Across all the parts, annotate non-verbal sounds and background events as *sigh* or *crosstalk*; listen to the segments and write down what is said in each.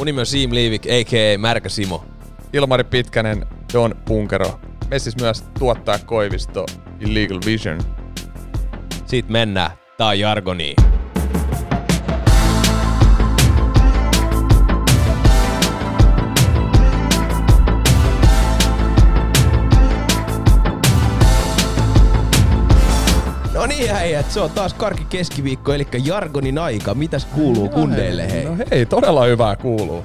Mun nimi on Siim Liivik, a.k.a. Märkä Simo. Ilmari Pitkänen, Don Punkero. Messis myös tuottaa Koivisto, Illegal Vision. Siitä mennään. Tää on Jargoni. No niin äijät, se on taas karki keskiviikko, eli Jargonin aika. Mitäs kuuluu kundeille hei? No hei, todella hyvää kuuluu.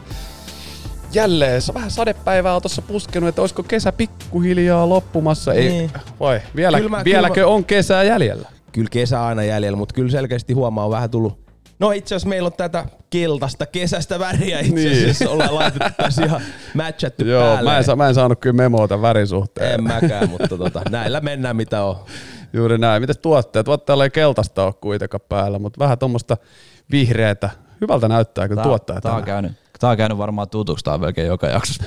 Jälleen, se vähän sadepäivää on tossa puskenut, että olisiko kesä pikkuhiljaa loppumassa. Ei, Niin. vai, vielä, Kyllä mä- vieläkö kyllä mä- on kesää jäljellä? Kyllä kesä aina jäljellä, mutta kyllä selkeästi huomaa on vähän tullut No itse asiassa meillä on tätä keltaista kesästä väriä itse Niin. asiassa. Ollaan laitettu tässä ihan matchattu Joo, päälle. mä en, mä en saanut kyllä memoa tämän värin suhteen. En mäkään, mutta tota, näillä mennään mitä on. Juuri näin. Mites tuotteet? Tuotteella ei keltaista ole kuitenkaan päällä, mutta vähän tuommoista vihreätä. Hyvältä näyttää kyllä tuottajat. Tää on käynyt, tää on käynyt varmaan tutuksi, tää on melkein joka jaksossa.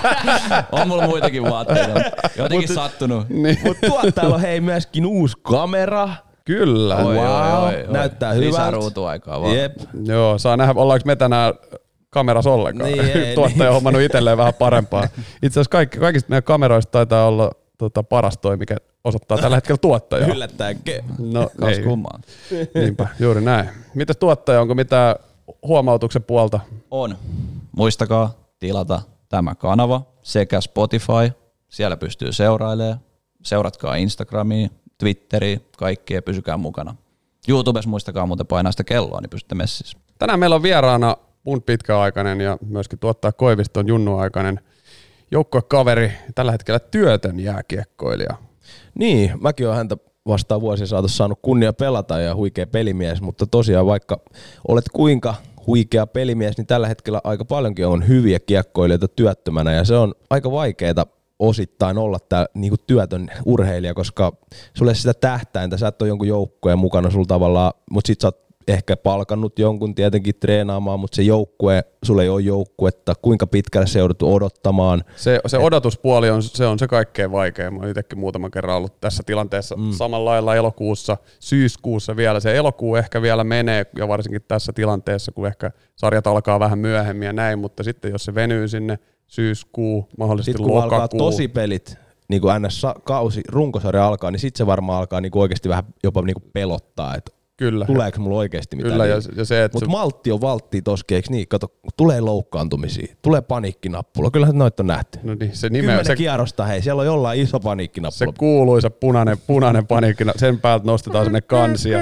*laughs* on mulla muitakin vaatteita, jotenkin sattunut. Niin. Mutta tuottajalla on hei myöskin uusi kamera. Kyllä. Oi, wow, näyttää Lisää hyvältä. ruutuaikaa vaan. Jep. Joo, saa nähdä, ollaanko me tänään kamerassa ollenkaan. Niin, ei, *laughs* Tuottaja on hommannut itselleen vähän parempaa. Itse asiassa kaikki, kaikista meidän kameroista taitaa olla tota, paras toi, mikä osoittaa tällä hetkellä tuottajaa. *laughs* Yllättäen. Ke- No, Kas ei. kummaa. Niinpä, juuri näin. Mitäs tuottaja, onko mitään huomautuksen puolta? On. Muistakaa tilata tämä kanava sekä Spotify. Siellä pystyy seurailemaan. Seuratkaa Instagramia, Twitteriä, kaikkia pysykää mukana. YouTubessa muistakaa muuten painaa sitä kelloa, niin pystytte messissä. Tänään meillä on vieraana mun pitkäaikainen ja myöskin tuottaa Koiviston junnuaikainen joukkuekaveri, tällä hetkellä työtön jääkiekkoilija. Niin, mäkin olen häntä vastaan vuosien saatossa saanut kunnia pelata ja huikea pelimies, mutta tosiaan vaikka olet kuinka huikea pelimies, niin tällä hetkellä aika paljonkin on hyviä kiekkoilijoita työttömänä ja se on aika vaikeaa osittain olla tää niinku työtön urheilija, koska sulle sitä tähtäintä, sä et ole jonkun joukkueen mukana sulla tavallaan, mutta sit sä oot ehkä palkannut jonkun tietenkin treenaamaan, mutta se joukkue, sulla ei ole joukkuetta, kuinka pitkälle se jouduttu odottamaan. Se, se odotuspuoli on se, on se kaikkein vaikein. Mä oon itsekin muutaman kerran ollut tässä tilanteessa mm. samalla lailla elokuussa, syyskuussa vielä. Se elokuu ehkä vielä menee, ja varsinkin tässä tilanteessa, kun ehkä sarjat alkaa vähän myöhemmin ja näin, mutta sitten jos se venyy sinne syyskuu, mahdollisesti Sitten kun alkaa lokakuu. tosi pelit, niin kuin NS-kausi, runkosarja alkaa, niin sitten se varmaan alkaa niin kuin oikeasti vähän jopa niin kuin pelottaa, että Kyllä. tuleeko mulla oikeasti mitään. Kyllä, ja, ja se, että Mutta se, maltti on valttia toskin, eikö niin? Kato, tulee loukkaantumisia, tulee paniikkinappula, kyllähän noita on nähty. no niin, se, nime, Kymmenen se, kierrosta, hei, siellä on jollain iso se paniikkinappula. kuuluisa punainen, punainen paniikki, sen päältä nostetaan sinne kansia.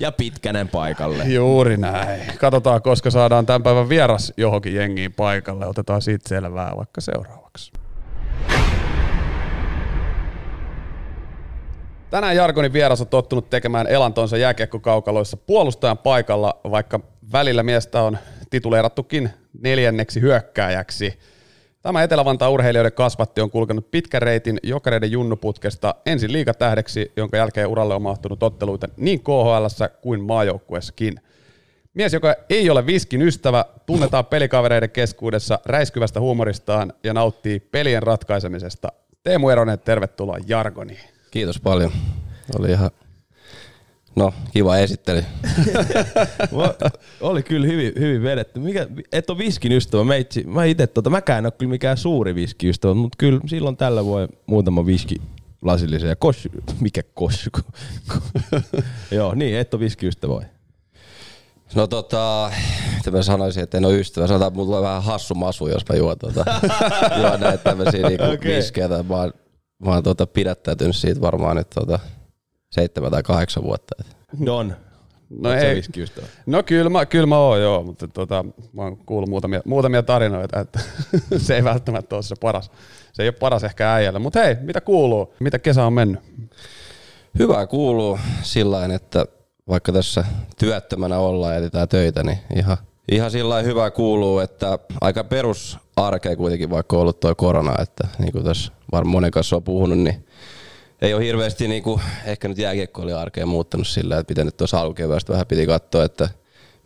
ja pitkänen paikalle. Juuri näin. Katsotaan, koska saadaan tämän päivän vieras johonkin jengiin paikalle. Otetaan siitä selvää vaikka seuraavaksi. Tänään Jarkonin vieras on tottunut tekemään elantonsa jääkiekkokaukaloissa puolustajan paikalla, vaikka välillä miestä on tituleerattukin neljänneksi hyökkääjäksi. Tämä Etelä-Vantaan urheilijoiden kasvatti on kulkenut pitkän reitin jokereiden junnuputkesta ensin liikatähdeksi, jonka jälkeen uralle on mahtunut otteluita niin KHL kuin maajoukkueessakin. Mies, joka ei ole viskin ystävä, tunnetaan pelikavereiden keskuudessa räiskyvästä huumoristaan ja nauttii pelien ratkaisemisesta. Teemu Eronen, tervetuloa Jargoniin. Kiitos paljon. Oli ihan, no kiva esittely. Mä- *laughs* Oli kyllä hyvin, hyvin vedetty. Mikä, et ole viskin ystävä. Meitsi, mä itse, tota, mäkään en ole kyllä mikään suuri viski ystävä, mutta kyllä silloin tällä voi muutama viski lasillisen ja kos, mikä kos, *laughs* Joo, niin, et ole viski ystävä vai? No tota, mitä mä sanoisin, että en ole ystävä. Sanotaan, että mulla tulee vähän hassu masu, jos mä juon, tota, *laughs* juon näitä tämmöisiä niinku okay. viskejä. Mä oon, mä oon tota, pidättäytynyt siitä varmaan nyt tota, seitsemän tai kahdeksan vuotta. Don. No ei. No kyllä mä, kyllä mä oon joo, mutta tota, mä oon kuullut muutamia, muutamia tarinoita, että *laughs* se ei välttämättä ole se paras. Se ei ole paras ehkä äijälle, mutta hei, mitä kuuluu? Mitä kesä on mennyt? Hyvää kuuluu sillä että vaikka tässä työttömänä ollaan ja etsitään töitä, niin ihan, ihan sillä hyvää kuuluu, että aika perusarkea kuitenkin vaikka on ollut tuo korona, että niin kuin tässä varmaan monen kanssa on puhunut, niin ei ole hirveästi niin kuin, ehkä nyt jääkiekkoilija arkea muuttanut sillä, että miten nyt tuossa alkukeväästä vähän piti katsoa, että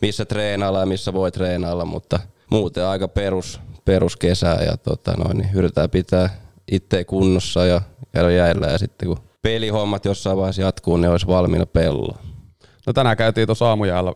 missä treenailla ja missä voi treenailla, mutta muuten aika perus, perus kesää ja tota noin, niin yritetään pitää itse kunnossa ja käydä jäillä ja sitten kun pelihommat jossain vaiheessa jatkuu, niin olisi valmiina pelloa. No tänään käytiin tuossa aamujäällä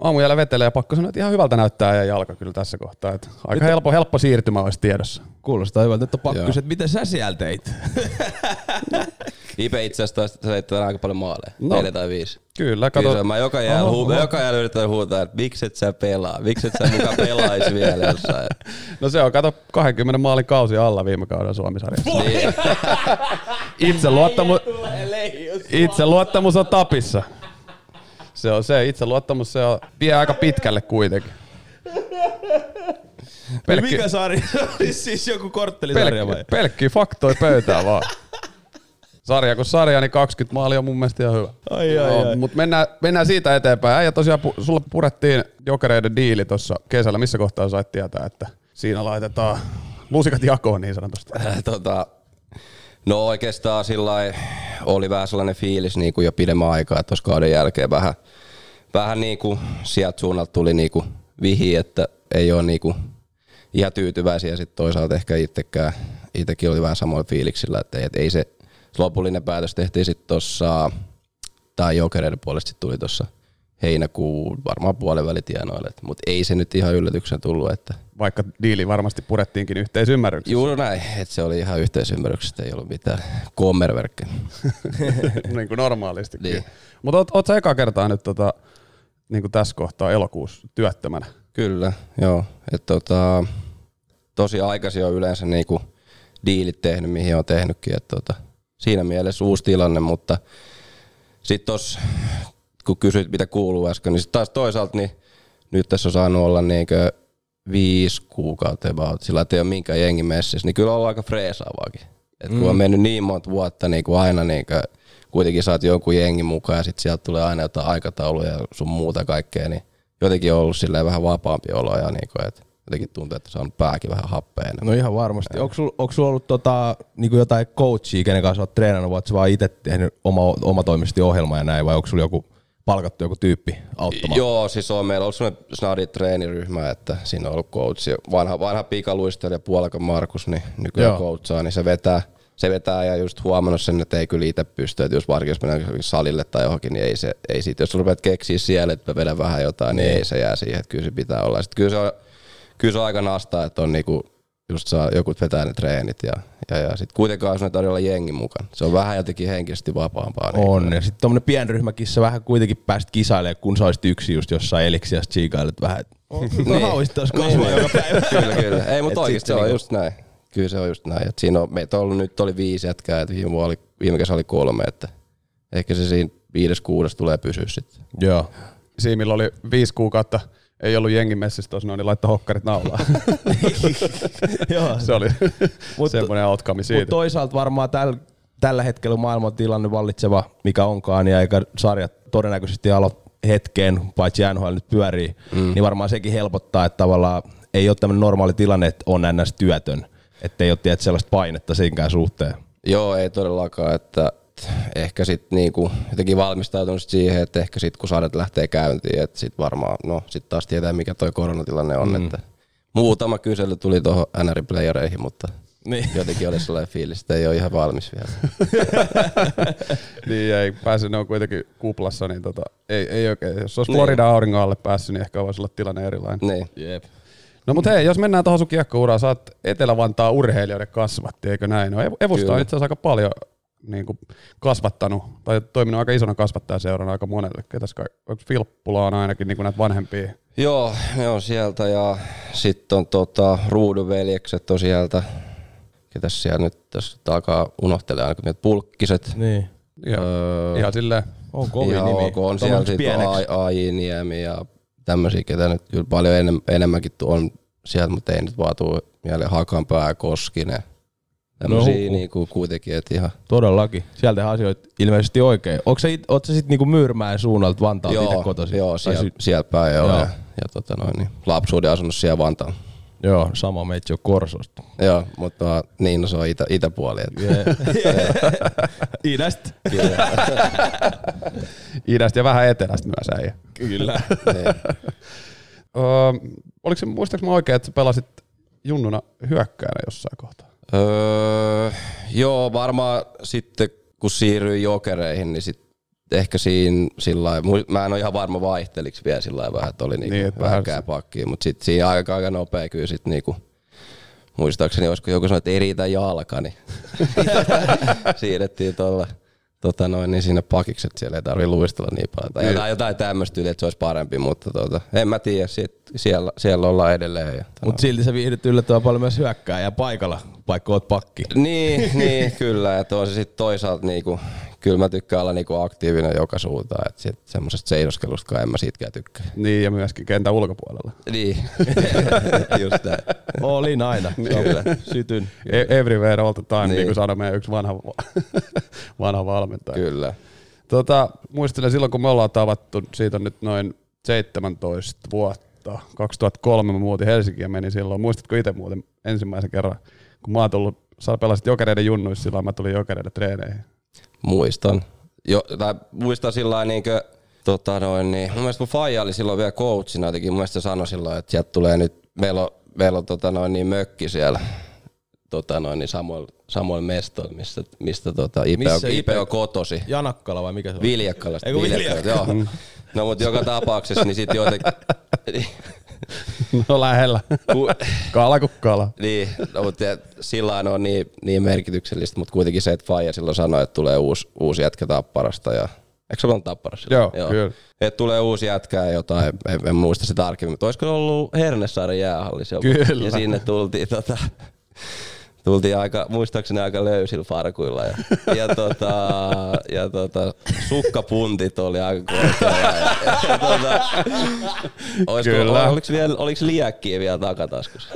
aamujäällä vetelee ja pakko sanoa, että ihan hyvältä näyttää ja jalka kyllä tässä kohtaa. Että aika helppo, helppo siirtymä olisi tiedossa. Kuulostaa hyvältä, että pakko että miten sä siellä teit? *laughs* Ipe itse asiassa heittää aika paljon maaleja. No. Neljä tai viisi. Kyllä, Kyllä kato. se, mä joka jäällä, Oho, joka jäällä yritän huutaa, että miksi et sä pelaa, miksi et sä muka pelaisi vielä jossain. *laughs* No se on, kato 20 maalin kausi alla viime kauden Suomisarjassa. Niin. *laughs* Itse luottamus, itse luottamus on tapissa. Se on se, itse luottamus se on, vie aika pitkälle kuitenkin. *laughs* Pelkki, Mikä sarja? *laughs* siis joku korttelisarja vai? pelkki, pelkki faktoi pöytään vaan. Sarja kun sarja, niin 20 maalia on mun mielestä ihan hyvä. Ai, ai, ai. Mutta mennään, mennään siitä eteenpäin. Ja tosiaan pu, sulla purettiin jokereiden diili tuossa kesällä. Missä kohtaa sait tietää, että siinä laitetaan lusikat jakoon niin sanotusti? tota, no oikeastaan sillä oli vähän sellainen fiilis niin kuin jo pidemmän aikaa, että tuossa kauden jälkeen vähän, vähän niin kuin sieltä suunnalta tuli niin kuin vihi, että ei ole niin kuin ihan tyytyväisiä. Sitten toisaalta ehkä itsekään, itsekin oli vähän samoin fiiliksillä, että ei, että ei se se lopullinen päätös tehtiin sitten tuossa, tai jokereiden puolesta sit tuli tuossa heinäkuun varmaan puolen välitienoille, mutta ei se nyt ihan yllätyksen tullut, että Vaikka diili varmasti purettiinkin yhteisymmärryksessä. Juuri näin, että se oli ihan yhteisymmärryksestä, ei ollut mitään kommerverkkejä. *laughs* niin kuin normaalisti. Niin. Mutta oot, oot sä eka kertaa nyt tota, niin kuin tässä kohtaa elokuussa työttömänä? Kyllä, joo. Et tota, tosi aikaisin on yleensä niinku diilit tehnyt, mihin on tehnytkin. Et tota, siinä mielessä uusi tilanne, mutta sitten tos, kun kysyit mitä kuuluu äsken, niin sit taas toisaalta niin nyt tässä on saanut olla niinkö viisi kuukautta about, sillä että ei ole minkään jengi messissä, niin kyllä on aika freesaavaakin. Et kun on mennyt niin monta vuotta niin kuin aina niin kuin, kuitenkin saat jonkun jengin mukaan ja sitten sieltä tulee aina jotain aikatauluja ja sun muuta kaikkea, niin jotenkin on ollut silleen vähän vapaampi olo ja niin kuin, että jotenkin tuntuu, että saanut pääkin vähän happea enemmän. No ihan varmasti. Onko sulla, ollut tota, niinku jotain coachia, kenen kanssa olet treenannut, vai vaan itse tehnyt oma, omatoimisesti ohjelma ja näin, vai onko sulla joku palkattu joku tyyppi auttamaan? Joo, siis on meillä ollut sellainen snadi treeniryhmä, että siinä on ollut coach. Vanha, vanha pikaluistelija Puolakan Markus, niin nykyään Joo. coachaa, niin se vetää, se vetää ja just huomannut sen, että ei kyllä itse pysty, että jos varsinkin jos mennään salille tai johonkin, niin ei se, ei siitä, jos rupeat keksiä siellä, että vedän vähän jotain, niin, ei se jää siihen, että kyllä se pitää olla. Sitten kyllä se on, kyllä se on aika nastaa, että on niinku, just saa joku vetää ne treenit ja, ja, ja sitten kuitenkaan sun ei tarvitse olla jengi mukaan. Se on vähän jotenkin henkisesti vapaampaa. niin On, ja sitten tuommoinen pienryhmäkissä vähän kuitenkin pääst kisailemaan, kun sä olisit yksi just jossain eliksiä chiikailet vähän, että no hauista olisi kasvaa joka päivä. kyllä, kyllä. Ei, mutta oikeasti se on niinku- just näin. Kyllä se on just näin. Et siinä on, meitä on ollut, nyt oli viisi jätkää, että viime, oli, viime kesä oli kolme, että ehkä se siinä viides, kuudes tulee pysyä sitten. Joo. Siimillä oli viisi kuukautta, ei ollut jengi messissä tuossa noin, niin laittoi hokkarit naulaan. *laughs* Joo. se oli *laughs* Mut- semmoinen outcome Mutta siitä. toisaalta varmaan täl, tällä hetkellä maailman tilanne vallitseva, mikä onkaan, ja eikä sarjat todennäköisesti alo hetkeen, paitsi NHL nyt pyörii, mm. niin varmaan sekin helpottaa, että tavallaan ei ole tämmöinen normaali tilanne, että on ns. työtön. Että ei ole tiedät, sellaista painetta senkään suhteen. Joo, ei todellakaan, että ehkä sitten niinku jotenkin valmistautunut sit siihen, että ehkä sitten kun sarjat lähtee käyntiin, että sitten varmaan, no sitten taas tietää mikä toi koronatilanne on, mm. että muutama kysely tuli tuohon NR-playereihin, mutta Niin. *laughs* jotenkin oli sellainen fiilis, että ei ole ihan valmis vielä. *laughs* niin ei päässyt, ne on kuitenkin kuplassa, niin tota, ei, ei oikein. Jos olisi Florida auringon alle päässyt, niin ehkä voisi olla tilanne erilainen. niin. Jep. No mutta hei, jos mennään tuohon sun kiekkouraan, sä oot Etelä-Vantaa urheilijoiden kasvatti, eikö näin? No Ev- Evusta on itse asiassa aika paljon niin kuin kasvattanut, tai toiminut aika isona kasvattajaseurana aika monelle. Ketäs kai, onko Filppula on ainakin niin kuin näitä vanhempia? Joo, ne on sieltä ja sitten on tota, ruudunveljekset on sieltä. Ketäs siellä nyt tässä alkaa unohtelee aina, kun niitä pulkkiset. Niin. Ihan, Öö, ihan silleen, On kovin nimi. ok. On siellä sitten pieneksi. AI Niemi ja tämmöisiä, ketä nyt kyllä paljon enem, enemmänkin on sieltä, mutta ei nyt vaan tuu mieleen Hakanpää, Koskinen. Tämmöisiä no, niinku kuitenkin, että ihan Todellakin. Sieltä asioita ilmeisesti oikein. Onko sä, it, oot sä sit niinku Myyrmäen suunnalta Vantaalta itse kotoisin? joo siellä, siellä päin joo. Joo. Ja, ja tota noin, niin, lapsuuden asunut siellä Vantaalla. Joo, sama meitsi on Korsosta. Joo, mutta niin no, se on itä, itäpuoli. Että, *laughs* Idästä. kyllä. idästä ja vähän etelästä myös äijä. Kyllä. niin. *laughs* Oliko se, muistaaks mä oikein, että sä pelasit junnuna hyökkäänä jossain kohtaa? Öö, joo, varmaan sitten kun siirryin jokereihin, niin sit ehkä siinä sillä mä en ole ihan varma vaihteliks vielä sillä vähän, että oli niinku Niin, niin, että vähän kääpakkiin, mutta sitten siinä aika, aika nopea kyllä sit niinku, muistaakseni olisiko joku sanonut, että ei riitä jalka, niin *laughs* siirrettiin tuolla tota noin, niin sinne pakiksi, että siellä ei tarvitse luistella niin paljon. Tai jotain, jotain tämmöistä yli, että se olisi parempi, mutta tota, en mä tiedä, sit, siellä, siellä ollaan edelleen. Ja, Mutta silti sä viihdyt yllättävän paljon myös hyökkääjää paikalla, vaikka oot pakki. niin, niin, kyllä. Että on se sitten toisaalta niinku, kyllä mä tykkään olla niinku aktiivinen joka suuntaan. Että sit semmoisesta seisoskelusta en mä siitäkään tykkää. Niin, ja myöskin kentän ulkopuolella. Niin, *laughs* just näin. Olin aina. Kyllä. Sytyn. E- Everywhere all the time, niin, Niin. niin kuin sanoi meidän yksi vanha, *laughs* vanha valmentaja. Kyllä. Tota, muistelen silloin, kun me ollaan tavattu, siitä on nyt noin 17 vuotta. 2003 mä muutin Helsinkiin ja menin silloin. Muistatko itse muuten ensimmäisen kerran, kun mä oon tullut, sä pelasit jokereiden junnuissa, silloin mä tulin jokereiden treeneihin. Muistan. Jo, tai muistan sillä lailla niinkö, tota noin, niin, mun mielestä mun faija oli silloin vielä coachina jotenkin, mun mielestä se sanoi silloin, että sieltä tulee nyt, meillä on, meillä on tota noin, niin mökki siellä, tota noin, niin Samuel, Samuel Mestoil, mistä, mistä tota, Ipe, on, Missä Ipe Ipe- on kotosi. Janakkala vai mikä se on? Viljakkalasta. Ei kun Viljakkalasta, joo. No mutta joka tapauksessa, niin sit jotenkin, *laughs* No lähellä. Kala kuin kala. niin, no, mutta sillä on niin, niin merkityksellistä, mutta kuitenkin se, että Faija silloin sanoi, että tulee uusi, uusi jätkä Tapparasta ja Eikö se ollut Tapparassa? Joo, kyllä. Että tulee uusi jätkä ja jotain, en, en muista sitä tarkemmin, mutta olisiko ollut Hernesaaren jäähallis joku? Kyllä. Ja sinne tultiin, tota, tultiin aika, muistaakseni aika löysillä farkuilla ja, ja, *laughs* tota, ja tota, sukkapuntit oli aika korkealla. Ja, ja, ja, tota, olisiko, Kyllä. Oliko, vielä, oliko liäkkiä vielä takataskussa?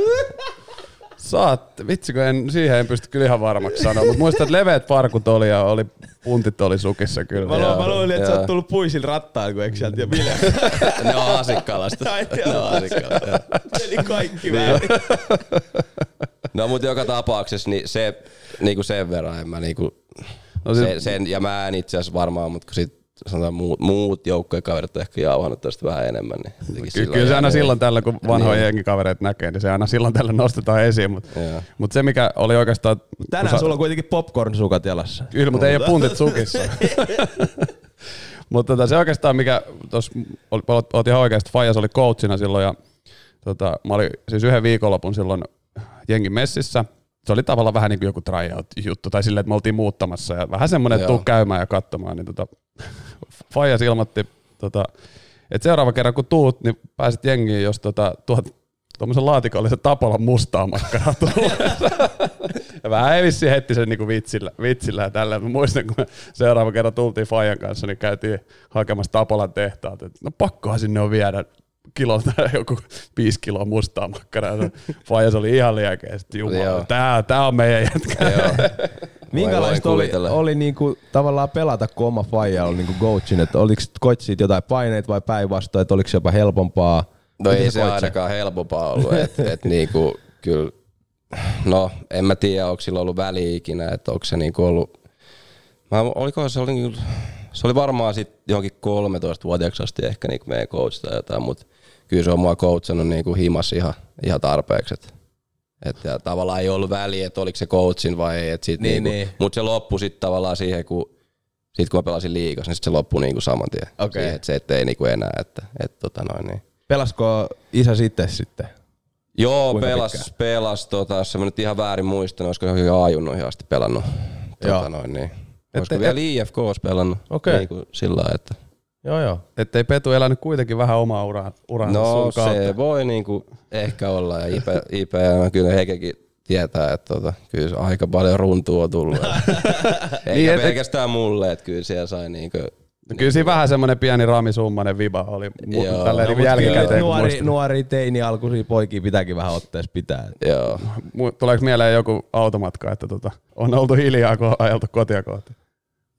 Saat, vitsi kun en, siihen en pysty kyllä ihan varmaksi sanoa, mutta muistan, että leveät parkut oli ja oli, puntit oli sukissa kyllä. Mä, Joo, lu- mä luulin, että sä oot tullut puisilla rattailla, kun eikö sieltä ja *laughs* Ville. ne on asikkalasta. *laughs* Ne on asikkalasta. Eli kaikki väärin. No mutta joka tapauksessa niin se niinku sen verran en mä niinku, No no, siis- sen, sen, ja mä en itse asiassa varmaan, mutta kun sit sanotaan muut, muut joukkojen kaverit on ehkä jauhannut tästä vähän enemmän. Niin jotenkin Ky- kyllä se aina silloin tällä, kun vanhoja Niin. jengikavereita näkee, niin se aina silloin tällä nostetaan esiin. Mutta mut se, mikä oli oikeastaan... Tänään kun sulla on kuitenkin popcorn-sukat jalassa. Kyllä, mutta ei ole puntit *laughs* sukissa. mutta tota, se oikeastaan, mikä tuossa, oot ihan oikeasti, Fajas oli coachina silloin ja tota, mä olin siis yhden viikonlopun silloin jengin messissä. Se oli tavallaan vähän niin kuin joku tryout-juttu, tai silleen, että me oltiin muuttamassa ja vähän semmoinen, että tuu käymään ja katsomaan, niin tota, *laughs* Fajas ilmoitti, tota, että seuraava kerran kun tuut, niin pääset jengiin, jos tota, tuot tuommoisen laatikollisen Tapolan mustaa makkaraa *laughs* ja vähän ei vissiin heitti sen niinku vitsillä, vitsillä ja tällä. Mä muistan, kun seuraava kerran tultiin Fajan kanssa, niin käytiin hakemassa Tapolan tehtaat. Et, no pakkohan sinne on viedä kilo tai joku viisi kiloa mustaa makkaraa. Ja Fajas oli ihan Joo. jumala, tää, tää on meidän jätkä. Joo. Minkälaista oli, oli niinku, tavallaan pelata, kun oma faija oli niinku coachin, että oliko, koit siitä jotain paineita vai päinvastoin, että oliko se jopa helpompaa? No Miten ei se koit ainakaan helpompaa ollut, että et niinku, kyllä, no en mä tiedä, onko sillä ollut väliä ikinä, että onko se niinku ollut, mä, oliko se oli, niinku, se oli varmaan sit johonkin 13-vuotiaaksi asti ehkä niinku meidän coach tai jotain, mutta kyllä se on mua coachannut niinku himas ihan, ihan tarpeeksi, että et, ja tavallaan ei ollut väliä, että oliko se coachin vai ei, et sit Niin, niinku, niin. mutta se loppui sitten tavallaan siihen, kun sit kun mä pelasin liigassa, niin sit se loppui niinku saman tien. Okei. Siihen, että se ettei niinku enää, että, et, tota noin, niin. Pelasko isä sitten sitten? Joo, Kuinka pelas, pitkään? pelas tota, jos mä nyt ihan väärin muistan, olisiko johonkin ajunnoihin asti pelannut. Joo. Tota noin, niin. Olisiko et- vielä IFKs pelannut? Okei. Niin kuin sillä lailla, että Joo, joo. Että ei Petu elänyt kuitenkin vähän omaa uraa, uransa No sun kautta. se voi niinku ehkä olla ja IP, IP ja *laughs* kyllä hekekin tietää, että tota, kyllä se aika paljon runtua on tullut. *laughs* Eikä Niin, et- pelkästään mulle, että kyllä siellä sai niinku, No Kyllä siinä vähän semmoinen pieni Rami Summanen viba oli Joo. tälleen No, niin jälkikäteen. nuori, nuori teini alkuisia poikia pitääkin vähän otteessa pitää. joo. Tuleeko mieleen joku automatka, että tota, on oltu hiljaa, kun on ajeltu kotia kohti?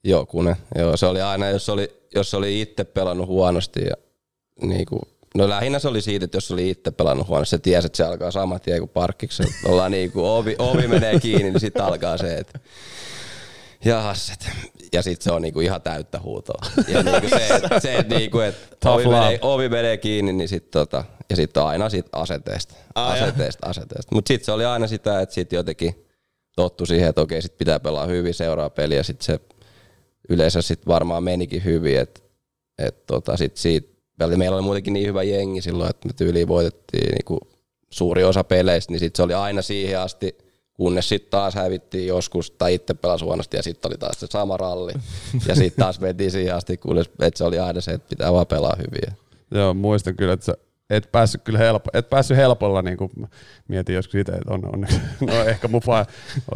Joku ne. Joo, se oli aina, jos oli, jos oli itse pelannut huonosti ja niinku, no lähinnä se oli siitä, että jos oli itse pelannut huonosti, se tiesi, että se alkaa saman tien kuin parkkiksi. Ollaan niinku, ovi, ovi menee kiinni, niin sitten alkaa se, että jahas, et. ja sitten se on niinku ihan täyttä huutoa. Ja niinku se, että se, et niinku, et Tough *laughs* ovi, menee, ovi menee kiinni, niin sitten tota, ja sitten aina sit asenteesta, asenteesta, asenteesta. Mutta sitten se oli aina sitä, että sitten jotenkin tottu siihen, että okei, sit pitää pelaa hyvin seuraa peliä, sitten se yleensä sitten varmaan menikin hyvin, että et tota sit siitä, meillä oli muutenkin niin hyvä jengi silloin, että me tyyliin voitettiin niinku suuri osa peleistä, niin sitten se oli aina siihen asti, kunnes sitten taas hävittiin joskus, tai itse pelasi huonosti, ja sitten oli taas se sama ralli. Ja sitten taas mentiin siihen asti, kunnes, että se oli aina se, että pitää vaan pelaa hyvin. Joo, muistan kyllä, että sä et päässyt kyllä helpo, et päässyt helpolla, niin kuin mietin joskus itse, että on onneksi, *laughs* no ehkä mun faija,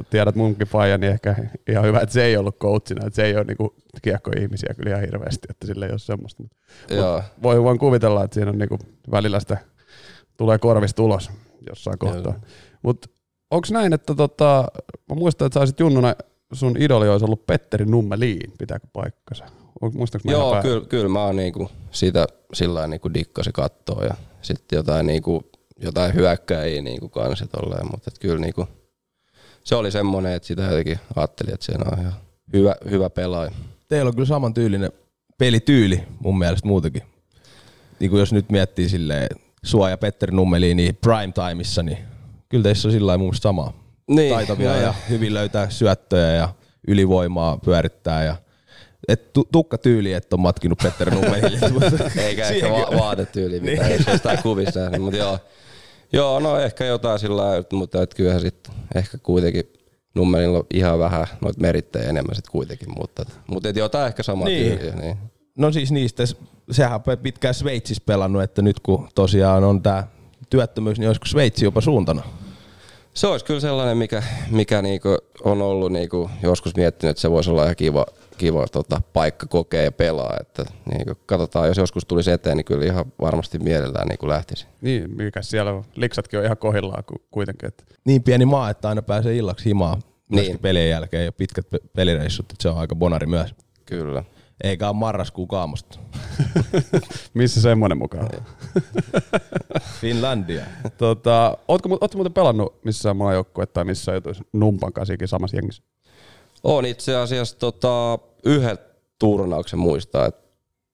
tiedät munkin faija, niin ehkä ihan hyvä, että se ei ollut coachina, että se ei ole niin kiekko-ihmisiä kyllä ihan hirveästi, että sille ei ole semmoista. Joo. Voi, voin kuvitella, että siinä on niin kuin välillä sitä tulee korvista ulos jossain kohtaa. Mutta onko näin, että tota, mä muistan, että sä olisit junnuna, sun idoli olisi ollut Petteri Nummeliin, pitääkö paikkansa? Muistaaks Joo, kyllä, kyllä mä oon niinku sitä sillä niinku dikkasi kattoa ja sitten jotain, niinku, jotain hyökkäjiä niinku kanssa tolleen, mutta et kyllä niinku, se oli semmoinen, että sitä jotenkin ajattelin, että se on ihan hyvä, hyvä pelaaja. Teillä on kyllä saman tyylinen pelityyli mun mielestä muutenkin. Niin kuin jos nyt miettii silleen, sua ja Petteri Nummeliin niin prime timeissa, niin kyllä teissä on sillä lailla mun samaa. Niin, Taitavia ja, ja hyvin löytää syöttöjä ja ylivoimaa pyörittää ja et tukka tyyli, että on matkinut Petteri Nummelille. *laughs* Eikä ehkä va- vaatetyyli, mitä niin. ei jostain kuvissa mutta joo. Joo, no ehkä jotain sillä lailla, mutta et kyllähän sitten ehkä kuitenkin Nummelilla on ihan vähän noita merittejä enemmän sitten kuitenkin, mutta, mutta et jotain ehkä samaa niin. tyyliä. Niin. No siis niistä, sehän on pitkään Sveitsissä pelannut, että nyt kun tosiaan on tämä työttömyys, niin olisiko Sveitsi jopa suuntana? Se olisi kyllä sellainen, mikä, mikä niinku on ollut niinku joskus miettinyt, että se voisi olla ihan kiva, kiva tota, paikka kokea ja pelaa. Että, niinku, katsotaan, jos joskus tulisi eteen, niin kyllä ihan varmasti mielellään niinku lähtisi. Niin, mikä siellä on. Liksatkin on ihan kohillaan kuitenkin. Että. Niin pieni maa, että aina pääsee illaksi himaan niin. pelien jälkeen ja pitkät pelireissut, että se on aika bonari myös. Kyllä. Eikä ole marraskuun kaamosta. *laughs* Missä semmoinen mukaan? *laughs* Finlandia. Tota, ootko, ootko muuten pelannut missään maajoukkue tai missä jutuissa Numpan kanssa samassa jengissä? On itse asiassa tota, yhden turnauksen muistaa, että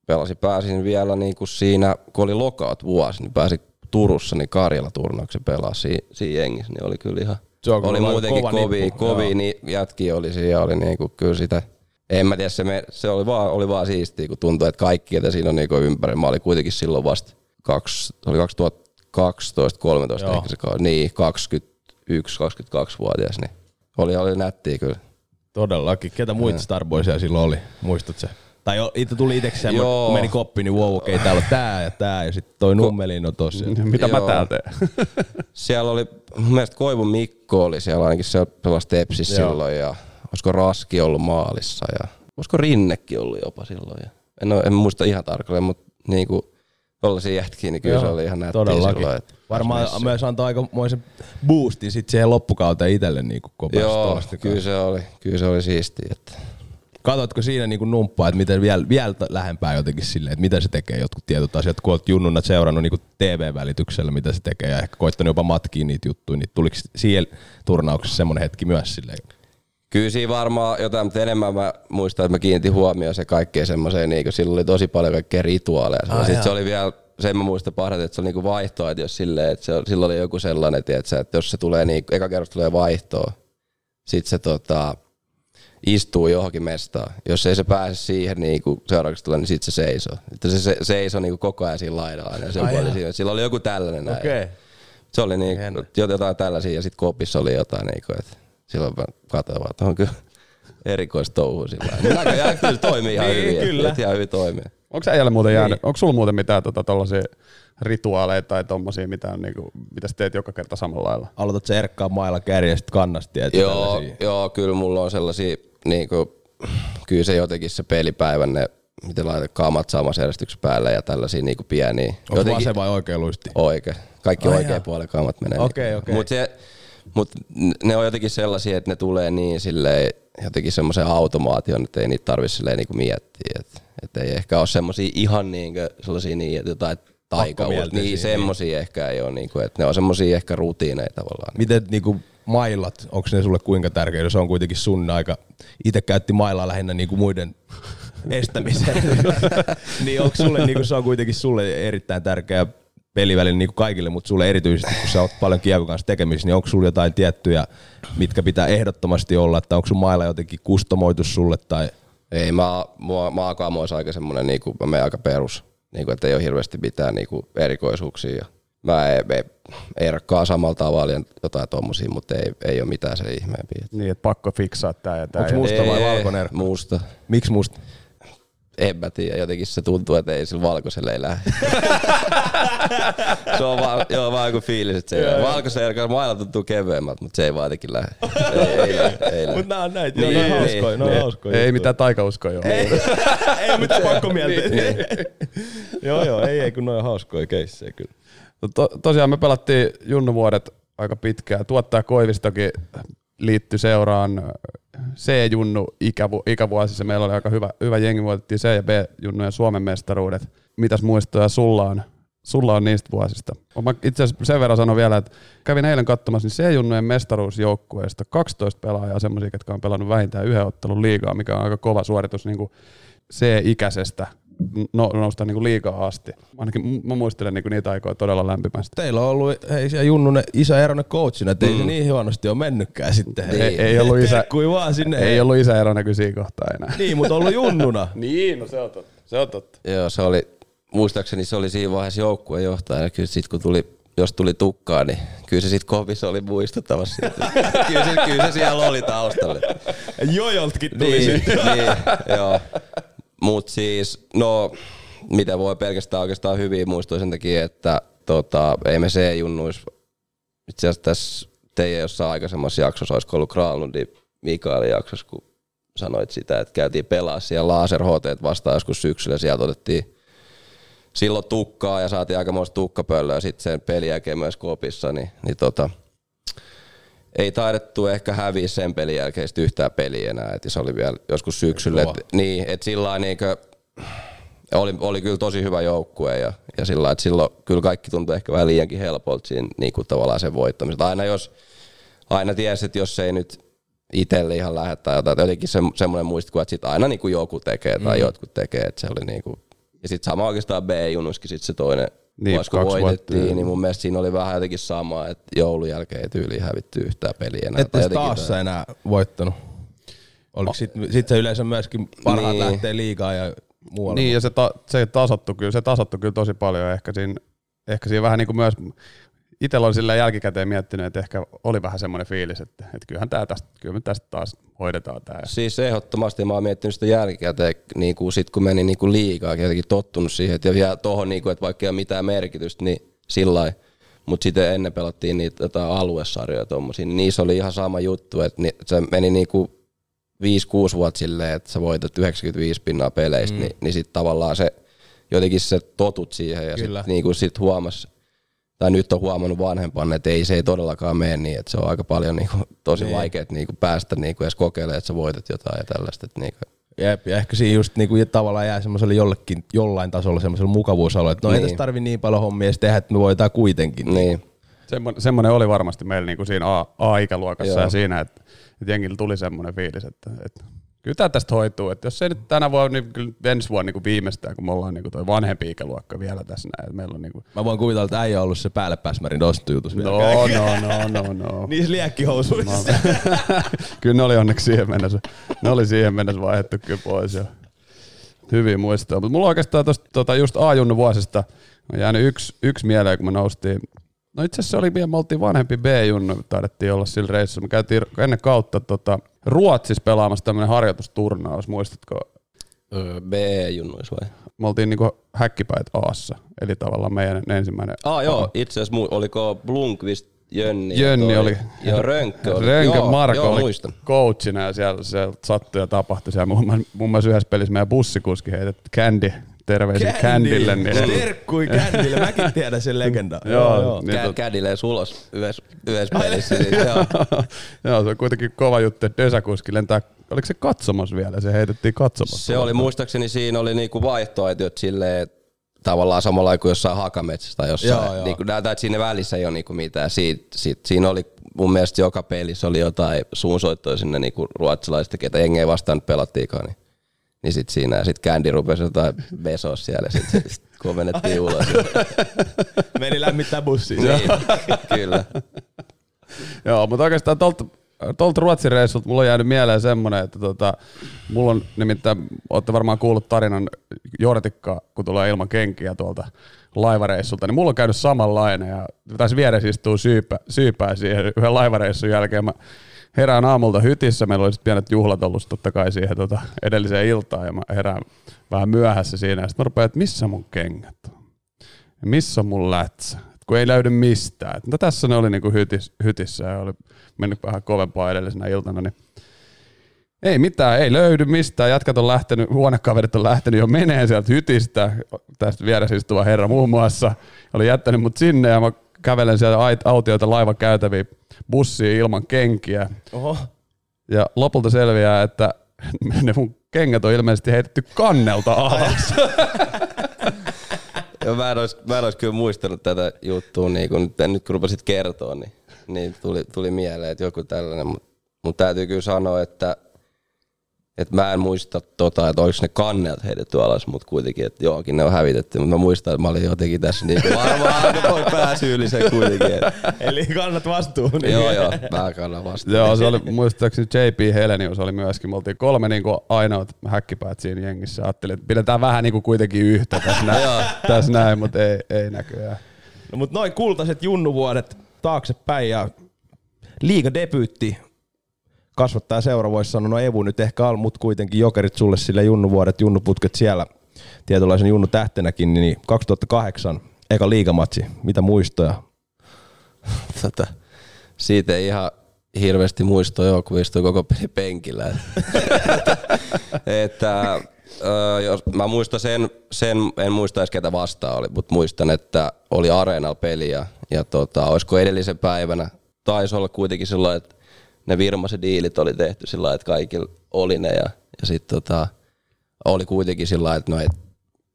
pelasin, pääsin vielä niin kuin siinä, kun oli lokaat vuosi, niin pääsin Turussa niin Karjala-turnauksen pelaa siinä, siinä jengissä, niin oli kyllä ihan, se oli muutenkin kovia, kovia niin jätkiä oli siinä, oli niin kuin, kyllä sitä, en mä tiedä, se, me, se oli, vaan, oli vaan siistiä, kun tuntui, että kaikki, että siinä on niin ympäri. Mä olin kuitenkin silloin vasta, kaksi, oli 2012, 13 ehkä se niin 21, 22-vuotias, niin oli, oli nättiä kyllä. Todellakin. Ketä muita Starboysia silloin oli? Muistatko Tai itse tuli itsekseen, kun meni koppi, niin wow, okei, okay, täällä on tää ja tää, ja sitten toi Nummelin on tossa. Mitä Joo. mä täällä teen? *laughs* siellä oli, mun mielestä Koivun Mikko oli siellä ainakin, se pelasi Tepsissä silloin, ja olisiko Raski ollut maalissa ja olisiko Rinnekin ollut jopa silloin. Ja en, ole, en muista ihan tarkalleen, mutta niin kuin tollaisia jätkiä, niin kyllä Joo, se oli ihan nättiä silloin. Että Varmaan myös, myös antoi aikamoisen boostin sitten siihen loppukauteen itselle niin kuin Joo, kyllä se oli, kyllä se oli siistiä. Että. Katotko siinä niin kuin numppaa, että miten vielä, vielä lähempää jotenkin silleen, että mitä se tekee jotkut tietyt asiat, kun olet junnuna seurannut niin TV-välityksellä, mitä se tekee ja ehkä koittanut jopa matkiin niitä juttuja, niin tuliko siihen turnauksessa semmoinen hetki myös silleen? Kyllä siinä varmaan jotain, mutta enemmän mä muistan, että mä kiinnitin huomioon se kaikkeen semmoiseen, niin kuin, silloin oli tosi paljon kaikkea rituaaleja. Ah, Sitten se oli vielä, sen mä muistan parhaiten, että se oli niinku vaihtoa, että jos silleen, että se, silloin oli joku sellainen, tiedätkö, että jos se tulee, niin, eka kerrasta tulee vaihtoa, sitten se tota, istuu johonkin mestaan. Jos ei se pääse siihen niin kuin seuraavaksi tulee, niin sitten se seisoo. Että se, se seisoo niin kuin koko ajan siinä laidalla. Ja se oli siinä. Sillä oli joku tällainen näin. Okay. Se oli niin, jotain tällaisia ja sitten kopissa oli jotain, niin kuin, että silloin mä katsoin että on kyllä erikoista touhua sillä lailla. Näköjään kyllä toimii ihan niin, hyvin. Kyllä. Ihan hyvin toimii. Onko äijälle muuten jäänyt, niin. onko sulla muuten mitään tota, tollasia rituaaleja tai tommosia, mitä, on, niinku, mitä sä teet joka kerta samalla lailla? Aloitat se erkkaa mailla kärjestä kannasti. Joo, joo, kyllä mulla on sellaisia, niinku, kyllä se jotenkin se pelipäivän, ne, miten laitat kaamat samassa järjestyksen päälle ja tällaisia niinku pieniä. Onko jotenkin, vasen vai oikea luisti? Oikein. Kaikki oh, oikea puolen kaamat menee. Okei, okay, okei. Okay. Mutta se, mutta ne on jotenkin sellaisia, että ne tulee niin silleen, jotenkin semmoisen automaation, että ei niitä tarvitse silleen niinku miettiä. Että et ei ehkä ole semmoisia ihan niinku, sellaisia niin, että jotain taikavuutta. Niin, semmoisia niin. ehkä ei ole, niinku, että ne on semmoisia ehkä rutiineja tavallaan. Miten niinku mailat, onko ne sulle kuinka tärkeitä? Se on kuitenkin sun aika, itse käytti mailaa lähinnä niinku muiden *laughs* estämiseen. *laughs* niin onko sulle, niinku, se on kuitenkin sulle erittäin tärkeä pelivälillä niin kuin kaikille, mutta sulle erityisesti, kun sä oot paljon kiekon kanssa tekemisissä, niin onko sulla jotain tiettyjä, mitkä pitää ehdottomasti olla, että onko sun mailla jotenkin kustomoitu sulle tai Ei, mä, mua, maakaamo olisi aika semmoinen, niinku, mä menen aika perus, niinku, että ei ole hirveästi mitään niinku, erikoisuuksia. Ja mä ei, ei, ei rakkaa samalla tavalla ja jotain tommosia, mutta ei, ei ole mitään se ihmeempiä. Niin, että pakko fiksaa tää ja tää. Onks ja- musta vai Ei, valkoinen erkku? Musta. Miksi musta? En mä tiedä, jotenkin se tuntuu, että ei sillä valkoisella ei lähde. *laughs* se on vaan, joo, vaan joku fiilis, että se ei. Valkoisen erkan mailla tuntuu kevyemmältä, mutta se ei vaan jotenkin lähde. *laughs* Ei, ei lähde, ei lähde. Mut nää on näitä, Niin, joo, nää on niin, hauskoja, nää on niin. hauskoja. Ei mitään taikauskoa joo. ei *laughs* ole mitään pakkomieltä. *laughs* joo, joo, ei, ei kun noin on hauskoja keissejä kyllä. No To, tosiaan me pelattiin junnuvuodet aika pitkään. Tuottaja Koivistokin liittyi seuraan C-junnu ikävu, ikävuosissa. Meillä oli aika hyvä, hyvä jengi, voitettiin C- ja B-junnujen Suomen mestaruudet. Mitäs muistoja sulla on, sulla on niistä vuosista? Mä itse asiassa sen verran sanon vielä, että kävin eilen katsomassa niin C-junnujen mestaruusjoukkueesta 12 pelaajaa, semmoisia, jotka on pelannut vähintään yhden ottelun liigaa, mikä on aika kova suoritus niin kuin C-ikäisestä no, nousta niin kuin liigaa asti. Ainakin mä muistelen niin kuin niitä aikoja todella lämpimästi. Teillä on ollut, hei siellä Junnunen isä Eronen coachina, että ei se niin huonosti ole mennytkään sitten. Niin. Ei, ei ollut isä, Terkkui vaan sinne. ei ollut isä erona kyllä siinä kohtaa enää. Niin, mutta ollut Junnuna. *laughs* Niin, no se on totta. Se on totta. Joo, se oli, muistaakseni se oli siinä vaiheessa joukkueen johtaja. Ja kyllä sit kun tuli, jos tuli tukkaa, niin kyllä se sitten kovissa oli muistuttavassa. siitä. *laughs* kyllä, se, kyllä se siellä oli taustalla. Jojoltkin tuli Niin, sitten. *laughs* niin, joo. Mut siis, no, mitä voi pelkästään oikeastaan hyviä muistoja sen takia, että tota, ei me C-junnuis, itse asiassa tässä teidän jossain aikaisemmassa jaksossa, olisiko ollut Kralundin Mikaelin jaksossa, kun sanoit sitä, että käytiin pelaa siellä Laser HT vastaan joskus syksyllä, sieltä otettiin silloin tukkaa ja saatiin aikamoista tukkapöllöä sitten sen pelin jälkeen myös kopissa, niin, niin tota, ei taidettu ehkä häviä sen pelin jälkeen yhtään peliä enää, että se oli vielä joskus syksyllä. Et, niin, että sillä niinkö, oli, oli kyllä tosi hyvä joukkue ja, ja sillä että silloin kyllä kaikki tuntui ehkä vähän liiankin helpolta siinä niin kuin tavallaan sen voittamisesta. Aina jos, aina tiesi, että jos ei nyt itselle ihan lähde tai jotain, että jotenkin se, semmoinen muistikuva, että sit aina niin kuin joku tekee tai mm. jotkut tekee, että se oli niin kuin, ja sitten sama oikeastaan B-junuskin sitten se toinen Niin, kaksi voitettiin, vuotta, niin mun mielestä siinä oli vähän jotenkin sama, että joulun jälkeen ei tyyliin hävitty yhtään peliä enää. Jotenkin taas tai- enää voittanut. Oliko sit, sit se yleensä myöskin parhaat Niin. lähtee liigaa ja muualle? Niin, ja se, ta, se tasottui kyllä, se tasottui kyllä tosi paljon. Ehkä siinä, ehkä siinä vähän niin kuin myös, itsellä oli sillä jälkikäteen miettinyt, että ehkä oli vähän semmoinen fiilis, että, että kyllähän tää tästä, kyllä me tästä taas hoidetaan tämä. Siis ehdottomasti mä oon miettinyt sitä jälkikäteen, niin kuin sit kun meni niin kuin liikaa, jotenkin tottunut siihen, että ja vielä tohon, niin kuin, että vaikka ei ole mitään merkitystä, niin sillä mutta sitten ennen pelattiin niitä jotain aluesarjoja tommosia, niin niissä oli ihan sama juttu, että ni, se meni niinku 5-6 vuotta silleen, että sä voitat 95 pinnaa peleistä, mm. niin, niin sitten tavallaan se, jotenkin se totut siihen ja sitten niinku sit huomas, tai nyt on huomannut vanhempana, että ei, se ei todellakaan mene niin, että se on aika paljon niinku, tosi Niin. niin. vaikea niinku päästä niinku edes kokeilemaan, että sä voitat jotain ja tällaista. Että niinku. Jep, ja ehkä siinä just niinku tavallaan jää semmoiselle jollekin, jollain tasolla semmoiselle mukavuusalueelle, että no niin. ei Niin. tässä tarvi niin paljon hommia edes tehdä, että me voidaan kuitenkin. Niin. Semmoinen, semmoinen oli varmasti meillä niin kuin siinä A, A-ikäluokassa Joo. ja siinä, että, että jengillä tuli semmoinen fiilis, että, että kyllä tämä tästä hoituu. Että jos ei nyt tänä vuonna, niin kyllä ensi vuonna niin kuin viimeistään, kun me ollaan niin kuin toi vanhempi ikäluokka vielä tässä näin. Että meillä on niin kuin, Mä voin kuvitella, että äijä on ollut se päälle pääsmärin dostujutus no, no, no, no, no. *laughs* Niissä liekkihousuissa. *laughs* kyllä ne oli onneksi siihen mennessä, ne oli siihen mennessä vaihdettu kyllä pois jo. Hyviä muistoja. Mutta mulla oikeastaan tosta, tota, just A-junnu vuosista on jäänyt yksi, yksi mieleen, kun me noustiin. No itse asiassa se oli vielä, me oltiin vanhempi B-junnu, taidettiin olla sillä reissulla. Me käytiin ennen kautta tota, Ruotsissa pelaamassa tämmöinen harjoitusturnaus, muistatko? Öö, B-junnuis vai? Me oltiin niinku häkkipäät Aassa, eli tavallaan meidän ensimmäinen Ah joo, itse asiassa mu- oliko Blunkvist Jönni? ja Jönni toi- oli. Joo, Rönkkö oli. Rönkö joo, Marko joo, oli muistan. coachina ja siellä, siellä sattui ja tapahtui. Siellä muun, muassa- muun muassa yhdessä pelissä meidän bussikuski heitettiin Candy, terveisiä Candylle. Niin, Terkkui Kändille, mäkin tiedän sen legendaa. *laughs* Joo, niin Kä- tot- Kädilees ulos yhdessä, yhdessä pelissä. Siis, *laughs* joo. Joo, se on kuitenkin kova juttu, että Dösäkuski lentää, oliko se katsomassa vielä, se heitettiin katsomassa. Se oli muistaakseni siinä oli niinku vaihtoehtoja silleen, että tavallaan samalla kuin jossain hakametsässä tai jossain. Joo, joo. Niinku, näyttää, että siinä välissä ei ole niinku mitään. Siit, sit, siinä oli mun mielestä joka pelissä oli jotain suunsoittoja sinne niinku ruotsalaisista, ketä jengi ei vastaan pelattiinkaan. Niin, niin sit siinä ja sit Candy rupesi jotain besos siellä ja sit, sit komennettiin ulos. *laughs* Meni lämmittää bussiin. niin, *laughs* kyllä. Joo, mutta oikeastaan tuolta tuolta Ruotsin reissulta mulla on jäänyt mieleen semmoinen, että tota, mulla on nimittäin, olette varmaan kuullut tarinan Jortikka, kun tulee ilman kenkiä tuolta laivareissulta, niin mulla on käynyt samanlainen ja taisi vieressä istuu syypä, syypää siihen yhden laivareissun jälkeen. Mä herään aamulta hytissä, meillä oli pienet juhlat ollut totta kai siihen tota, edelliseen iltaan ja mä herään vähän myöhässä siinä ja sitten mä rupean, että missä mun kengät on? Ja missä on mun lätsä? Et kun ei löydy mistään. Et, no tässä ne oli niinku hytis, hytissä ja oli mennyt vähän kovempaa edellisenä iltana, niin ei mitään, ei löydy mistään. Jatkat on lähtenyt, huonekaverit on lähtenyt jo menee sieltä hytistä. Tästä vieressä istuva herra muun muassa oli jättänyt mut sinne ja mä kävelen sieltä autioita laivan käytäviin bussiin ilman kenkiä. Oho. Ja lopulta selviää, että *laughs* ne mun kengät on ilmeisesti heitetty kannelta alas. *laughs* Joo, mä, en ois, mä en kyllä muistanut tätä juttua, niin kun, nyt, nyt kun rupesit kertoa, niin, niin tuli, tuli mieleen, että joku tällainen, mutta mut täytyy kyllä sanoa, että et mä en muista, tota, että oliko ne kannelt heitetty alas, mutta kuitenkin, että jookin ne on hävitetty. Mutta mä muistan, että mä olin jotenkin tässä niinku varmaan aika voi pääsyyllisen kuitenkin. Et. Eli kannat vastuun. Niin. *laughs* Joo, joo, mä kannan vastuun. Joo, se oli muistaakseni JP Helenius oli myöskin. Me oltiin kolme niin kuin ainoat häkkipäät siinä jengissä. Ajattelin, että pidetään vähän niin kuin kuitenkin yhtä tässä näin, *laughs* tässä näin mutta ei, ei näköjään. No, mutta noin kultaiset junnuvuodet taaksepäin ja liiga debyytti kasvattaja seura voisi sanoa, no Evu nyt ehkä al, mutta kuitenkin jokerit sulle sille junnuvuodet, junnuputket siellä tietynlaisen junnu tähtenäkin, niin 2008 eka liigamatsi, mitä muistoja? *laughs* Tota, siitä ei ihan hirveästi muistoa joo, kun istui koko peli penkillä. *laughs* että, ö, jos, mä muistan sen, sen, en muista edes ketä vastaan oli, mutta muistan, että oli Areenal peli ja, ja tota, olisiko edellisen päivänä, taisi olla kuitenkin sellainen, että ne Virmasen diilit oli tehty sillä lailla, että kaikilla oli ne ja, ja sitten tota, oli kuitenkin sillä lailla, että no et,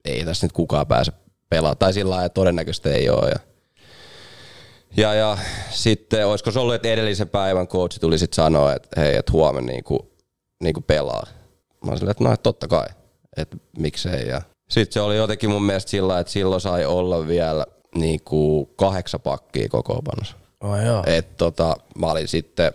ei tässä nyt kukaan pääse pelaamaan. Tai sillä lailla, että todennäköisesti ei ole. Ja, ja, ja sitten olisiko se ollut, että edellisen päivän coachi tuli sitten sanoa, että hei, että huomenna niinku, niinku pelaa. Mä olin silleen, että no, että totta kai, että miksei. Ja sitten se oli jotenkin mun mielestä sillä että silloin sai olla vielä niinku kahdeksan pakkia kokoonpanossa. Oh, joo. Et tota, mä olin sitten,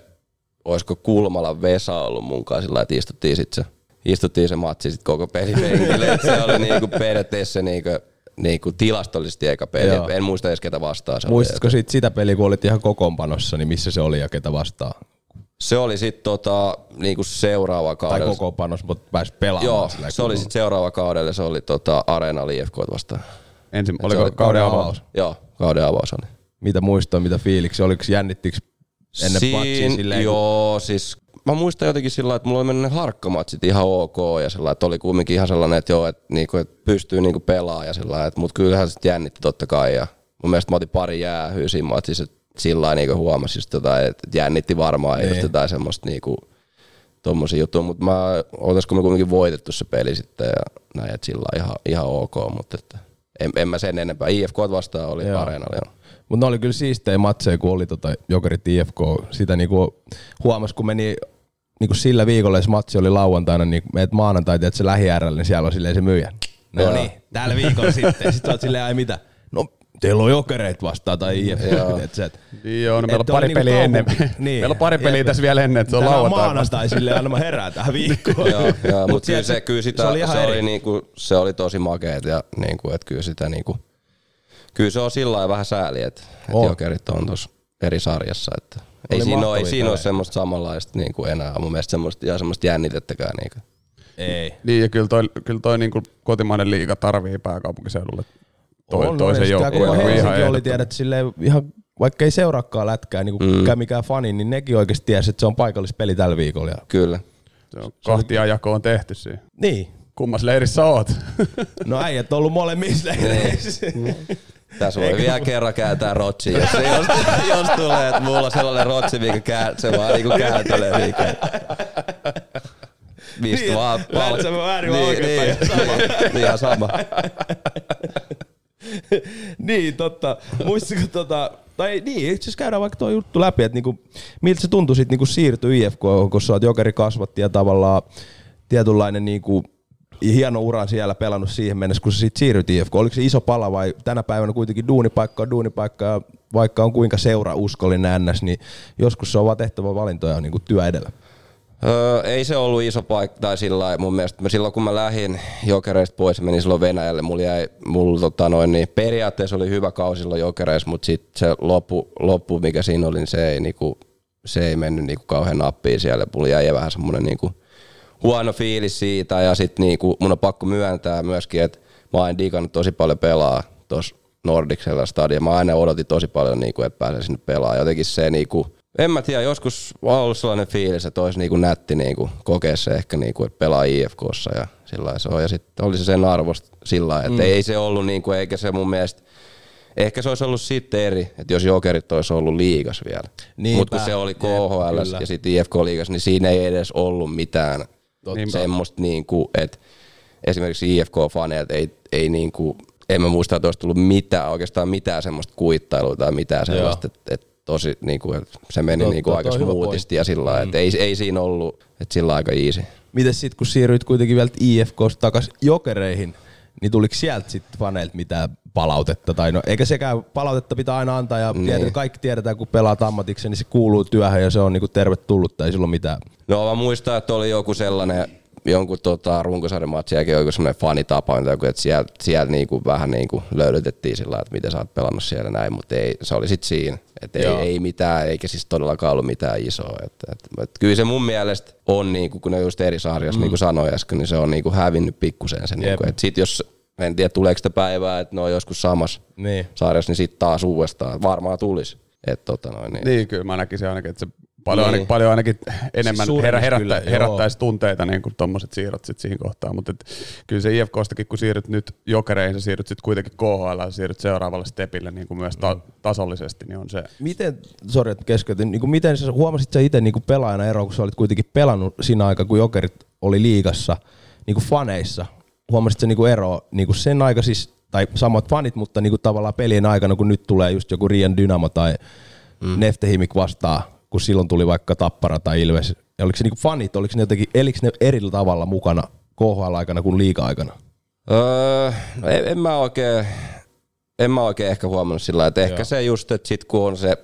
olisiko Kulmalan Vesa ollut mun kanssa sillä että istuttiin sitten se, istuttiin se matsi sit koko pelipenkille. Se oli niinku periaatteessa niinku, niinku tilastollisesti eka peli. Joo. En muista edes ketä vastaan se. Muistatko sit sitä peliä, kun olit ihan kokoonpanossa, niin missä se oli ja ketä vastaan? Se oli sitten tota, niinku seuraava Tai kaudella. kokoonpanossa, mutta pääsi pelaamaan. Joo, sillä se oli sitten seuraava kaudella, se oli tota Arena IFK vastaan. Ensin, se oliko oli kauden avaus? Joo, kauden avaus oli. Mitä muistoa, mitä fiiliksi? Oliko jännittikö ennen matsia silleen? Joo, siis mä muistan jotenkin sillä että mulla oli mennyt ne harkkamatsit ihan ok ja sillä että oli kumminkin ihan sellainen, että joo, että, niinku, että pystyy niinku pelaamaan ja sillä että mut kyllähän se jännitti totta kai ja mun mielestä mä otin pari jäähyä siinä matsissa, että sillä lailla niinku huomasi just jotain, että jännitti varmaan Niin. just jotain semmoista niinku, tommosia juttuja, mutta mä, oltaisiko me kuitenkin voitettu se peli sitten ja näin, että sillä ihan, ihan ok, mutta että en, en mä sen enempää. IFK vastaan oli Joo. areenalla, joo. Mutta ne oli kyllä siistejä matseja, kun oli tota Jokerit IFK. Sitä niinku huomasi, kun meni niinku sillä viikolla, jos matsi oli lauantaina, niin meet maanantai, että se lähi niin siellä on silleen se myyjä. No Joo. niin, tällä viikolla sitten. Sitten oot silleen, ai mitä? No, teillä on jokereit vastaan tai IFK. Joo. Et se, et, Joo, no meillä on pari niinku peliä ennen. *laughs* Niin. Meillä on pari peliä Jep. tässä vielä ennen, että se on tänään lauantai. maanantai silleen, aina mä herään tähän viikkoon. joo, joo Mut mutta kyllä se, kyllä sitä, se oli se oli, niinku, se oli tosi makeet ja niinku, että kyllä sitä niinku, kyllä se on sillä lailla vähän sääli, että et On. jokerit on tuossa eri sarjassa, että ei Oli siinä, ole, ei siinä ole semmoista samanlaista niinku enää, mun mielestä semmoista, ihan semmoista jännitettäkään. Niinku. Ei. Niin, ja kyllä toi, kyllä toi niinku kotimainen liiga tarvii pääkaupunkiseudulle toi, On, toisen ja joukkueen. Koko Helsinki ihan oli, tiedät, silleen ihan, vaikka ei seuraakaan lätkää, niin kuin mm. mikään fani, niin nekin oikeasti tiesi, että se on paikallispeli tällä viikolla. Ja... Kyllä. Se on kahtia jako on tehty siinä. Niin. Kummas leirissä oot? No äijät on ollut molemmissa leireissä. Tässä voi vielä kerran kääntää rotsi, jos, jos, jos tulee, että mulla on sellainen rotsi, mikä kää, se vaan niinku kääntelee liikaa. Mistä Niin, vaan lähdet sä väärin vai oikein päin? niin, ihan sama. niin, totta. Muistatko tota, tai niin, itse asiassa käydään vaikka tuo juttu läpi, että niinku, miltä se tuntui sitten niinku siirtyä IFK, kun sä oot jokeri kasvatti ja tavallaan tietynlainen niinku, hieno ura siellä pelannut siihen mennessä, kun sä sit siirryt IFK. Oliko se iso pala vai tänä päivänä kuitenkin duunipaikka on duunipaikka ja vaikka on kuinka seurauskollinen NS, niin joskus se on vaan tehtävä valintoja niin kuin työ edellä. Öö, ei se ollut iso paikka, tai sillä mun mielestä silloin kun mä lähdin jokereista pois menin silloin Venäjälle, mulla jäi, mulla tota noin, niin periaatteessa oli hyvä kausi silloin jokereissa, mutta sitten se loppu, loppu, mikä siinä oli, niin se ei, niinku, se ei mennyt niinku kauhean nappiin siellä, mulla jäi vähän semmoinen niinku, huono fiilis siitä, ja sitten niinku, mun on pakko myöntää myöskin, että mä oon digannut tosi paljon pelaa tuossa Nordicsella stadia, mä aina odotin tosi paljon, niinku, että pääsen sinne pelaamaan, jotenkin se niinku, en mä tiedä, joskus on ollut sellainen fiilis, että olisi niinku nätti niinku kokea se ehkä, niinku, että pelaa IFKssa ja sillä se on. Ja sitten oli se sen arvosta sillä että mm. ei se ollut, niinku, eikä se mun mielestä, ehkä se olisi ollut sitten eri, että jos jokerit olisi ollut liigas vielä. Mutta kun se oli KHL ja sitten IFK liigas, niin siinä ei edes ollut mitään Totta. semmoista, niinku, että esimerkiksi IFK-faneilta ei, ei niinku, en mä muista, että olisi tullut mitään, oikeastaan mitään semmoista kuittailua tai mitään sellaista, että et tosi, niin kuin, se meni niin kuin aika smoothisti ja sillä mm. että ei, ei siinä ollut, että sillä aika easy. Miten sitten kun siirryit kuitenkin vielä IFKsta takaisin jokereihin, niin tuliko sieltä sitten faneilta mitään palautetta? Tai no, eikä sekään palautetta pitää aina antaa ja niin. tiedät, kaikki tiedetään, kun pelaat ammatiksi, niin se kuuluu työhön ja se on niinku tervetullut tai ei silloin mitään. No mä muistan, että oli joku sellainen jonkun tota, runkosarjan matsin jälkeen joku semmoinen fanitapa, että sieltä sielt niinku vähän niinku löydytettiin sillä että miten sä oot pelannut siellä näin, mutta ei, se oli sitten siinä. Että ei, ei, mitään, eikä siis todellakaan ollut mitään isoa. Et, et, et, kyllä se mun mielestä on, niinku, kun ne just eri sarjassa, mm. niin kuin sanoin äsken, niin se on niinku hävinnyt pikkusen sen. Niinku, että sit jos, en tiedä tuleeko sitä päivää, että ne on joskus samassa niin. sarjassa, niin sitten taas uudestaan. Varmaan tulisi. Et, tota noin, niin. niin, kyllä mä näkisin ainakin, että se Paljon, niin. ainakin, paljon ainakin enemmän siis herä, herättä, kyllä, herättäisi joo. tunteita niin kuin tuommoiset siirrot sit siihen kohtaan, mutta kyllä se IFKstakin, kun siirryt nyt jokereihin, sä siirryt sitten kuitenkin KHL ja siirryt seuraavalle stepille niin kuin myös ta- mm. tasollisesti, niin on se. Miten, sorry, että keskeytin, niin kuin miten sä huomasit sä itse niin kuin pelaajana ero, kun sä olit kuitenkin pelannut siinä aikaa, kun jokerit oli liigassa, niin kuin faneissa, huomasit sä niin kuin ero niin kuin sen aika siis, tai samat fanit, mutta niin kuin tavallaan pelien aikana, kun nyt tulee just joku Rian Dynamo tai mm. Neftehimik vastaa kun silloin tuli vaikka Tappara tai Ilves. Ja oliko se niinku fanit, oliko ne jotenkin, elikö ne eri tavalla mukana KHL-aikana kuin liiga-aikana? Öö, no en, en, mä oikein, en mä oikein ehkä huomannut sillä että ehkä Joo. se just, että sit kun on se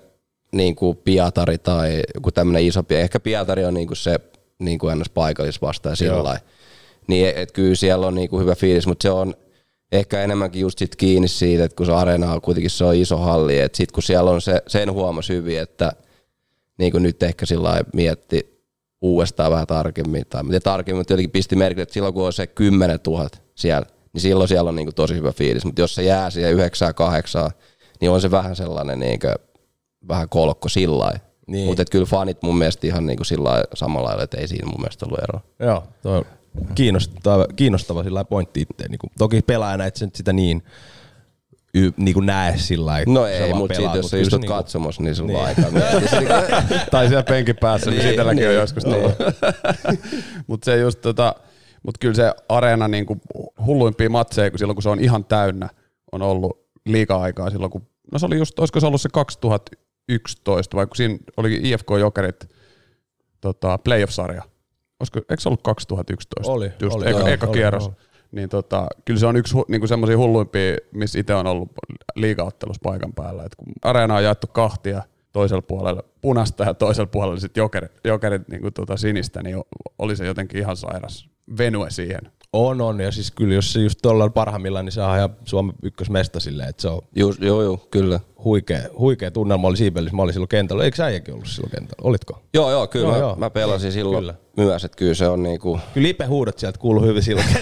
niin kuin Pietari tai joku tämmöinen iso, ehkä Pietari on niin kuin se niin kuin ennäs paikallisvastaaja sillä niin et kyllä siellä on niin kuin hyvä fiilis, mutta se on ehkä enemmänkin just sit kiinni siitä, että kun se areena on kuitenkin se on iso halli, että sit kun siellä on se, sen huomasi hyvin, että – niin kuin nyt ehkä sillä mietti uudestaan vähän tarkemmin, tai miten tarkemmin, mutta jotenkin pisti merkille, että silloin kun on se 10 000 siellä, niin silloin siellä on niin kuin tosi hyvä fiilis, mutta jos se jää siihen 9 8 niin on se vähän sellainen niin kuin, vähän kolkko sillä niin. Mutta kyllä fanit mun mielestä ihan niin kuin sillä samalla lailla, että ei siinä mun mielestä ollut eroa. Joo, toi kiinnostava, kiinnostava sillä pointti itse. Niin kuin, toki pelaajana et sitä niin y, niin kuin näe sillä lailla. No ei, mutta siitä jos sä istut niinku... katsomassa, niin sulla on aikaa *laughs* Tai siellä penkin päässä, niin, niin sielläkin niin, on joskus niin. *laughs* mutta se just tota, mutta kyllä se areena niin kuin hulluimpia matseja, kun silloin kun se on ihan täynnä, on ollut liikaa aikaa silloin, kun, no se oli just, olisiko se ollut se 2011, vai kun siinä oli IFK Jokerit tota, playoff-sarja. Olisiko, eikö se ollut 2011? Oli, just, oli. Eka, eka oli, kierros. Oli niin tota, kyllä se on yksi niinku semmoisia hulluimpia, missä itse on ollut liigaottelussa paikan päällä. Et kun areena on jaettu kahtia, toisella puolella punasta ja toisella puolella sitten jokerit, jokerit niin tota sinistä, niin oli se jotenkin ihan sairas venue siihen. On, on. Ja siis kyllä, jos se just tuolla parhaimmillaan, niin se on ihan Suomen ykkösmesta silleen, että se on Just, joo, joo, kyllä. Huikea, huikea tunnelma oli Siipelissä. Mä olin silloin kentällä. Eikö äijäkin ollut silloin kentällä? Olitko? Joo, joo, kyllä. Joo, mä, joo. mä pelasin silloin kyllä. myös, että kyllä se on niinku... Kyllä Lipe huudot sieltä kuuluu hyvin silloin *laughs*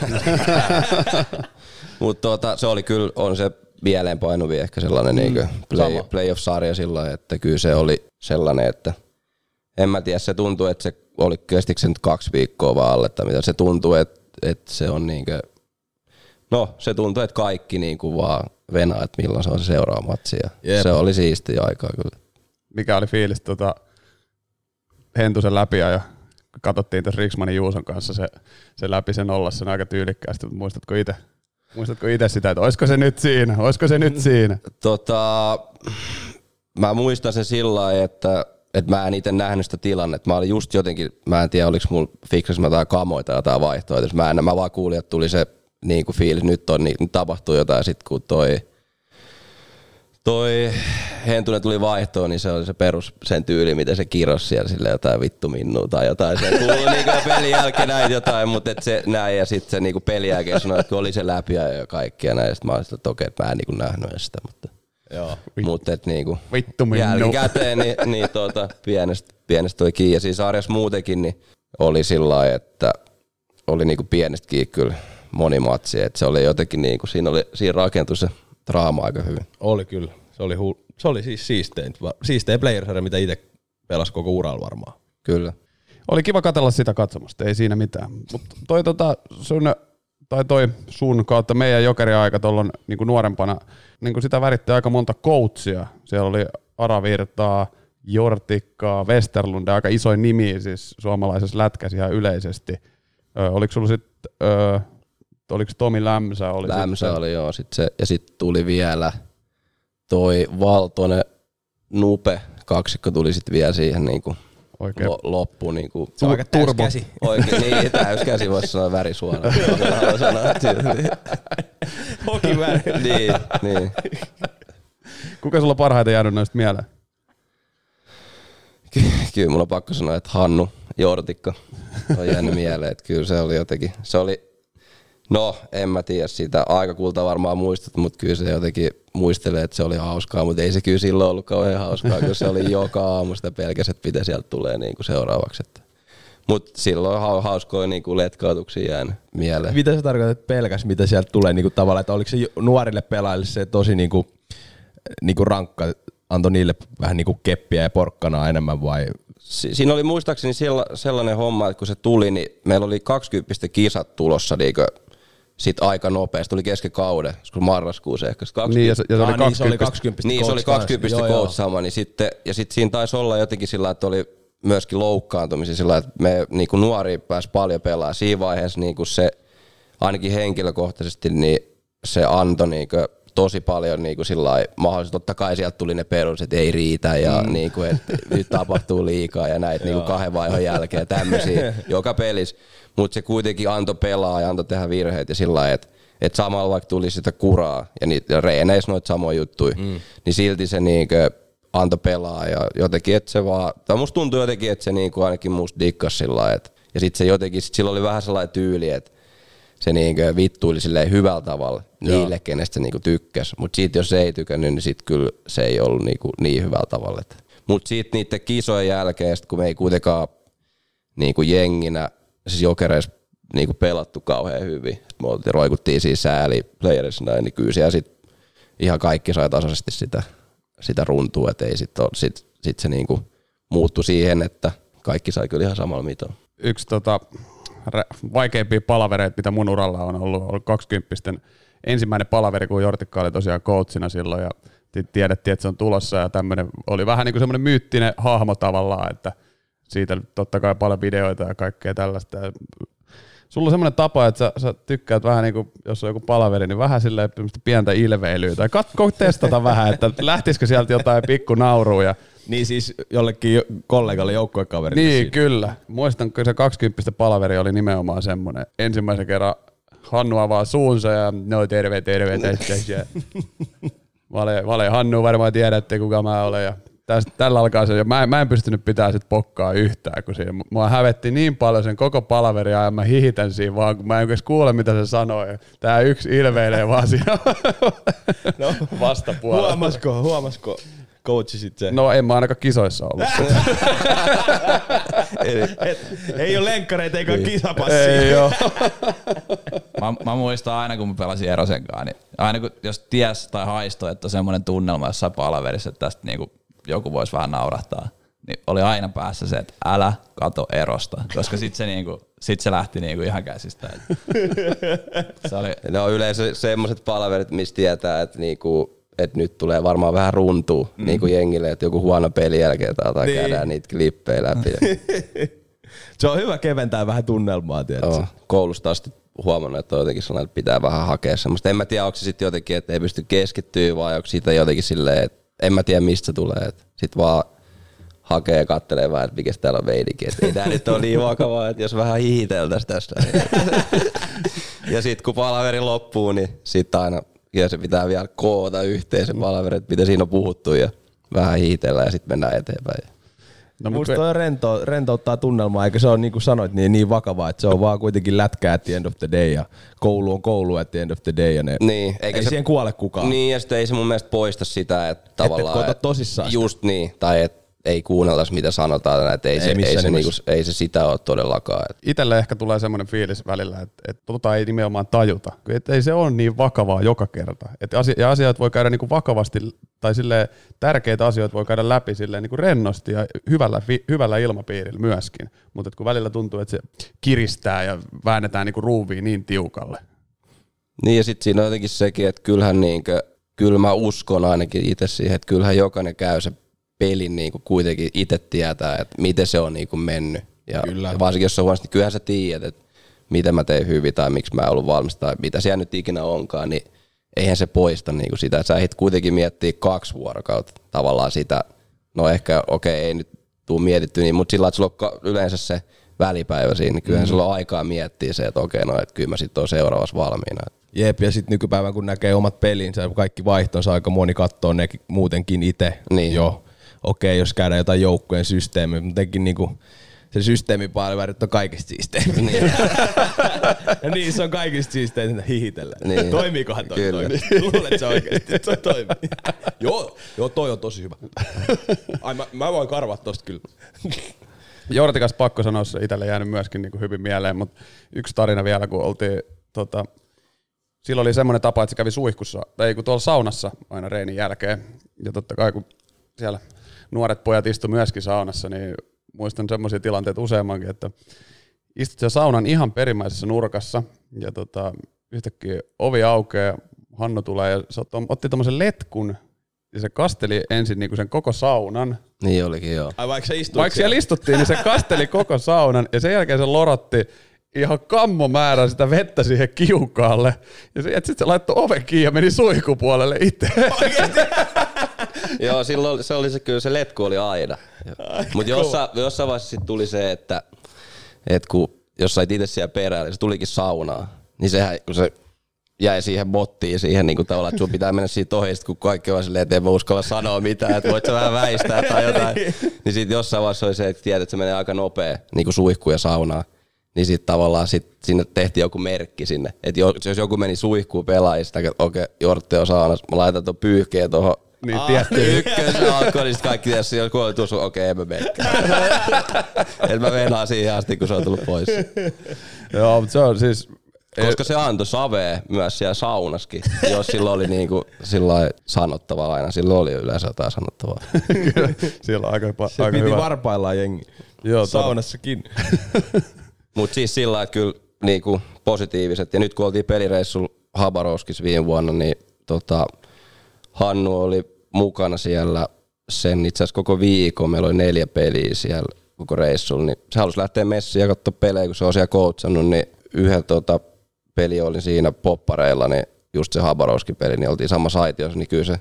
Mutta tota, se oli kyllä, on se mieleenpainuvi ehkä sellainen mm, niinku play, playoff-sarja silloin, että kyllä se oli sellainen, että en mä tiedä, se tuntui, että se oli kestikö se nyt kaksi viikkoa vaan alle, tai mitä se tuntuu, että että se on niinkö, no se tuntuu, että kaikki niinku vaan venaa, että milloin se on se seuraava matsi ja se oli siisti aikaa kyllä. Mikä oli fiilis tota, Hentusen läpi ja katsottiin tässä Riksmanin Juuson kanssa se, se läpi sen olla sen aika tyylikkäästi, mutta muistatko itse? Muistatko itse sitä, että olisiko se nyt siinä? Olisiko se nyt siinä? Tota, mä muistan sen sillä lailla, että että mä en itse nähnyt sitä tilannetta. Mä olin just jotenkin, mä en tiedä oliko mulla fiksas mä jotain kamoita tai jotain vaihtoehtoja. Mä, en, mä vaan kuulin, että tuli se niin kuin fiilis, nyt, on, niin, nyt tapahtuu jotain. Sitten kun toi, toi Hentunen tuli vaihtoon, niin se oli se perus sen tyyli, miten se kirros siellä sille jotain vittu minnuu tai jotain. Se kuului *laughs* niinku pelin jälkeen näin jotain, mutta et se näin ja sitten se niinku pelin jälkeen sanoi, että oli se läpi ja kaikki ja näin. Sitten mä olin että okei, mä en niinku nähnyt sitä, mutta, Joo. mutta et niinku Vittu minnu. jälkikäteen niin, niin tuota, pienestä, pienestä toi kiinni. Ja siinä sarjassa muutenkin niin oli sillä lailla, että oli niinku pienestä kiinni kyllä moni matsi. Et se oli jotenkin niinku, siinä, oli, siinä rakentui se draama aika hyvin. Oli kyllä. Se oli, hu- se oli siis siistein, siistein playersarja, mitä itse pelasi koko uralla varmaan. Kyllä. Oli kiva katella sitä katsomasta, ei siinä mitään. Mutta toi, tota, sun, tai toi sun kautta meidän jokeriaika tuolloin niin nuorempana, niin kuin sitä väritti aika monta coachia. Siellä oli Aravirtaa, Jortikkaa, Westerlund, aika isoin nimi siis suomalaisessa lätkässä ihan yleisesti. Ö, oliko sulla sitten, oliko Tomi Lämsä? Oli Lämsä sitten, oli joo, sit se, ja sitten tuli vielä toi Valtonen Nupe kaksikko tuli sitten vielä siihen niinku Oikein. lo, loppuun niinku Se on aika Turbo. täyskäsi. oikein niin täyskäsi voisi sanoa värisuora. sanoa, Hokin väri. niin, niin. Kuka sulla parhaiten jäänyt noista mieleen? Ky- Kyllä mulla on pakko sanoa, että Hannu Jortikka on jäänyt mieleen, että kyllä se oli jotenkin, se oli, no en mä tiedä sitä, aikakulta varmaan muistat, mutta kyllä se jotenkin muistelee, että se oli hauskaa, mutta ei se kyllä silloin ollut kauhean hauskaa, kun se oli *laughs* joka aamu sitä pelkäs, että mitä sieltä tulee niin kuin seuraavaksi. Mutta silloin hau- hauskoja niin kuin letkautuksia jäänyt mieleen. Mitä sä tarkoitat pelkäs, mitä sieltä tulee niinku tavallaan, että oliko se nuorille pelaajille se tosi niinku, niinku rankka, antoi niille vähän niinku keppiä ja porkkanaa enemmän vai? Si- siinä oli muistaakseni sella- sellainen homma, että kun se tuli, niin meillä oli 20 kisat tulossa niinkö sit aika nopeasti, tuli kesken kauden, kun marraskuussa ehkä. sit 20 Niin, ja se, ja se Ah, oli niin, se oli 20. 20 niin, se oli coach kanssa. 20 Joo, joo. coach sama, niin sitten, ja sitten siinä taisi olla jotenkin sillä, että oli myöskin loukkaantumisia sillä, että me niin kuin nuori pääsi paljon pelaa. Siinä vaiheessa niin kuin se, ainakin henkilökohtaisesti, niin se antoi niin kuin tosi paljon niin kuin sillä lailla mahdollisuus. Totta kai sieltä tuli ne perus, että ei riitä ja mm. niin kuin, että nyt tapahtuu liikaa ja näitä *laughs* niin kuin kahden vaihon jälkeen tämmöisiä *laughs* joka pelissä. Mutta se kuitenkin antoi pelaa ja antoi tehdä virheitä ja sillä lailla, että että samalla vaikka tuli sitä kuraa ja niitä reeneissä noita samoja juttuja, mm. niin silti se niinkö antoi pelaa ja jotenkin, että se vaan, tai musta tuntuu jotenkin, että se niinku ainakin musta dikkas sillä lailla, että, ja sitten se jotenkin, sit sillä oli vähän sellainen tyyli, että se niinkö vittuili silleen hyvällä tavalla niille, kenestä se niinku tykkäs. Mutta siitä jos se ei tykännyt, niin sit kyllä se ei ollut niinku niin hyvällä tavalla. Mutta sitten niiden kisojen jälkeen, sit kun me ei kuitenkaan niinku jenginä, siis jokereissa niinku pelattu kauhean hyvin. Me oltiin, roikuttiin siis sääli playerissa näin, niin kyllä siellä sit ihan kaikki sai tasaisesti sitä, sitä runtua, että ei sit, sit, sit se niinku muuttui siihen, että kaikki sai kyllä ihan samalla mitalla. yksi tota, vaikeimpia palavereita, mitä mun uralla on ollut, ollut 20 ensimmäinen palaveri, kun Jortikka oli tosiaan coachina silloin ja ti- tiedettiin, että se on tulossa ja tämmöinen oli vähän niin kuin semmoinen myyttinen hahmo tavallaan, että siitä totta kai paljon videoita ja kaikkea tällaista. Ja Sulla on semmoinen tapa, että sä, sä tykkäät vähän niin kuin, jos on joku palaveri, niin vähän silleen pientä ilveilyä. Tai katso, testata vähän, että lähtisikö sieltä jotain pikku nauruja. Niin siis jollekin jo- kollegalle joukkuekaverille. Niin, siinä. kyllä. Muistan, kun se 20 palaveri oli nimenomaan semmoinen. Ensimmäisen kerran Hannu avaa suunsa ja no terve, terve, tässä. *laughs* Ja vale, vale Hannu varmaan tiedätte, kuka mä olen. Ja tästä, tällä alkaa se, ja mä, en- mä en pystynyt pitää sit pokkaa yhtään, kun siinä, mua hävetti niin paljon sen koko palaveri ja mä hihitän siinä vaan, kun mä en edes kuule, mitä se sanoi. Tää yksi ilveilee vaan siinä *laughs* no, vastapuolella. Huomasko, huomasko coachi sit se? No en mä ainakaan kisoissa ollut. *laughs* ei ole lenkkareita eikä kisapassia. Ei joo. *laughs* Mä, mä muistan aina, kun mä pelasin Erosen kanssa, niin aina kun jos ties tai haistoi, että on semmoinen tunnelma jossain palaverissa, että tästä niinku joku voisi vähän naurahtaa, niin oli aina päässä se, että älä kato Erosta, koska sit se, niinku, sit se lähti niinku ihan käsistä. Et Se oli, *laughs* Ne on yleensä semmoiset palaverit, mistä tietää, että niinku, että nyt tulee varmaan vähän runtuu mm. niinku jengille, että joku huono peli jälkeen tai Niin. käydään niitä klippejä läpi. *laughs* *laughs* Se on hyvä keventää vähän tunnelmaa, tiedätkö? Joo, koulusta asti huomannut, että on jotenkin sellainen, että pitää vähän hakea semmoista. En mä tiedä, onko se sitten jotenkin, että ei pysty keskittyä vai onko siitä jotenkin silleen, että en mä tiedä mistä se tulee. Sitten vaan hakee ja kattelee vähän, että mikä täällä on. Että ei tää nyt ole niin vakavaa, että jos vähän hihiteltäisiin tässä. *laughs* Ja sitten kun palaveri loppuu, niin sitten aina ja se pitää vielä koota yhteen se palaveri, että mitä siinä on puhuttu ja vähän hiitellään ja sitten mennään eteenpäin. No, Musta toi rento, rentouttaa tunnelmaa, eikä se ole niin kuin sanoit niin, niin vakavaa, että se on vaan kuitenkin lätkää at the end of the day ja koulu on koulu at the end of the day ja ne, niin, eikä ei se, siihen kuole kukaan. Niin ja sitten ei se mun mielestä poista sitä, että tavallaan... Et tosissaan Just niin, tai että ei kuunnella mitä sanotaan, että ei, ei, se, ei, se, niinku, ei se sitä ole todellakaan. Itselle ehkä tulee semmoinen fiilis välillä, että, että tota ei nimenomaan tajuta. Että ei se ole niin vakavaa joka kerta. Että asia, ja asiat voi käydä niinku vakavasti, tai sille tärkeitä asioita voi käydä läpi silleen niinku rennosti ja hyvällä, hyvällä ilmapiirillä myöskin. Mutta kun välillä tuntuu, että se kiristää ja väännetään niinku ruuviin niin tiukalle. Niin ja sitten siinä on jotenkin sekin, että kyllähän niinkö, kyllä mä uskon ainakin itse siihen, että kyllähän jokainen käy se pelin niin kuin kuitenkin itse tietää, että miten se on niin kuin mennyt. Ja Kyllä. varsinkin jos on huonosti, niin kyllähän sä tiedät, että miten mä tein hyvin tai miksi mä en ollut valmis tai mitä siellä nyt ikinä onkaan, niin eihän se poista niin kuin sitä. Sä ehdit kuitenkin miettiä kaksi vuorokautta tavallaan sitä, no ehkä okei okay, ei nyt tuu mietitty niin, mutta sillä että sulla on yleensä se välipäivä siinä, niin kyllähän mm. sulla on aikaa miettiä se, että okei, okay, no että kyllä mä sitten oon seuraavassa valmiina. Jep, ja sitten nykypäivän kun näkee omat pelinsä ja kaikki vaihtonsa, aika moni katsoo ne muutenkin itse niin. jo okei, okay, jos käydään jotain joukkueen systeemiä, mutta tekin niinku, se systeemipalvelut on kaikista siisteintä. *laughs* Niin. ja niin, se on kaikista siisteintä hihitellä. Niin. Toimiikohan toi? Kyllä. Toimii. Luulet sä oikeasti, että se toimii? joo, joo, toi on tosi hyvä. Ai, mä, mä voin karvaa tosta kyllä. Jortikas pakko sanoa, se itselle jäänyt myöskin niin kuin hyvin mieleen, mutta yksi tarina vielä, kun oltiin, tota, silloin oli semmoinen tapa, että se kävi suihkussa, tai kun tuolla saunassa aina reinin jälkeen, ja totta kai kun siellä nuoret pojat istu myöskin saunassa, niin muistan semmoisia tilanteita useammankin, että istut siellä saunan ihan perimmäisessä nurkassa ja tota, yhtäkkiä ovi aukeaa, Hannu tulee ja se otti tuommoisen letkun ja se kasteli ensin niinku sen koko saunan. Niin olikin joo. Ai vaikka, vaikka siellä istuttiin, niin se kasteli koko saunan ja sen jälkeen se lorotti ihan kammo määrä sitä vettä siihen kiukaalle. Ja sitten se laittoi oven kiinni ja meni suihkupuolelle itse. *laughs* Joo, silloin se oli se, kyllä se letku oli aina. Mutta jossain, jossain vaiheessa sit tuli se, että, että kun, jos sait itse siellä perällä, se tulikin saunaa, niin sehän, kun se jäi siihen bottiin siihen niin kuin tavallaan, että sun pitää mennä siitä ohi, kun kaikki on silleen, että en mä uskalla sanoa mitään, että voit sä vähän väistää tai jotain. niin sitten jossain vaiheessa oli se, että tiedät, että se menee aika nopea, niin kuin suihku ja saunaa. Niin sitten tavallaan sit sinne tehtiin joku merkki sinne. Että jos joku meni suihkuun pelaajista, että okei, okay, Jortte on saunassa, mä laitan tuon pyyhkeen tuohon niin ah, tietty. Ykkösen alkoi, niin kaikki tietysti, jos kuoli tuossa, okei, okay, *laughs* en mä Et mä venaan siihen asti, kun se on tullut pois. Joo, mutta se on siis... Koska se antoi savee myös siellä saunaskin, jos sillä oli niinku sillä sanottavaa aina. Silloin oli yleensä jotain sanottavaa. *laughs* Kyllä, siellä on aika, se aika piti hyvä. varpaillaan jengi. Joo, saunassakin. *laughs* Mutta siis sillä että kyllä niinku positiiviset. Ja nyt kun oltiin pelireissulla Habarovskissa viime vuonna, niin tota, Hannu oli mukana siellä sen itse asiassa koko viikon. Meillä oli neljä peliä siellä koko reissulla. Niin se halusi lähteä messiin ja katsoa pelejä, kun se on siellä coachannut, niin yhden tota, peli oli siinä poppareilla, niin just se Habarovskin peli, niin oltiin samassa aitiossa, niin kyllä se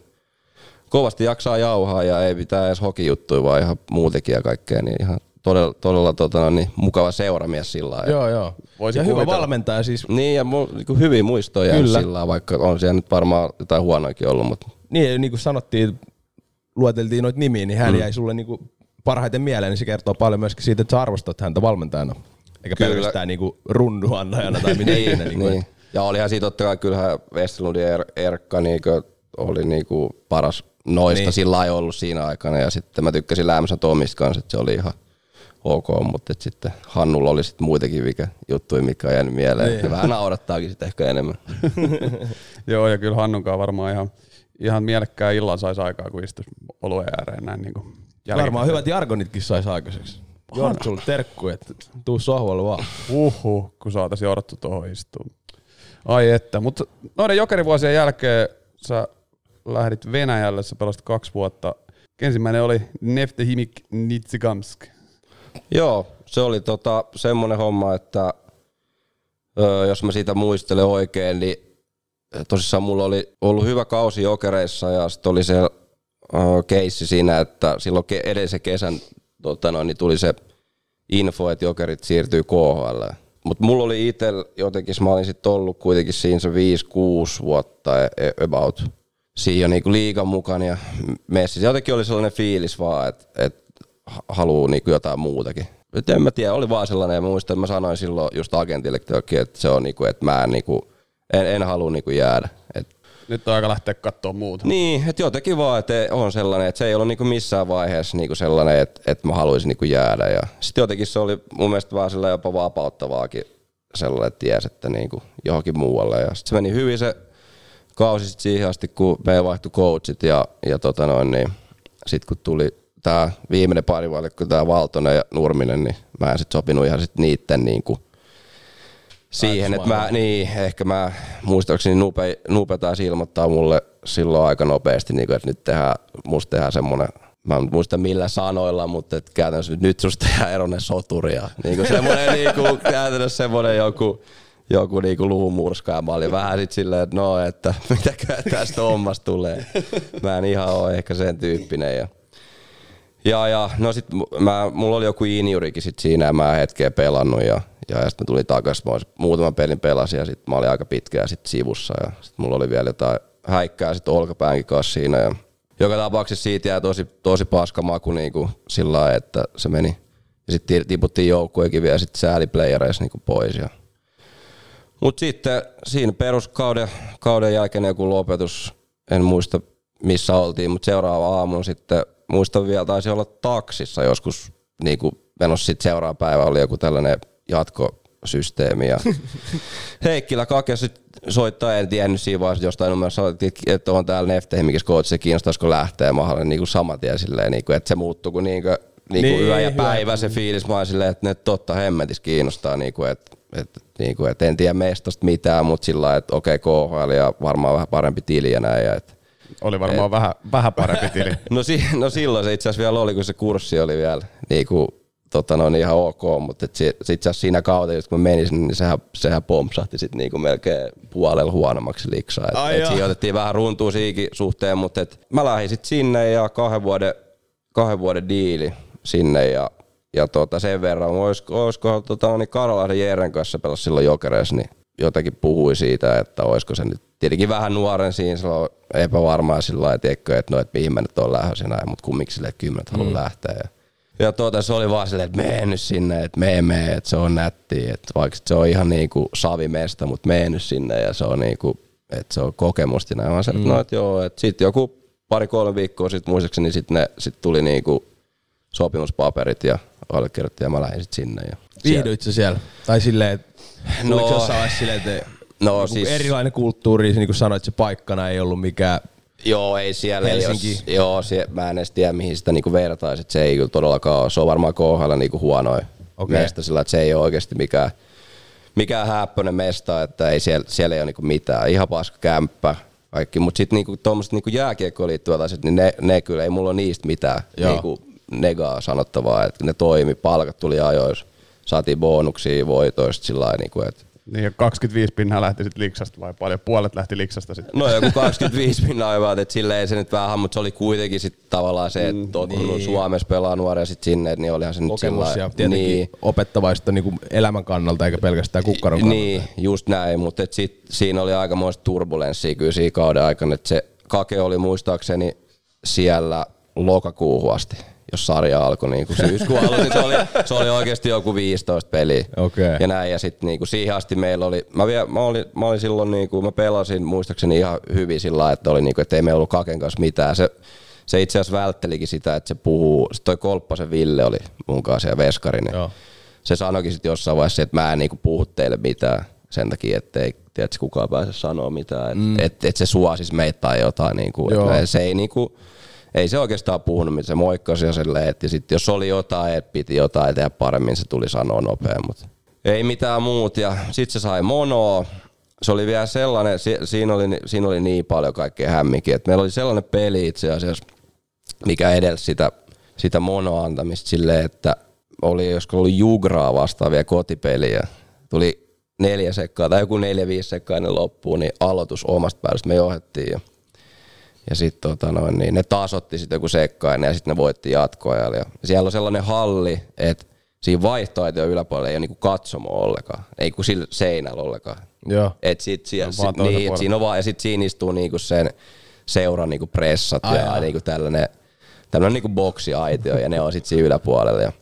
kovasti jaksaa jauhaa ja ei pitää edes hokijuttuja, vaan ihan muutenkin ja kaikkea, niin ihan todella, todella tota, niin, mukava seuramies sillä lailla. Joo, joo. Voisi ja hyvä valmentaja siis. Niin, ja mu, niin hyviä muistoja sillä lailla, vaikka on siellä nyt varmaan jotain huonoakin ollut. Mutta. Niin, niin kuin sanottiin, lueteltiin noita nimiä, niin hän mm. jäi sulle niin kuin parhaiten mieleen, niin se kertoo paljon myöskin siitä, että sä arvostat häntä valmentajana. Eikä Kyllä. pelkästään niin runduannajana tai mitä *laughs* niin, niin, niin. Ja olihan siitä totta kai kyllähän Westerlund ja er, Erkka niin oli niin kuin paras noista niin. sillä lailla ollut siinä aikana. Ja sitten mä tykkäsin Lämsä Tomista kanssa, että se oli ihan ok, mutta et sitten Hannulla oli sitten muitakin mikä juttuja, mikä on jäänyt mieleen. Niin. vähän naurattaakin sitten ehkä enemmän. *laughs* *laughs* Joo, ja kyllä Hannunkaan varmaan ihan, ihan mielekkään illan saisi aikaa, kun istuisi oluen ääreen näin niin kuin Varmaan hyvät jargonitkin saisi aikaiseksi. Jortsulle terkku, että tuu sohvalle vaan. Uhu, kun saataisiin Jorttu tuohon istua. Ai että, mutta noiden jokerivuosien jälkeen sä lähdit Venäjälle, sä pelasit kaksi vuotta. Ensimmäinen oli Neftehimik Nitsikamsk. Joo, se oli tota, semmoinen homma, että ö, jos mä siitä muistelen oikein, niin tosissaan mulla oli ollut hyvä kausi jokereissa ja sitten oli se keissi siinä, että silloin edellisen kesän tota noin, niin tuli se info, että jokerit siirtyy KHL. Mutta mulla oli itse jotenkin, mä olin sitten ollut kuitenkin siinä se 5-6 vuotta e, e, about siinä niinku liikan mukana ja messissä. Jotenkin oli sellainen fiilis vaan, että et haluaa niinku jotain muutakin. Et en mä tiedä, oli vaan sellainen, ja muistan, että mä sanoin silloin just agentille, että se on niinku, että mä en, niinku, en, en halua niinku jäädä. Et Nyt on aika lähteä katsoa muuta. niin, että jotenkin vaan, että on sellainen, että se ei ollut niinku missään vaiheessa niinku sellainen, että, että mä haluaisin niinku jäädä. Ja sitten jotenkin se oli mun mielestä vaan sillä jopa vapauttavaakin sellainen, että ties, että niinku johonkin muualle. Ja sitten se meni hyvin se kausi sit siihen asti, kun me vaihtui coachit ja, ja tota noin, niin sitten kun tuli tämä viimeinen parivalikko, tämä Valtonen ja Nurminen, niin mä en sitten sopinut ihan sit niitten niinku siihen, että mä, niin, ehkä mä muistaakseni Nupe, Nupe taisi ilmoittaa mulle silloin aika nopeasti, niin kuin, että nyt tehdään, musta tehdään semmoinen, mä en muista millä sanoilla, mutta että käytännössä nyt susta tehdään eronen soturi ja niin kuin semmoinen niin kuin, *laughs* käytännössä semmoinen joku, joku niin kuin luumurska ja mä olin vähän sit silleen, että no, että mitäkään tästä hommasta tulee. Mä en ihan ole ehkä sen tyyppinen ja ja, ja no sit mä, mulla oli joku injurikin sit siinä ja mä hetkeä pelannut ja, ja, sitten mä tulin takaisin, mä muutaman pelin pelasin ja sitten mä olin aika pitkään sit sivussa ja sitten mulla oli vielä jotain häikkää sit olkapäänkin kanssa siinä ja joka tapauksessa siitä jää tosi, tosi paska maku niinku sillä lailla, että se meni. Ja sitten tiputtiin joukkueekin vielä sitten sääliplayereissa niinku pois ja mutta sitten siinä peruskauden kauden jälkeen joku lopetus, en muista missä oltiin, mutta seuraava aamun sitten, muistan vielä, taisi olla taksissa joskus, niin kuin menossa sitten seuraava päivä oli joku tällainen jatkosysteemi ja *laughs* Heikkilä Kake soittaa, en tiennyt siinä vaiheessa jostain numerossa, että on täällä Neftehimikissä coach, kiinnostaisiko lähteä, olin niin kuin saman tien silleen, niin kuin, että se muuttuu kuin, niin kuin, niin kuin Niin, yö ja hyvä. päivä se fiilis, mä silleen, että ne totta hemmetis kiinnostaa, niin kuin, että, että, niin kuin, että en tiedä meistä tosta mitään, mutta sillä lailla, että okei KHL ja varmaan vähän parempi tili ja näin, ja että Oli varmaan vähän, vähän parempi tili. *laughs* No, si- no silloin se itse asiassa vielä oli, kun se kurssi oli vielä niin kuin, tota, no, niin ihan ok, mutta et itse asiassa siinä kautta, kun mä menin sinne, niin sehän, sehän pompsahti sit niinku melkein puolella huonommaksi liksaa. Et, Ai et siinä otettiin vähän runtua siikin suhteen, mutta et mä lähdin sit sinne ja kahden vuoden, kahden vuoden diili sinne ja, ja tota, sen verran, olisiko, olisiko tota, niin Karolahden Jeren kanssa pelasi silloin jokereissa, niin jotenkin puhui siitä, että olisiko se nyt tietenkin vähän nuoren siinä, silloin epävarmaa sillä lailla, että no, että mihin mä nyt on lähdössä näin, mutta kumminkin mä nyt haluan lähteä. Ja, ja tuota, se oli vaan silleen, että mene nyt sinne, että mene, mene, että se on nätti, että vaikka se on ihan niinku savimesta, mutta mene nyt sinne ja se on niinku, että se on kokemusta ja näin. Mä sanoin, että no, että joo, että sitten joku pari-kolme viikkoa sitten muistaakseni sit ne sit tuli niinku sopimuspaperit ja allekirjoitti ja mä lähdin sitten sinne. Ja Viihdyitkö siellä? Tai silleen, että No. jossain vaiheessa silleen, että No siis- erilainen kulttuuri, niin kuin sanoit, se paikkana ei ollut mikään Joo, ei siellä. Helsinki. jos, joo, sie, mä en edes tiedä, mihin sitä niinku vertaisi. että Se ei kyllä todellakaan ole. Se on varmaan KHL niinku huonoin okay. Mesta sillä, että se ei ole oikeasti mikään, mikään häppöinen mesta, että ei siellä, siellä ei ole niinku mitään. Ihan paska kämppä kaikki. Mutta sitten niinku, tuommoiset niinku jääkiekkoon liittyvät asiat, niin ne, ne kyllä ei mulla ole niistä mitään Joo. niinku, negaa sanottavaa. Että ne toimi, palkat tuli ajoissa, saatiin bonuksia voitoista sillä lailla, niinku, että Niin ja 25 pinnaa lähti sitten liksasta vai paljon? Puolet lähti liksasta sitten. No joku 25 pinnaa aivan, että silleen se nyt vähän, mutta se oli kuitenkin sit tavallaan se, että tottunut niin. Suomessa pelaa nuoria sit sinne, että niin olihan se nyt kokemus sillä ja tietenkin niin, niin. opettavaista niin kuin elämän kannalta eikä pelkästään kukkaron kannalta. niin, just näin, mutta et sit, siinä oli aikamoista turbulenssia kyllä siinä kauden aikana, että se kake oli muistaakseni siellä lokakuuhun asti, jos sarja alkoi niin kuin syyskuun alussa, niin se oli, se oli oikeasti joku 15 peliä. Okei. Ja näin, ja sitten niinku siihen asti meillä oli, mä, vielä, mä, olin, mä olin silloin, niinku, mä pelasin muistaakseni ihan hyvin sillä lailla, että oli niinku, että ei meillä ollut Kaken kanssa mitään. Se, se itse asiassa välttelikin sitä, että se puhuu, sit toi Kolppasen Ville oli mun kanssa ja Veskari, niin Joo. se sanoikin sitten jossain vaiheessa, että mä en niinku puhu teille mitään sen takia, että ei tiedätkö, kukaan pääse sanoa mitään, että mm. et, et se suosis meitä tai jotain, niinku, Joo. että se ei niinku, ei se oikeastaan puhunut, mitä se moikkasi ja silleen, että sitten jos oli jotain, että piti jotain tehdä paremmin, se tuli sanoa nopea, mutta ei mitään muut. Ja sitten se sai monoa. Se oli vielä sellainen, si- siinä oli, siinä oli niin paljon kaikkea hämminkin, että meillä oli sellainen peli itse asiassa, mikä edelsi sitä, sitä monoa antamista silleen, että oli, josko oli Jugraa vastaavia kotipeliä. Tuli neljä sekkaa tai joku neljä, viisi sekkaa ennen loppuun, niin aloitus omasta päästä me johdettiin. Ja ja sitten tota noin, niin ne taas otti sitten joku sekkainen ja sitten ne voitti jatkoajalla. Ja siellä on sellainen halli, että siinä vaihtoehtojen yläpuolella ei ole niinku katsomo ollenkaan. Ei kuin sillä seinällä ollenkaan. Joo. Et sit siellä, on vaan sit, niin, et siinä on vaan, ja sit siinä istuu niinku sen seuran niinku pressat Ai ja jaa. niinku tällainen, tällainen niinku boksiaitio ja ne on sitten siinä yläpuolella. Ja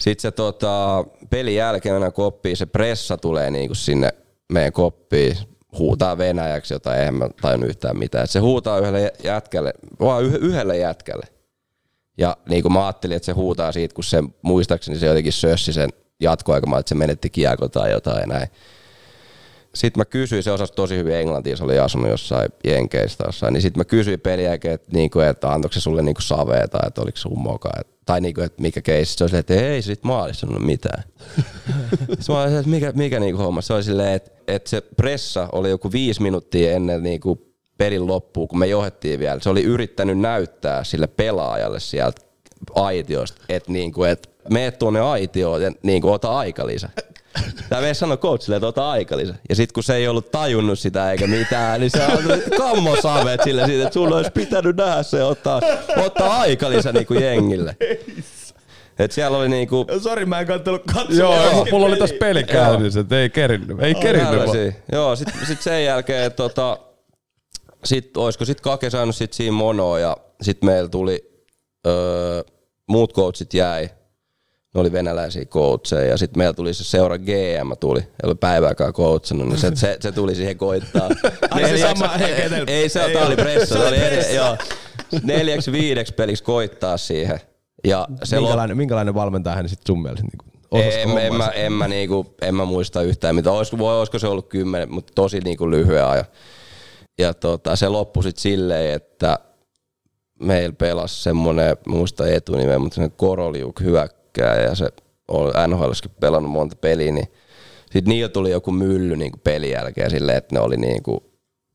sitten se tota, pelin jälkeen mennään koppiin, se pressa tulee niinku sinne meidän koppiin, huutaa venäjäksi jotain, eihän mä tajun yhtään mitään. Se huutaa yhdelle jätkälle, vaan yh- yhdelle jätkälle. Ja niin kuin mä ajattelin, että se huutaa siitä, kun se muistaakseni se jotenkin sössi sen jatkoaikamaan, että se menetti kiekon tai jotain ja näin. Sitten mä kysyin, se osasi tosi hyvin englantia, se oli asunut jossain Jenkeistä jossain, niin sitten mä kysyin pelin jälkeen, että, niinku, että antoiko se sulle niinku savea tai että oliko se mokaa, että, tai niinku, että mikä keissi. Se oli silleen, että ei se sit maalissa sanonut mitään. Sitten mä olin, että mikä, mikä niinku homma. Se oli silleen, että, että se pressa oli joku viisi minuuttia ennen niinku pelin loppua, kun me johdettiin vielä. Se oli yrittänyt näyttää sille pelaajalle sieltä aitiosta, että niinku, että mene tuonne aitioon ja niinku, ota aikalisä. Tämä mies sanoi coachille, että ota aikalisä. Ja sitten kun se ei ollut tajunnut sitä eikä mitään, niin se antoi kammosavet sille siitä, että sun olisi pitänyt nähdä se ja ottaa, ottaa aikalisä niinku jengille. Et siellä oli niinku... Sori, mä en kattonut katsoa. Joo, mulla oli tässä peli käynnissä, että ei kerinnyt. Ei kerinnyt. vaan. Joo, sit, sit sen jälkeen tota, sit, olisiko sit Kake saanut sit siinä monoa ja sit meillä tuli, öö, muut coachit jäi, ne oli venäläisiä coacheja ja sitten meillä tuli se seura GM tuli, ei ollut päivääkään coachannut, niin se, se, se tuli siihen koittaa. *laughs* Ai se Neljäksi- sama- ei, ei, se, ei oli ollut. pressa, Se se oli eri, pressa. joo. Neljäksi viideksi peliksi koittaa siihen. Ja se lop- minkälainen, minkälainen valmentaja hän sitten sun mielestä niin en, en, mä, en, mä niinku, en mä muista yhtään mitä. Olisiko, voi, olisiko se ollut kymmenen, mutta tosi niinku lyhyen ajan. Ja tota, se loppui sitten silleen, että meillä pelasi semmoinen, muista etunimen, mutta semmoinen Koroliuk hyökkää ja se on NHLskin pelannut monta peliä, niin sitten niillä tuli joku mylly niinku pelin jälkeen silleen, että ne oli niinku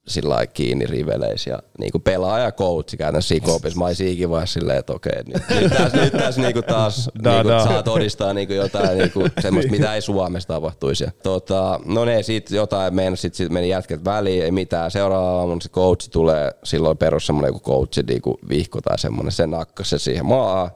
sillä lailla kiinni riveleissä ja niinku pelaaja ja coachi käytännössä siinä kopissa. Mä olin siinäkin vaiheessa silleen, että okei, nyt, nyt tässä, nyt tässä niinku taas Da, *laughs* niinku, da. saa todistaa niinku jotain niinku *laughs* semmoista, mitä ei Suomessa tapahtuisi. Ja, tota, no ne, sit jotain meni, sit, sit meni jätket väliin, ei mitään. Seuraava aamun se coachi tulee, silloin perus semmoinen joku coachi niinku vihko tai semmoinen, se nakkasi se siihen maahan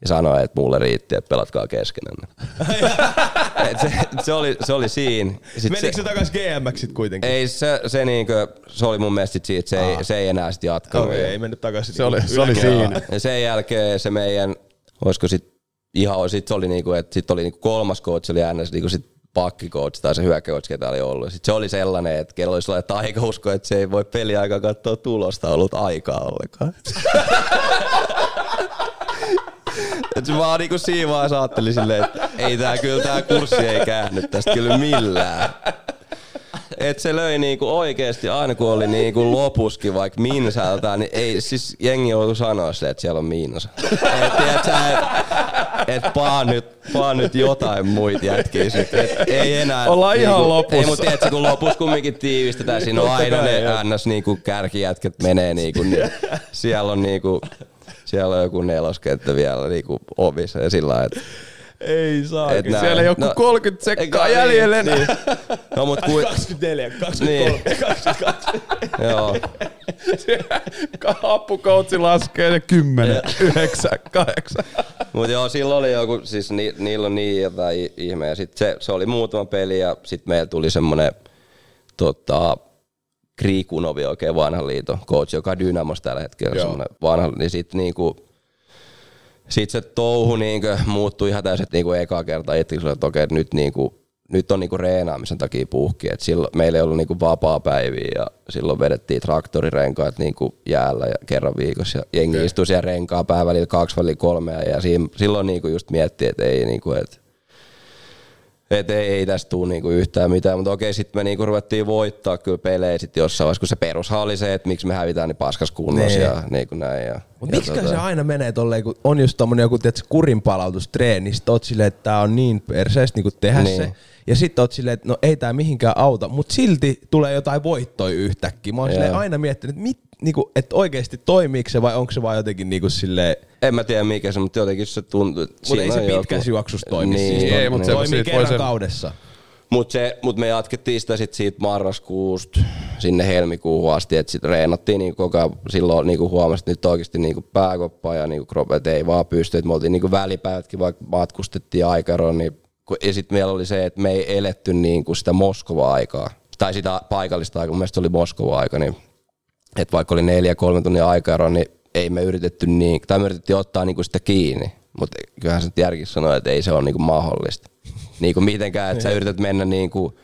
ja sanoi, että mulle riitti, että pelatkaa keskenään. *laughs* Et se, se, oli, se oli siinä. Sit Menikö se takas GMX sit kuitenkin? ei se, se, niinkö, se oli mun mielestä siitä, se, ei, se ei enää sit jatkanut. Okei, ei mennyt takaisin. Se oli, se oli siinä. Ja sen jälkeen se meidän, olisiko sit ihan, sit se oli niinku, että sit oli niinku kolmas coach, oli ns. Niinku sit pakkikoutsi tai se hyökkäcoach, ketä oli ollut. Sitten se oli sellainen, että kello oli sellainen taikausko, että se ei voi peliaikaa katsoa tulosta, ollut aikaa ollenkaan. *laughs* Et se vaan niinku siinä vaiheessa ajatteli silleen, että ei tää kyllä tää kurssi ei käänny tästä kyllä millään. Et se löi niinku oikeesti aina kun oli niinku lopuskin vaikka minsältä, niin ei siis jengi joutu sanoa sille, että siellä on miinus. Et tiedät sä, et, et paa nyt, paa nyt jotain muita jätkiä sit. Et ei enää. Ollaan ihan lopussa. Ei, mutta tiedätkö, kun lopussa kumminkin tiivistetään, siinä on aina ne ns niinku kärkijätket menee niinku, niin siellä on niinku, siellä on joku neloskenttä vielä niinku ovissa ja sillä lailla, että Ei saa. et näin. Siellä joku 30 sekkaa jäljellä niin, niin. No mut kui, 24, 23, 22. joo. *laughs* Appukoutsi laskee ne 10, 9, 8. Mut joo, silloin oli joku, siis ni, niillä on niin jotain ihmeä. Sitten se, se, oli muutama peli ja sitten meillä tuli semmonen tota, Kriikunovi oikein vanhan liiton coach, joka on Dynamos tällä hetkellä. Semmonen vanha, niin sitten niinku, sit se touhu niinku muuttui ihan täysin, että niinku eka kerta itse että okei, nyt niinku, nyt on niinku reenaamisen takia puhki. Et silloin meillä ei ollut niinku vapaa-päiviä ja silloin vedettiin traktorirenkaat niinku jäällä ja kerran viikossa. Ja jengi istui siellä renkaa pää välillä kaksi välillä kolme ja siinä, silloin niinku just miettii, että ei niinku, että et ei, ei tästä tule niinku yhtään mitään, mutta okei, sitten me niinku ruvettiin voittaa kyllä pelejä sitten jossain vaiheessa, kun se oli se, että miksi me hävitään niin paskas kunnossa Niin. ja niinku näin. Ja, Mut ja miksi tota- se aina menee tolleen, kun on just tommonen joku tiedätkö, kurinpalautustreeni, niin sit oot silleen, että tää on niin perseestä niinku tehdä Niin. se. Ja sit oot silleen, että no ei tää mihinkään auta, mut silti tulee jotain voittoja yhtäkkiä. Mä oon aina miettinyt, että mit, niinku, et oikeesti toimiiko se vai onko se vaan jotenkin niinku silleen, En mä tiedä mikä se, mutta jotenkin se tuntuu, että Mut ei se pitkässä joku- juoksussa toimi. Niin, siis ei, mut se- toimii kerran sen- kaudessa. Mutta se, mut me jatkettiin sitä sit siitä marraskuusta sinne helmikuuhun asti, että sitten reenattiin niinku koko ajan, silloin niinku huomasi, että nyt oikeasti niinku pääkoppa ja niinku kropet ei vaan pysty, että me oltiin niinku välipäivätkin, vaikka matkustettiin aikaeroon, niin ja sitten meillä oli se, että me ei eletty niinku sitä Moskova-aikaa, tai sitä paikallista aikaa, mun mielestä oli Moskova-aika, niin että vaikka oli neljä kolme tunnin aikaero, niin ei me yritetty niin, tai me yritettiin ottaa niinku sitä kiinni, mutta kyllähän se järki sanoi, että ei se ole niinku mahdollista. Niinku mitenkään, että sä yrität mennä niinku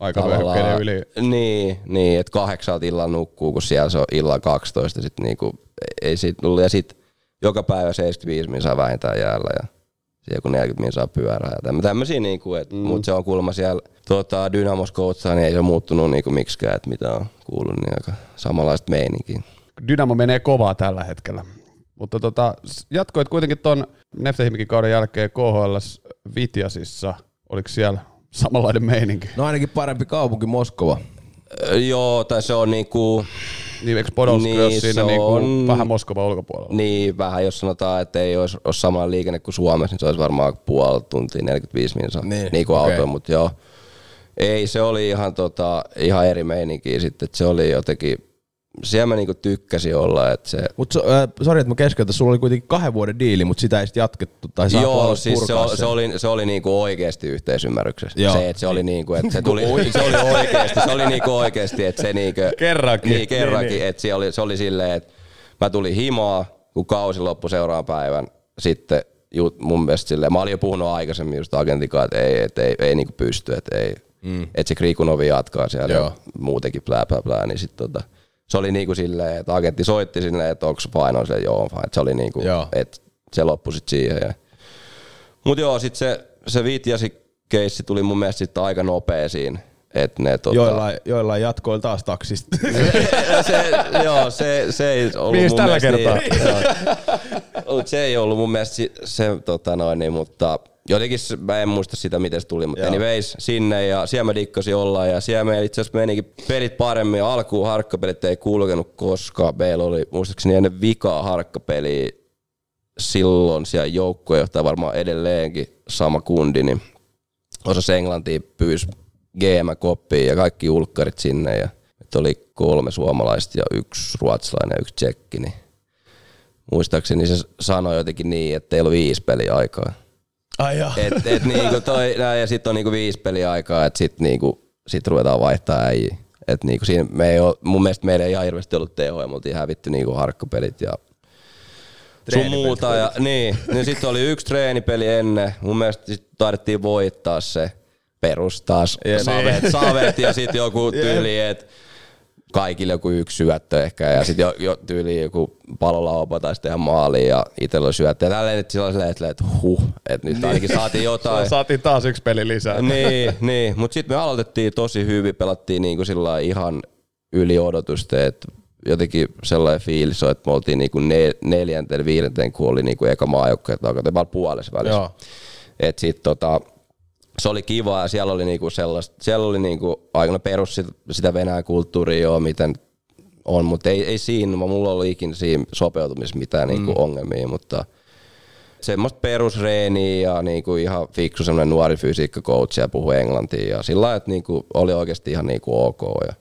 Aikavyöhykkeiden yli. Niin, niin että kahdeksalta illan nukkuu, kun siellä se on illan 12, sit niinku, ei siitä tullut, ja sit joka päivä 75 min saa vähintään jäällä, ja siellä kun 40 min saa pyörää, ja tämmö- tämmösiä niinku, et, mm. mut se on kuulemma siellä tota, Dynamos coachaa, niin ei se ole muuttunut niinku miksikään, että mitä on kuullut, niin aika samanlaista meininkiä. Dynamo menee kovaa tällä hetkellä. Mutta tota, jatkoit kuitenkin ton Neftehimikin kauden jälkeen KHL Vitjasissa. Oliko siellä samanlainen meininki? No ainakin parempi kaupunki Moskova. Joo, tai se on niinku, Niin, eikö Podolsk niin, Niin, siinä niinku on- vähän Moskovan ulkopuolella? niin vähän, jos sanotaan, että ei olisi, olisi sama liikenne kuin Suomessa, niin se olisi varmaan puoli tuntia, 45 minsaa, Niin, niin, kuin okei. auto, mutta joo. Ei, se oli ihan, tota, ihan eri meininkiä sitten, että se oli jotenkin, siellä mä niinku tykkäsin olla, että se, Mutta so, äh, sori, että mä keskeytän, sulla oli kuitenkin kahden vuoden diili, mutta sitä ei sitten jatkettu. Tai saatu Joo, siis se, se, oli, se oli niinku oikeasti yhteisymmärryksessä. Joo. Se, että se oli niinku, että se *laughs* tuli, se oli oikeasti, se oli niinku oikeasti, että se niinku, Kerrankin. Niin, kerrankin, Niin, niin. että se oli, se oli silleen, että mä tulin himaa, kun kausi loppui seuraavan päivän, sitten jut, mun mielestä silleen, mä olin jo puhunut aikaisemmin just agentikaan, että ei, et ei, ei niinku pysty, että ei, mm. että se Krikunovi jatkaa siellä Joo. ja muutenkin plää, plää, plää, niin sit tota, se oli niinku silleen, että agentti soitti sinne, että onko fine, on se joo, on fine. Et se oli niinku, että se loppui sit siihen. Ja. Mut joo, sit se, se Vitjasi keissi tuli mun mielestä sit aika nopea siinä. Että ne tota, Joillain, joillain jatkoilla taas taksista. *laughs* se, joo, se, se ei ollut Mihin mun tällä mielestä kertaa? Niin, *laughs* se ei ollut mun mielestä si- se, tota noin, niin, mutta jotenkin mä en muista sitä, miten se tuli, mutta Joo. anyways, sinne ja siellä mä dikkasin olla ja siellä meillä itse asiassa menikin pelit paremmin. Alkuun harkkapelit ei kulkenut koskaan. Meillä oli muistaakseni ennen vikaa harkkapeliä silloin siellä joukkuejohtaja varmaan edelleenkin sama kundi, niin osasi englantia, pyysi GM-koppiin ja kaikki ulkkarit sinne ja että oli kolme suomalaista ja yksi ruotsalainen ja yksi tsekki, niin muistaakseni se sanoi jotenkin niin, että teillä on viisi peliä aikaa. Ai joo. Et, et niinku toi, ja sitten on niinku viisi peliä aikaa, että sitten niinku, sit ruvetaan vaihtaa äijiä. Et niinku siinä me ei oo, mun mielestä meillä ei ihan hirveästi ollut tehoja, me oltiin hävitty niinku harkkapelit ja sun muuta. Ja, niin, niin sitten oli yksi treenipeli ennen. Mun mielestä sit taidettiin voittaa se perus taas Jep. savet, savet ja sitten joku tyyli, että kaikille joku yksi syöttö ehkä ja sitten jo, jo tyyli joku palolaupa tai sitten ihan maaliin ja itsellä oli syöttö. Ja tälleen, että silloin silleen, että, huh, että nyt ainakin saatiin jotain. *laughs* Saatiin taas yksi peli lisää. *laughs* niin, niin. mutta sitten me aloitettiin tosi hyvin, pelattiin niinku sillä lailla ihan yli odotusten, että jotenkin sellainen fiilis on, että me oltiin niinku ne, neljänteen, viidenteen, kun oli niinku eka maajoukkoja, että puolessa välissä. Joo. Et sit tota, se oli kiva ja siellä oli niinku sellaista, siellä oli niinku aikana perus sitä, sitä Venäjän kulttuuria joo, miten on, mutta ei, ei siinä, mulla oli ikinä siinä sopeutumisessa mitään niinku ongelmia, mutta semmoista perusreeniä ja niinku ihan fiksu semmoinen nuori fysiikkakoutsi ja puhui englantia ja sillä lailla, että niinku oli oikeasti ihan niinku ok. Ja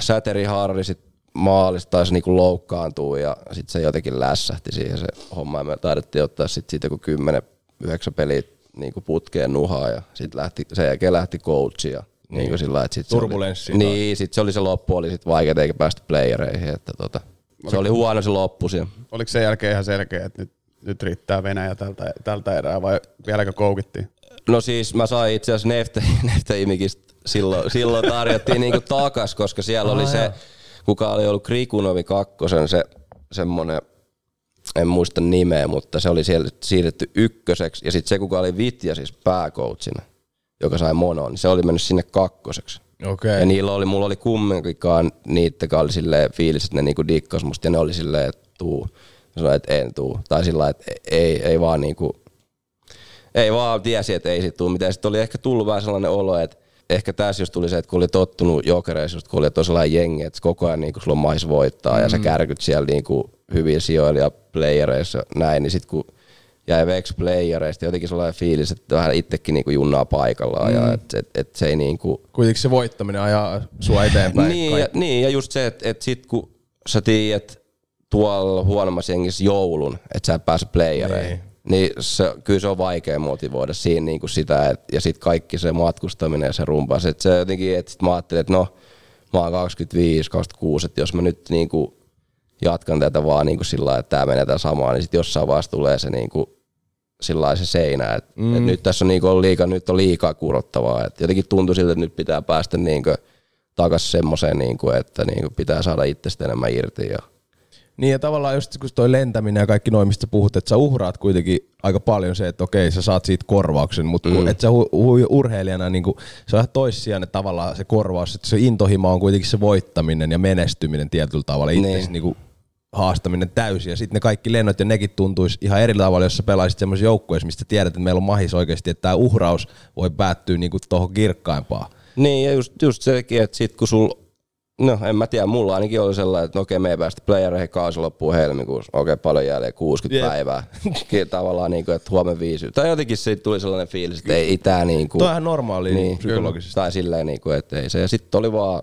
Säteri Harri sit maalista taisi niinku loukkaantua ja sitten se jotenkin lässähti siihen se homma ja me taidettiin ottaa sitten siitä joku 10 9 peliä niinku putkeen nuhaa ja sitten lähti, sen jälkeen lähti coachi ja niin. niinku sillä että sit se oli, Turbulenssi Niin, sitten se oli se loppu, oli sitten vaikeaa eikä päästä playereihin, että tota, se oli huono se loppu siellä. Oliko sen jälkeen ihan selkeä, että nyt, nyt riittää Venäjä tältä, tältä erää vai vieläkö koukittiin? No siis mä sain itse asiassa Nefte, *laughs* Nefte Imikistä silloin, silloin tarjottiin niinku takas, koska siellä oli se, kuka oli ollut Krikunovi kakkosen, se semmonen, en muista nimeä, mutta se oli siellä siirretty ykköseksi. Ja sitten se, kuka oli Vitja siis pääkoutsina, joka sai monon, niin se oli mennyt sinne kakkoseksi. Okei. Ja niillä oli, mulla oli kumminkaan niitä, oli silleen fiilis, että ne niinku dikkas musta ja ne oli silleen, että tuu. Mä sanoin, että en tuu. Tai sillä että ei, ei vaan niinku, ei vaan tiesi, että ei sit tuu mitään. Sitten oli ehkä tullut vähän sellainen olo, että ehkä tässä just tuli se, että kun oli tottunut jokereissa, just kun oli tosiaan jengi, että koko ajan niinku sulla on mais voittaa mm. ja sä kärkyt siellä niinku hyviä sijoilla ja playereissa näin, niin sitten kun jäi veksi playereista, jotenkin sellainen fiilis, että vähän itsekin niinku junnaa paikallaan mm. ja että et, et se ei niinku, Kuitenkin se voittaminen ajaa sua eteenpäin. niin, ja, niin, ja just se, että, että sit kun sä tiedät tuolla huonommassa jengissä joulun, että sä et pääse playereihin, Niin. niin, niin se, kyllä se on vaikea motivoida siinä niin kuin sitä, et, ja sitten kaikki se matkustaminen ja se rumpa, se, että se jotenkin, että sit mä ajattelin, että no, mä oon 25, 26, että jos mä nyt niinku jatkan tätä vaan niinku sillä lailla, että tämä menee tätä samaa, niin sitten jossain vaiheessa tulee se niinku sillä lailla se seinä, että mm. et nyt tässä on niinku ollut liikaa, nyt on liikaa kurottavaa, että jotenkin tuntuu siltä, että nyt pitää päästä niinku takaisin semmoiseen, niinku, että niinku pitää saada itsestä enemmän irti ja Niin ja tavallaan just kun toi lentäminen ja kaikki noin, mistä puhut, että sä uhraat kuitenkin aika paljon se, että okei, sä saat siitä korvauksen, mutta mm. et sä hu- hu- urheilijana, niin se on ihan toissijainen tavallaan se korvaus, että se intohimo on kuitenkin se voittaminen ja menestyminen tietyllä tavalla, itse Niin. niin. Haastaminen täysin. Ja sitten ne kaikki lennot ja nekin tuntuisi ihan eri tavalla, jos sä pelaisit semmoisessa joukkueessa, mistä tiedät, että meillä on mahis oikeasti, että tämä uhraus voi päättyä niin tuohon kirkkaimpaan. Niin, ja just, just sekin, että sit kun sul, no en mä tiedä, mulla ainakin oli sellainen, että no okei, me ei päästä playereihin kausi loppuu helmikuussa, okei, paljon jäljellä, 60 Jep. päivää, *laughs* tavallaan niin kuin, että huomenna viisi, tai jotenkin siitä tuli sellainen fiilis, että ei, ei tää niin kuin, Tuo on ihan normaali niin, psykologisesti. Tai silleen, niin kuin, että ei se, ja sitten oli vaan,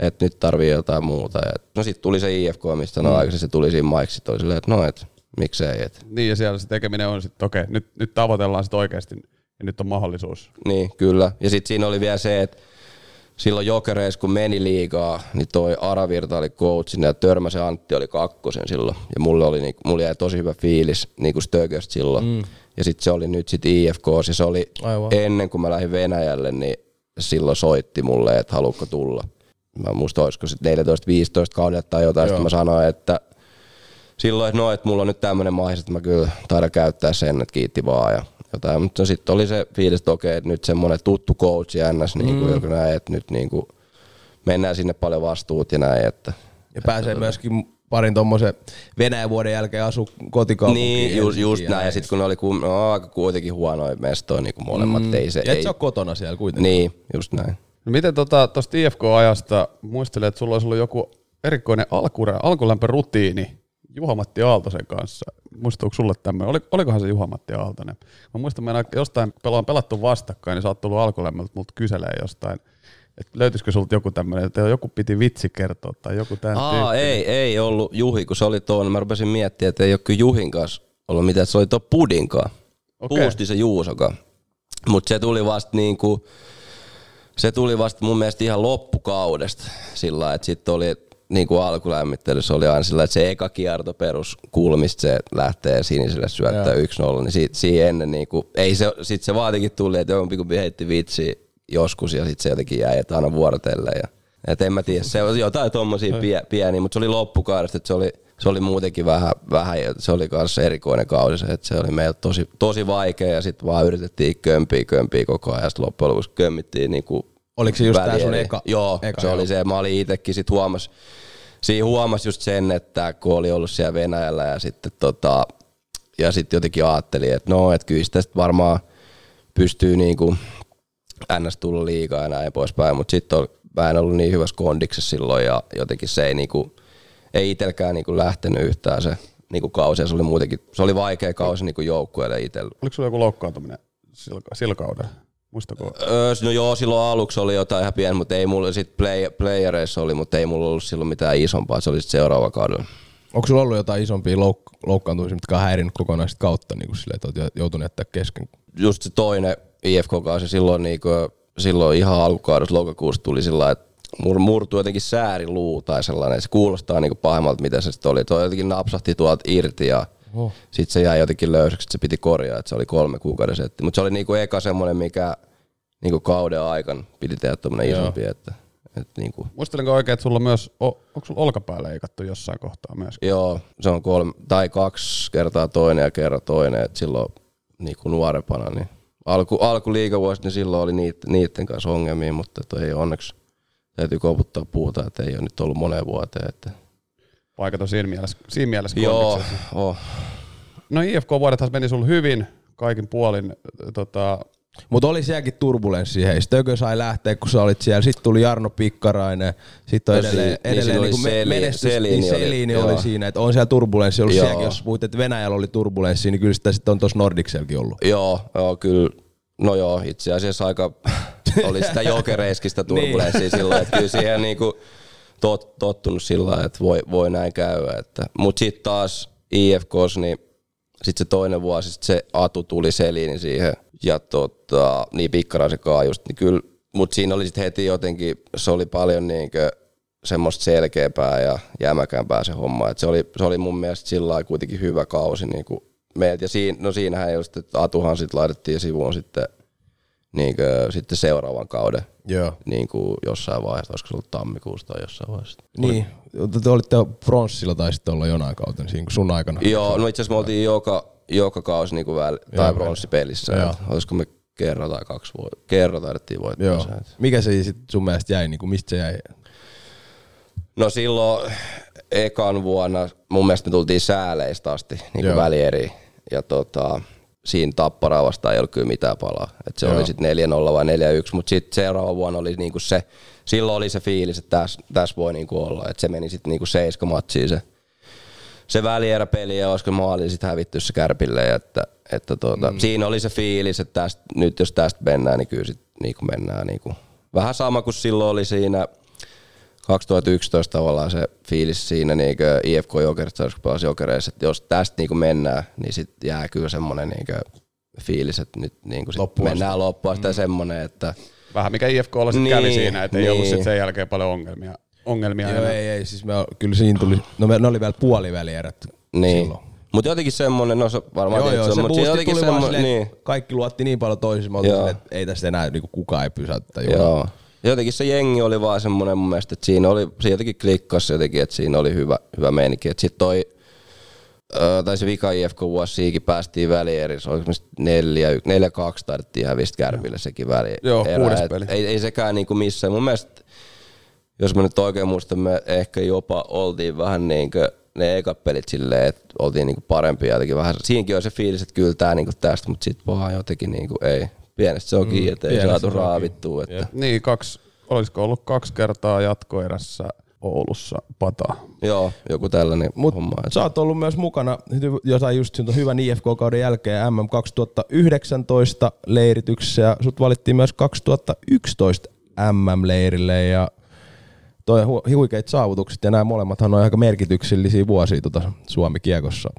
että nyt tarvii jotain muuta, ja, no sitten tuli se IFK, mistä no mm. aikaisemmin se tuli siinä Mike, sit oli silleen, että no, että miksei, että Niin ja siellä se tekeminen on sitten, okei, nyt, nyt tavoitellaan sitten oikeasti ja nyt on mahdollisuus. Niin, kyllä. Ja sitten siinä oli vielä se, että silloin jokereissa kun meni liigaa, niin toi Aravirta oli coachina ja Törmäsen Antti oli kakkosen silloin. Ja mulle, oli, niinku, mulle jäi tosi hyvä fiilis niinku Stököstä silloin. Mm. Ja sitten se oli nyt sitten IFK, ja se oli Aivan. ennen kuin mä lähdin Venäjälle, niin silloin soitti mulle, että haluatko tulla. Mä muista, olisiko sitten 14-15 kaudella tai jotain, sitten mä sanoin, että silloin, että no, että mulla on nyt tämmöinen mahdollisuus, että mä kyllä taidan käyttää sen, että kiitti vaan ja jotain. Mutta sitten oli se fiilis, että okei, että nyt semmoinen tuttu coach ja ns, niin kuin, joka näin, että nyt niin kuin, mennään sinne paljon vastuut ja näin, että Ja pääsee myöskin parin tommosen Venäjän vuoden jälkeen asu kotikaupunkiin. niin, just, just näin. Ja sitten kun ne oli kun, no, aika kuitenkin huonoja mestoja niin kuin molemmat, mm. ei se, Ja et ei, sä ole kotona siellä kuitenkin. niin, just näin. No miten tuosta tota, IFK-ajasta muistelee, että sulla olisi ollut joku erikoinen alku, alkulämpörutiini Juha-Matti Aaltosen kanssa. Muistuuko sulle tämmöinen? Oli, olikohan se Juha-Matti Aaltonen? Mä muistan, meillä jostain pelaan pelattu vastakkain, niin sä oot tullut alkulämmöltä multa kyselee jostain, että löytyisikö sulta joku tämmöinen, että joku piti vitsi kertoa tai joku tämän Aa, tyyppinen. ei, ei ollut Juhi, kun se oli tuon. Mä rupesin miettimään, että ei ole kyllä Juhin kanssa ollut mitään, että se oli tuo Pudinkaan. Okei. Puusti se Juusoka. Mutta se tuli vasta niinku, se tuli vasta mun mielestä ihan loppukaudesta sillä että sitten oli niinku alkulämmittelyssä oli aina sillä, että se eka kierto perus kulmista se lähtee siniselle syöttää 1-0, niin siitä, siihen ennen niinku, ei se, sit se vaatikin tuli, että jompikumpi heitti vitsi joskus ja sitten se jotenkin jäi, että aina vuorotelle ja et en mä tiedä, se oli jotain tommosia pie, pieniä, mutta se oli loppukaudesta, että se oli, se oli muutenkin vähän, vähän se oli kanssa erikoinen kausi, se, että se oli meillä tosi, tosi vaikea ja sitten vaan yritettiin kömpiä, kömpiä koko ajan ja sitten loppujen lopuksi kömmittiin niinku Oliko se just tää sun eka? Joo, eka, se joo. oli se, mä olin itekin sit huomas, siinä huomas just sen, että kun oli ollut siellä Venäjällä ja sitten tota, ja sitten jotenkin ajattelin, että no, että kyllä tästä varmaan pystyy niinku ns tulla liikaa ja näin poispäin, mutta sitten mä en ollut niin hyvässä kondiksessa silloin ja jotenkin se ei niinku, ei itelkään niinku lähtenyt yhtään se niinku kausi ja se oli muutenkin, se oli vaikea kausi niinku joukkueelle itsellä. Oliko sulla joku loukkaantuminen sillä, sillä kaudella? Muistako? Öö, no joo, silloin aluksi oli jotain ihan pientä, mutta ei mulla sit play, playereissa oli, mutta ei mulla ollut silloin mitään isompaa, se oli sit seuraava kaudella. Onko sulla ollut jotain isompia louk- loukkaantumisia, mitkä on häirinnyt kokonaista kautta, niin kuin silleen, että oot joutunut jättää kesken? Just se toinen IFK-kausi silloin, niinku, silloin ihan alkukaudessa lokakuussa tuli sillä että mur, murtui jotenkin sääriluu tai sellainen. Se kuulostaa niinku pahemmalta, mitä se sitten oli. Toi jotenkin napsahti tuolta irti ja Oho. sitten se jäi jotenkin löysäksi, että se piti korjaa, että se oli kolme kuukauden setti. Mutta se oli niinku eka semmoinen, mikä niinku kauden aikana piti tehdä tommonen Joo. isompi, että, että niinku, Muistelenko oikein, että sulla on myös, o, onko sulla olkapää leikattu jossain kohtaa myös? Joo, se on kolme, tai kaksi kertaa toinen ja kerran toinen, että silloin niin kuin nuorempana, niin alku, alku liikavuosi, niin silloin oli niit, niiden kanssa ongelmia, mutta ei onneksi, täytyy koputtaa puuta, että ei ole nyt ollut moneen vuoteen. Että. Paikat on siinä mielessä, siinä mielessä Joo, oh. No IFK-vuodethan meni sulla hyvin kaikin puolin. Tota, Mutta oli sielläkin turbulenssi, hei. Stökö sai lähteä, kun sä olit siellä. Sitten tuli Jarno Pikkarainen. Sitten on No edelleen, si- niin edelleen niin oli kuin Seli- menestys. Selini niin oli- Selini oli, joo. siinä. Että on siellä turbulenssi ollut Joo. sielläkin. Jos puhuit, että Venäjällä oli turbulenssi, niin kyllä sitä sitten on tuossa Nordicselläkin ollut. Joo, joo, kyllä. No joo, itse asiassa aika oli sitä *laughs* jokereiskistä turbulenssia niin. silloin, että kyllä siihen niinku tot, tottunut sillä lailla, että voi, voi näin käydä. Että. Mut sitten taas IFKs, niin sitten se toinen vuosi, sit se Atu tuli seliin siihen ja tota, niin pikkaraisen kaa just, niin kyllä Mutta siinä oli sitten heti jotenkin, se oli paljon niinkö semmoista selkeämpää ja jämäkämpää se homma. Et se, oli, se oli mun mielestä sillä lailla kuitenkin hyvä kausi niinku meiltä. Ja siinä, no siinähän just, että Atuhan sitten laitettiin sivuun sitten, niinkö, sitten seuraavan kauden Joo. niin kuin jossain vaiheessa, olisiko se ollut tammikuussa tai jossain vaiheessa. Niin, te olitte pronssilla tai sitten olla jonain kautta niin siinä sun aikana. Joo, no itse asiassa me oltiin joka, joka kausi niin kuin väl, tai pronssipelissä. Olisiko me kerran tai kaksi vuotta, kerran taidettiin voittaa Joo. Mikä se sit sun mielestä jäi, niin kuin mistä se jäi? No silloin ekan vuonna mun mielestä me tultiin sääleistä asti niin kuin välieri. Ja tota, siinä tapparaa vastaan ei ollut kyllä mitään palaa. Et se Joo. oli sitten 4-0 vai 4-1, mutta sitten seuraava vuonna oli niinku se, silloin oli se fiilis, että tässä täs voi niinku olla. Et se meni sitten niinku seiska matsiin se, se välieräpeli ja olisiko maali sitten hävitty se kärpille. Että, että tuota, mm. Siinä oli se fiilis, että tästä, nyt jos tästä mennään, niin kyllä sit niinku mennään niinku, vähän sama kuin silloin oli siinä 2011 tavallaan se fiilis siinä niin IFK Jokerista, kun pelasi Jokereissa, että jos tästä niin mennään, niin sitten jää kyllä semmoinen niin fiilis, että nyt niin sit Loppuun asti. mennään loppuun asti mm. semmoinen, että Vähän mikä IFKlla sitten Niin, kävi siinä, että ei ollut niin. sitten sen jälkeen paljon ongelmia. ongelmia Joo, ei, ei, siis me, kyllä siinä tuli, no me, ne oli vielä puolivälierät niin. silloin. Mutta jotenkin semmoinen, no se varmaan Joo, joo, se mutta boosti jotenkin semmoinen, niin. kaikki luotti niin paljon toisiin, että ei tästä enää niinku kukaan ei pysäyttä. Joo. Jotenkin se jengi oli vaan semmoinen mun mielestä, että siinä oli, se jotenkin klikkasi jotenkin, että siinä oli hyvä, hyvä meininki. Että sit toi, ö, tai se vika IFK vuosi siikin päästiin välierissä, oliko me sit neljä, y- neljä kaksi taidettiin hävistä kärpille sekin väli. Joo, erä. kuudes peli. Ei, ei sekään niinku missään. Mun mielestä, jos mä nyt oikein muistan, me ehkä jopa oltiin vähän niinkö ne ekat pelit silleen, että oltiin niinku parempia jotenkin vähän. Siinäkin on se fiilis, että kyllä tää niinku tästä, mutta sit vaan jotenkin niinku ei. Pienestä se on kiinni, että ei pienestä saatu kiinni. raavittua. Että. Niin, kaksi, olisiko ollut kaksi kertaa jatkoerässä Oulussa pataa. Joo, joku tällainen Mut homma. että- sä oot ollut myös mukana hy- jossain just hyvän IFK-kauden jälkeen MM 2019 leirityksessä ja sut valittiin myös 2011 MM-leirille ja toi hu- huikeat saavutukset ja nämä molemmathan on aika merkityksellisiä vuosia tuota Suomi-kiekossa.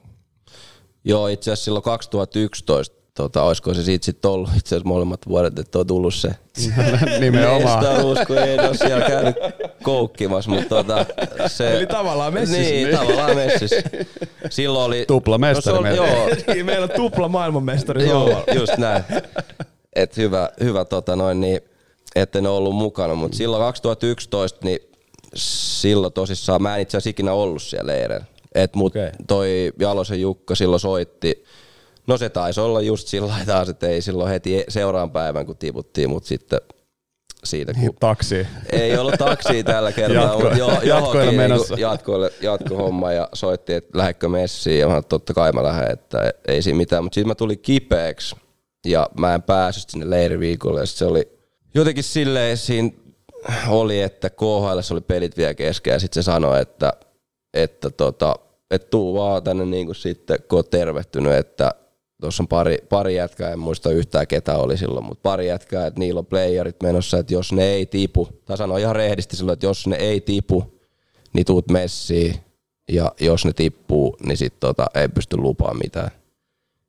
Joo, itse asiassa silloin 2011, tota, olisiko se siitä sitten ollut itse asiassa molemmat vuodet, että on tullut se *laughs* Nimenomaan. mestaruus, kun ei ole siellä käynyt koukkimassa, mutta tota, se... Eli tavallaan messissä, Niin, niin. tavallaan messissä. Silloin oli... Tupla mestari no, se on, melkein. Joo, *laughs* Niin, Meillä on tupla maailmanmestari Joo, just näin. Et hyvä, hyvä tota noin, niin, että ne on ollut mukana, mutta silloin 2011, niin silloin tosissaan, mä en itse asiassa ikinä ollut siellä leireillä. Et mut Okei. toi Jalosen Jukka silloin soitti, no se taisi olla just sillä taas, että ei silloin heti seuraavan päivän kun tiputtiin, mutta sitten siitä kun Taksi. ei ollut taksia tällä *laughs* kertaa, Jatko- mutta jo, jatkoille johonkin menossa. niinku jatkoille, jatkohomma ja soitti, että lähdekö messiin ja mä sanoin, että totta kai mä lähden, että ei siinä mitään, mutta sitten mä tulin kipeäksi ja mä en päässyt sinne leiriviikolle ja se oli jotenkin silleen siinä oli, että KHL oli pelit vielä kesken ja sitten se sanoi, että, että tota, et tuu vaan tänne niin kuin sitten, kun oot tervehtynyt, että tuossa on pari, pari jätkää, en muista yhtään ketä oli silloin, mutta pari jätkää, että niillä on playerit menossa, että jos ne ei tipu, tai sanoi ihan rehdisti silloin, että jos ne ei tipu, niin tuut messiin, ja jos ne tippuu, niin sit tota, ei pysty lupaamaan mitään.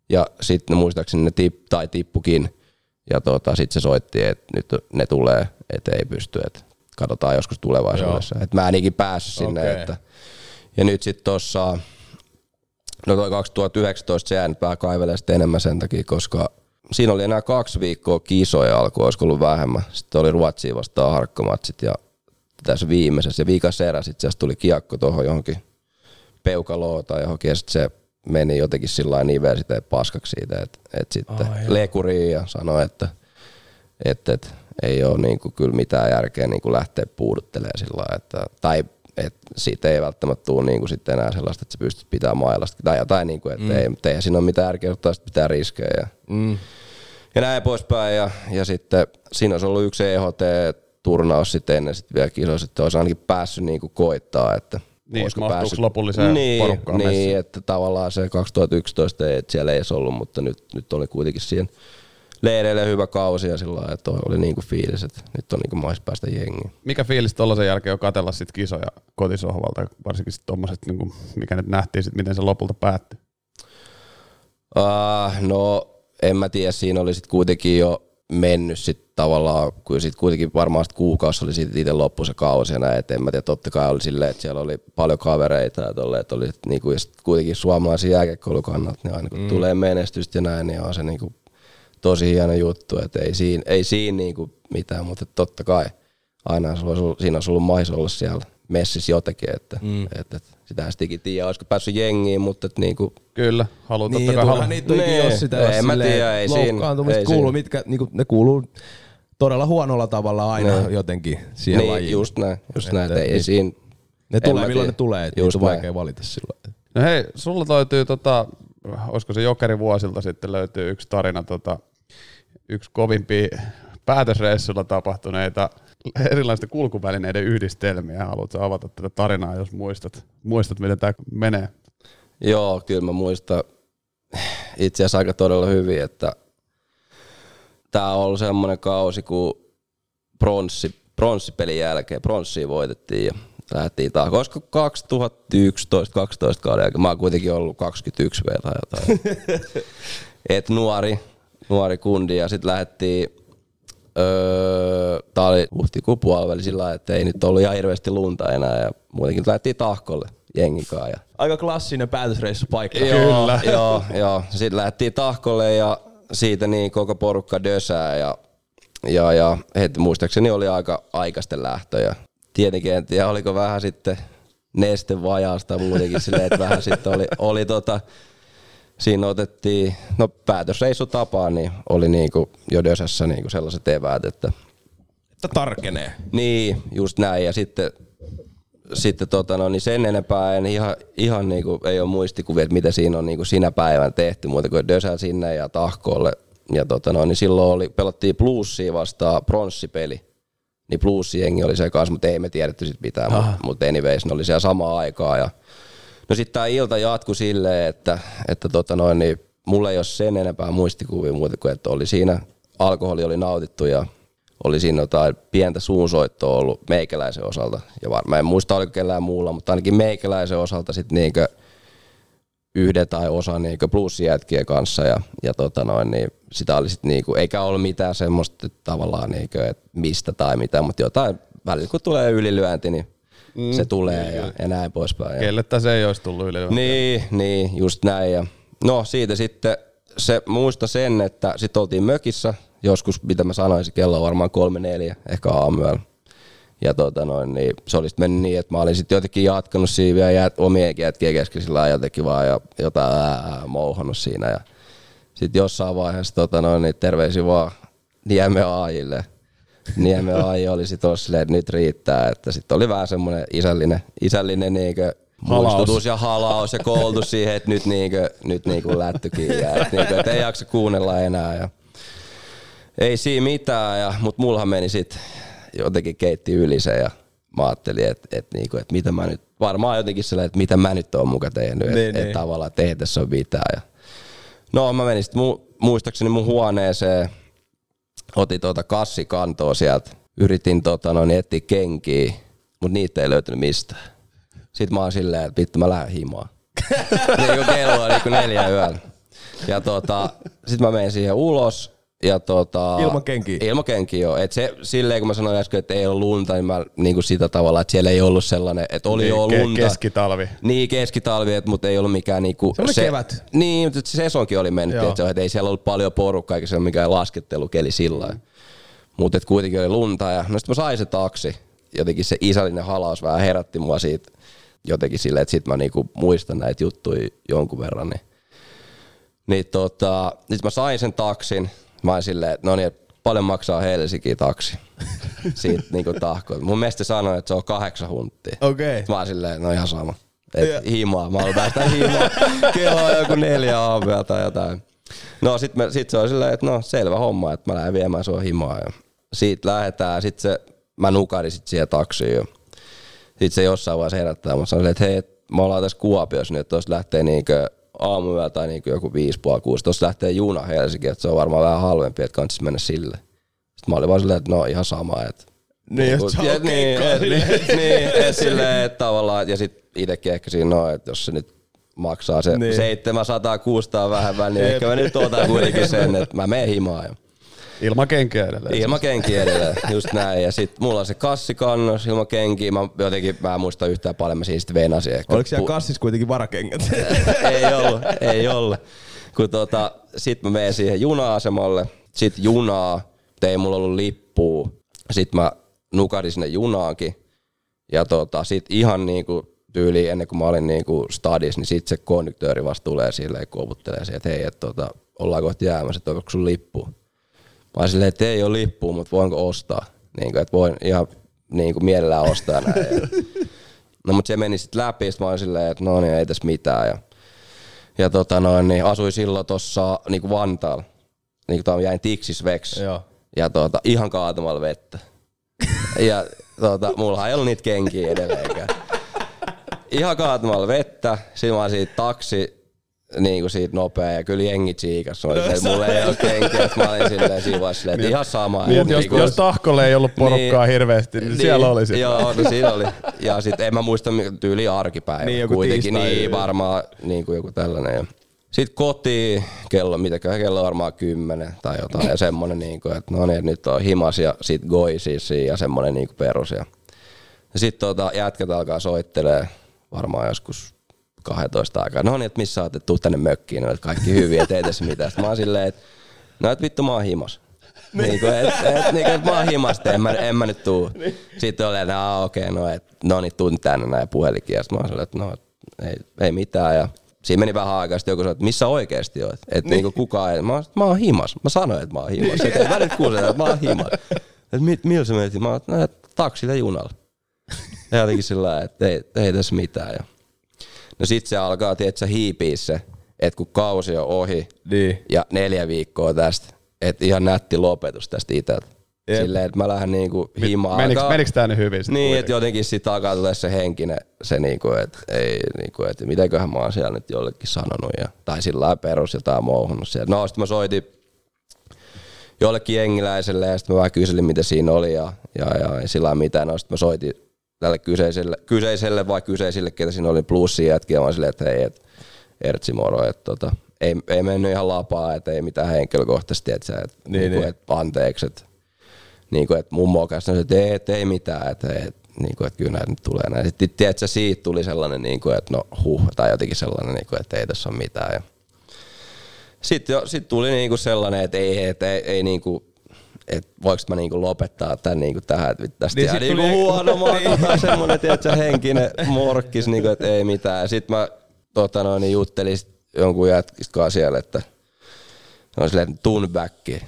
Ja sitten muistaakseni ne tip, tai tippukin, ja tota, sitten se soitti, että nyt ne tulee, että ei pysty, että katsotaan joskus tulevaisuudessa. Et mä en ikin päässyt sinne, Okei. että ja nyt sitten tuossa, no toi 2019 se jää nyt vähän kaivelee sitten enemmän sen takia, koska siinä oli enää kaksi viikkoa kisoja alkoi, olisiko ollut vähemmän. Sitten oli Ruotsiin vastaan harkkomatsit ja tässä viimeisessä ja viikassa eräs itse asiassa tuli kiekko tuohon johonkin peukaloon tai johonkin ja sitten se meni jotenkin sillä lailla nivel sitten paskaksi siitä, että et sitten joo. lekuriin ja sanoi, että et, et, ei ole niinku kyllä mitään järkeä niinku lähteä puuduttelemaan sillä lailla, että, tai et siitä ei välttämättä tule niinku sitten enää sellaista, että sä pystyt pitämään mailasta tai jotain, niinku, että mm. ei, mutta eihän siinä ole mitään järkeä sitten mitään riskejä. Ja, Mm. ja näin poispäin. Ja, ja sitten siinä olisi ollut yksi EHT-turnaus sitten ennen sitten vielä kisoissa, että olisi ainakin päässyt niinku koittaa, että Niin, olisiko mahtuuko lopulliseen niin, porukkaan Niin, messiin? että tavallaan se 2011 ei, että siellä ei edes ollut, mutta nyt, nyt oli kuitenkin siihen leireille hyvä kausi ja sillä lailla, että oli niinku fiilis, että nyt on niinku mahis päästä jengiin. Mikä fiilis tollasen jälkeen on katella sit kisoja kotisohvalta, varsinkin sit tommoset, niinku, mikä nyt nähtiin sit, miten se lopulta päättyi? Uh, no, en mä tiedä, siinä oli sitten kuitenkin jo mennyt sit tavallaan, kun sit kuitenkin varmaan sit kuukausi oli siitä itse loppu se kausi ja näin, et en mä tiedä, totta kai oli silleen, että siellä oli paljon kavereita ja tolle, että oli niinku, ja sit kuitenkin suomalaisen jääkekoulun kannalta, niin aina kun mm. tulee menestystä ja näin, niin on se niinku tosi hieno juttu, että ei siinä, ei siinä niinku mitään, mutta totta kai aina olisi siinä olisi ollut mahdollisuus olla siellä messissä jotenkin, että, mm. että, että sitä en sittenkin tiedä, olisiko päässyt jengiin, mutta että niinku, Kyllä, haluan Niin, totta kai haluan. niitä Nee. jos sitä Ei, jos mä silleen tiedä, ei siinä- ei kuuluu, siinä. mitkä, niinku, ne kuuluu todella huonolla tavalla aina Nee. jotenkin siihen niin, lajiin. just näin, just Että näin, että ei, ei niin. siinä, ne tulee milloin ne tulee, että niitä on näin. vaikea valita silloin. No hei, sulla löytyy tota, olisiko se Jokeri vuosilta sitten löytyy yksi tarina, tota, yksi kovimpia päätösreissulla tapahtuneita erilaisten kulkuvälineiden yhdistelmiä. Haluatko avata tätä tarinaa, jos muistat, muistat miten tämä menee? Joo, kyllä mä muistan itse asiassa aika todella hyvin, että tämä on ollut semmoinen kausi, kun pronssi, pronssipelin jälkeen, pronssia voitettiin ja lähdettiin taas. Olisiko 2011-2012 kauden jälkeen? Mä oon kuitenkin ollut 21 vielä tai jotain. *laughs* Et nuori, nuori kundi ja sitten lähdettiin Öö, tää oli huhtikuun puoliväli sillä lailla, että ei nyt ollut ihan hirveästi lunta enää ja muutenkin lähdettiin tahkolle jengikaan. Ja Aika klassinen päätösreissupaikka. Joo, *laughs* joo, joo. Sitten lähdettiin tahkolle ja siitä niin koko porukka dösää ja, ja, ja heti muistaakseni oli aika aikaisten lähtö ja tietenkin en tiedä oliko vähän sitten neste vajaasta muutenkin silleen, että vähän sitten oli, oli tota, siinä otettiin, no päätösreissu tapaan, niin oli niinku jo dösässä niinku sellaiset eväät, että Että tarkenee. niin, just näin. Ja sitten, sitten tota, no, niin sen enempää en ihan, ihan niinku, ei ole muistikuvia, että mitä siinä on niinku sinä päivänä tehty, muuta kuin dösää sinne ja tahkolle. Ja tota, no, niin silloin oli, pelattiin plussia vastaan pronssipeli. Niin plussijengi oli se kanssa, mutta ei me tiedetty sit mitään. Mutta mut anyways, ne oli siellä samaan aikaan. Ja, no sitten tämä ilta jatkui silleen, että, että tota noin, niin mulla ei ole sen enempää muistikuvia muuta kuin, että oli siinä, alkoholi oli nautittu ja oli siinä jotain pientä suunsoittoa ollut meikäläisen osalta. Ja var, mä en muista oliko kellään muulla, mutta ainakin meikäläisen osalta sitten niinkö yhden tai osa niinkö plussijätkien kanssa ja, ja tota noin, niin sitä oli sitten niinku, eikä ollut mitään semmoista tavallaan niinkö, että mistä tai mitä, mutta jotain välillä kun tulee ylilyönti, niin mm, se tulee ja, ja näin poispäin. Ja, Kelle tässä ei olisi tullut yli. niin, niin, just näin. Ja no siitä sitten se muista sen, että sitten oltiin mökissä, joskus mitä mä sanoisin, kello on varmaan kolme neljä, ehkä aamuyöllä. Ja tota noin, niin se olisi mennyt niin, että mä olin sitten jotenkin jatkanut siinä vielä jät, omien jätkien kesken sillä jotenkin vaan ja jotain ää, mouhannut siinä. Ja sitten jossain vaiheessa tota noin, niin terveisiä vaan Niemen Aajille. Niemen Aaji oli ollut silleen, että nyt riittää. Että sitten oli vähän semmoinen isällinen, isällinen niinkö Halaus. muistutus ja halaus ja koulutus siihen, että nyt, niinkö, nyt niinku lättykin ja että, niinkö, että ei jaksa kuunnella enää. Ja ei siinä mitään, ja, mutta mullahan meni sitten jotenkin keitti yli se ja mä ajattelin, että et, niinku, et mitä mä nyt, varmaan jotenkin sellainen, että mitä mä nyt oon muka tehnyt, että Niin, et, niin. tavallaan, että ei tässä ole mitään. Ja. No mä menin sitten mu, muistaakseni mun huoneeseen, otin tuota kassikantoa sieltä, yritin tota, noin etsiä kenkiä, mutta niitä ei löytynyt mistään. Sitten mä oon silleen, että vittu mä lähden himaan. *laughs* niin kuin kello on niin kuin neljä yöllä. Ja tota, sit mä menen siihen ulos. Ja tota, Ilman kenkiä? Ilman kenkiä joo. Et se, silleen kun mä sanoin äsken, että ei ole lunta, niin mä niin kuin sitä tavalla, että siellä ei ollut sellainen, että oli jo Niin, Ke- lunta. Keskitalvi. Niin, keskitalvi, et, mutta ei ollut mikään niinku... Se oli kevät. Niin, mutta se sesonkin oli mennyt, että, että ei siellä ollut paljon porukkaa, eikä se ole mikään laskettelukeli sillä mm. Mutta kuitenkin oli lunta ja no sit mä sain se taksi. Jotenkin se isällinen halaus vähän herätti mua siitä jotenkin silleen, että sit mä niinku muistan näitä juttuja jonkun verran. Niin, niin tota, sit mä sain sen taksin. Mä olin silleen, että no niin, paljon maksaa Helsinkiin taksi. *laughs* Siitä niinku tahkoilta. Mun mielestä sanoi, että se on kahdeksan hunttia. Okei. Mä oon silleen, no ihan sama. Et himaa, mä haluan päästä himaa. *laughs* Kello on joku neljä aamua tai jotain. No sit, me, sit se on silleen, että no selvä homma, että mä lähden viemään sua himaa. Ja siitä lähdetään, sit se, mä nukahdin sit siihen taksiin jo. Sit se jossain vaiheessa herättää, mä sanoin, että hei, me ollaan tässä Kuopiossa nyt, tuossa lähtee niinkö aamuyöllä tai niinkö joku viisi puoli kuusi. Tuossa lähtee juna Helsinkiin, että se on varmaan vähän halvempi, että kannattaisi mennä sille. Sitten mä olin vaan silleen, että no ihan sama, että Niin, Mut- että on niin, keikkaa et, silleen. niin, et silleen, että tavallaan, ja sit itekin ehkä siinä on, että jos se nyt maksaa se Niin. niin. 700 600 vähemmän, niin ehkä mä nyt otan kuitenkin sen, että mä menen himaan. Ja Ilman kenkiä edelleen. Ilman kenkiä edelleen, just näin. Ja sit mulla on se kassikannos ilman kenkiä. Mä jotenkin, mä en muista yhtään paljon, mä siinä sitten venasin. Ehkä Oliko siellä kassissa kuitenkin varakengät? *laughs* ei ollut, ei ollut. Kun tota, sit mä menen siihen juna-asemalle, sit junaa, ei mulla ollut lippua. Sit mä nukahdin sinne junaankin. Ja tota, sit ihan niinku tyyli ennen kuin mä olin niinku stadis, niin sit se konduktööri vasta tulee silleen kovuttelee siihen, että hei, että tota, ollaan kohta jäämässä, että onko sun lippu. Olin silleen, että ei ole lippua, mutta voinko ostaa. Niin kuin, että voin ihan niin kuin mielellään ostaa näin. Ja, *laughs* no mutta se meni sitten läpi, sit mä olin silleen, että no niin, ei tässä mitään. Ja, ja tota noin, niin asuin silloin tuossa niin Vantaalla. Niin kuin jäin tiksisveksi. Joo. Ja tota, ihan kaatamalla vettä. *laughs* ja tota, mulla ei ollut niitä kenkiä edelleenkään. Ihan kaatamalla vettä. Sitten mä olin siitä taksi, niin kuin siitä nopea ja kyllä jengi tsiikas. Olin silleen, että mulla ei ole kenkiä, että mä olin silleen siinä vaiheessa silleen, että ihan sama. Niin, jos, Niin, jos tahkolle ei ollut porukkaa Niin. hirveästi, niin, siellä oli sitten. Joo, no siinä oli. Ja sitten en mä muista tyyli arkipäivä. Niin, joku Kuitenkin tiistai. niin varmaan niin kuin joku tällainen. Sitten kotiin, kello, mitäköhän kello on varmaan kymmenen tai jotain. Ja semmonen niin kuin, että no niin, nyt on himas ja sit goi siis ja semmonen niin kuin perus. Ja, ja sitten tota, jätkät alkaa soittelee varmaan joskus 12 aikaa. No niin, että missä olette, tuu tänne mökkiin, no, että kaikki hyviä, et ei tässä mitään. Sitten mä oon silleen, että no et vittu mä oon himas. Niin kuin, et, et, niin kuin, et mä oon himasta, en mä, en mä nyt tuu. Sitten oli, että "Aa, okei, no, et, no niin, tuun tänne näin puhelinkin. Ja sitten mä oon silleen, että no, ei, ei mitään. Ja siinä meni vähän aikaa, sitten joku sanoi, että missä oikeesti oot? Että niin. niin kukaan ei. Mä, oon, mä oon himas. Mä sanoin, että mä oon himas. Että mä nyt kuulen, että mä oon himas. Että mi, millä sä menit? Mä oon, no, että taksilla ja junalla. Ja jotenkin sillä että ei, ei tässä mitään. Ja no sit se alkaa, tiedätkö, hiipiä se, että kun kausi on ohi Niin. ja neljä viikkoa tästä, että ihan nätti lopetus tästä itseltä. Jep. Silleen, että mä lähden niinku himaan. Menikö, menikö tää nyt hyvin? niin, että jotenkin sit alkaa tulee se henkinen, se niinku, että ei, niinku, että mitenköhän mä oon siellä nyt jollekin sanonut ja, tai sillä lailla perus jotain mouhunut siellä. No sit mä soitin jollekin jengiläiselle ja sitten mä vähän kyselin mitä siinä oli ja, ja, ja ei sillä lailla mitään. No sit mä soitin tälle kyseiselle, kyseiselle vai kyseisille, ketä siinä oli plussia jätkiä, olin silleen, että hei, et, Ertsi moro, että tota, ei, ei mennyt ihan lapaa, että ei mitään henkilökohtaisesti, että, että, Niin, niin, niin. että anteeksi, että niin kuin, että mummo kanssa että ei, et, ei mitään, että, et, niin kuin, että kyllä näitä nyt tulee näin. Sitten tiedätkö, siitä tuli sellainen, niin kuin, että no huh, tai jotenkin sellainen, niin kuin, että ei tässä ole mitään. Ja sitten jo, sit tuli niin kuin sellainen, että ei, että ei, ei niin kuin, että voiko mä niinku lopettaa tämän niinku tähän, että vittu tästä Niin sit niinku tuli- huono, mä semmonen, tiedätkö, henkinen morkkis, niinku, että ei mitään. Ja sit mä tota noin, niin juttelin sit jonkun jätkistä siellä, että on silleen, tun backiin.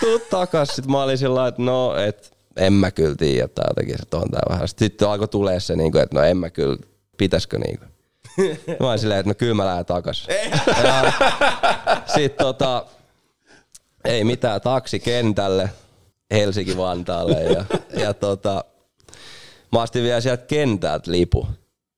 Tuu takas. Sitten mä olin sillä että no, et en mä kyllä tiedä, tai jotenkin se on tää vähän. Sitten alkoi tulee se, niinku, että no en mä kyllä, pitäisikö niinku. Mä olin silleen, että no kyllä mä lähden takas. Sitten tota, ei mitään, taksi kentälle Helsinki-Vantaalle ja, ja tota, mä astin vielä sieltä kentältä lipu.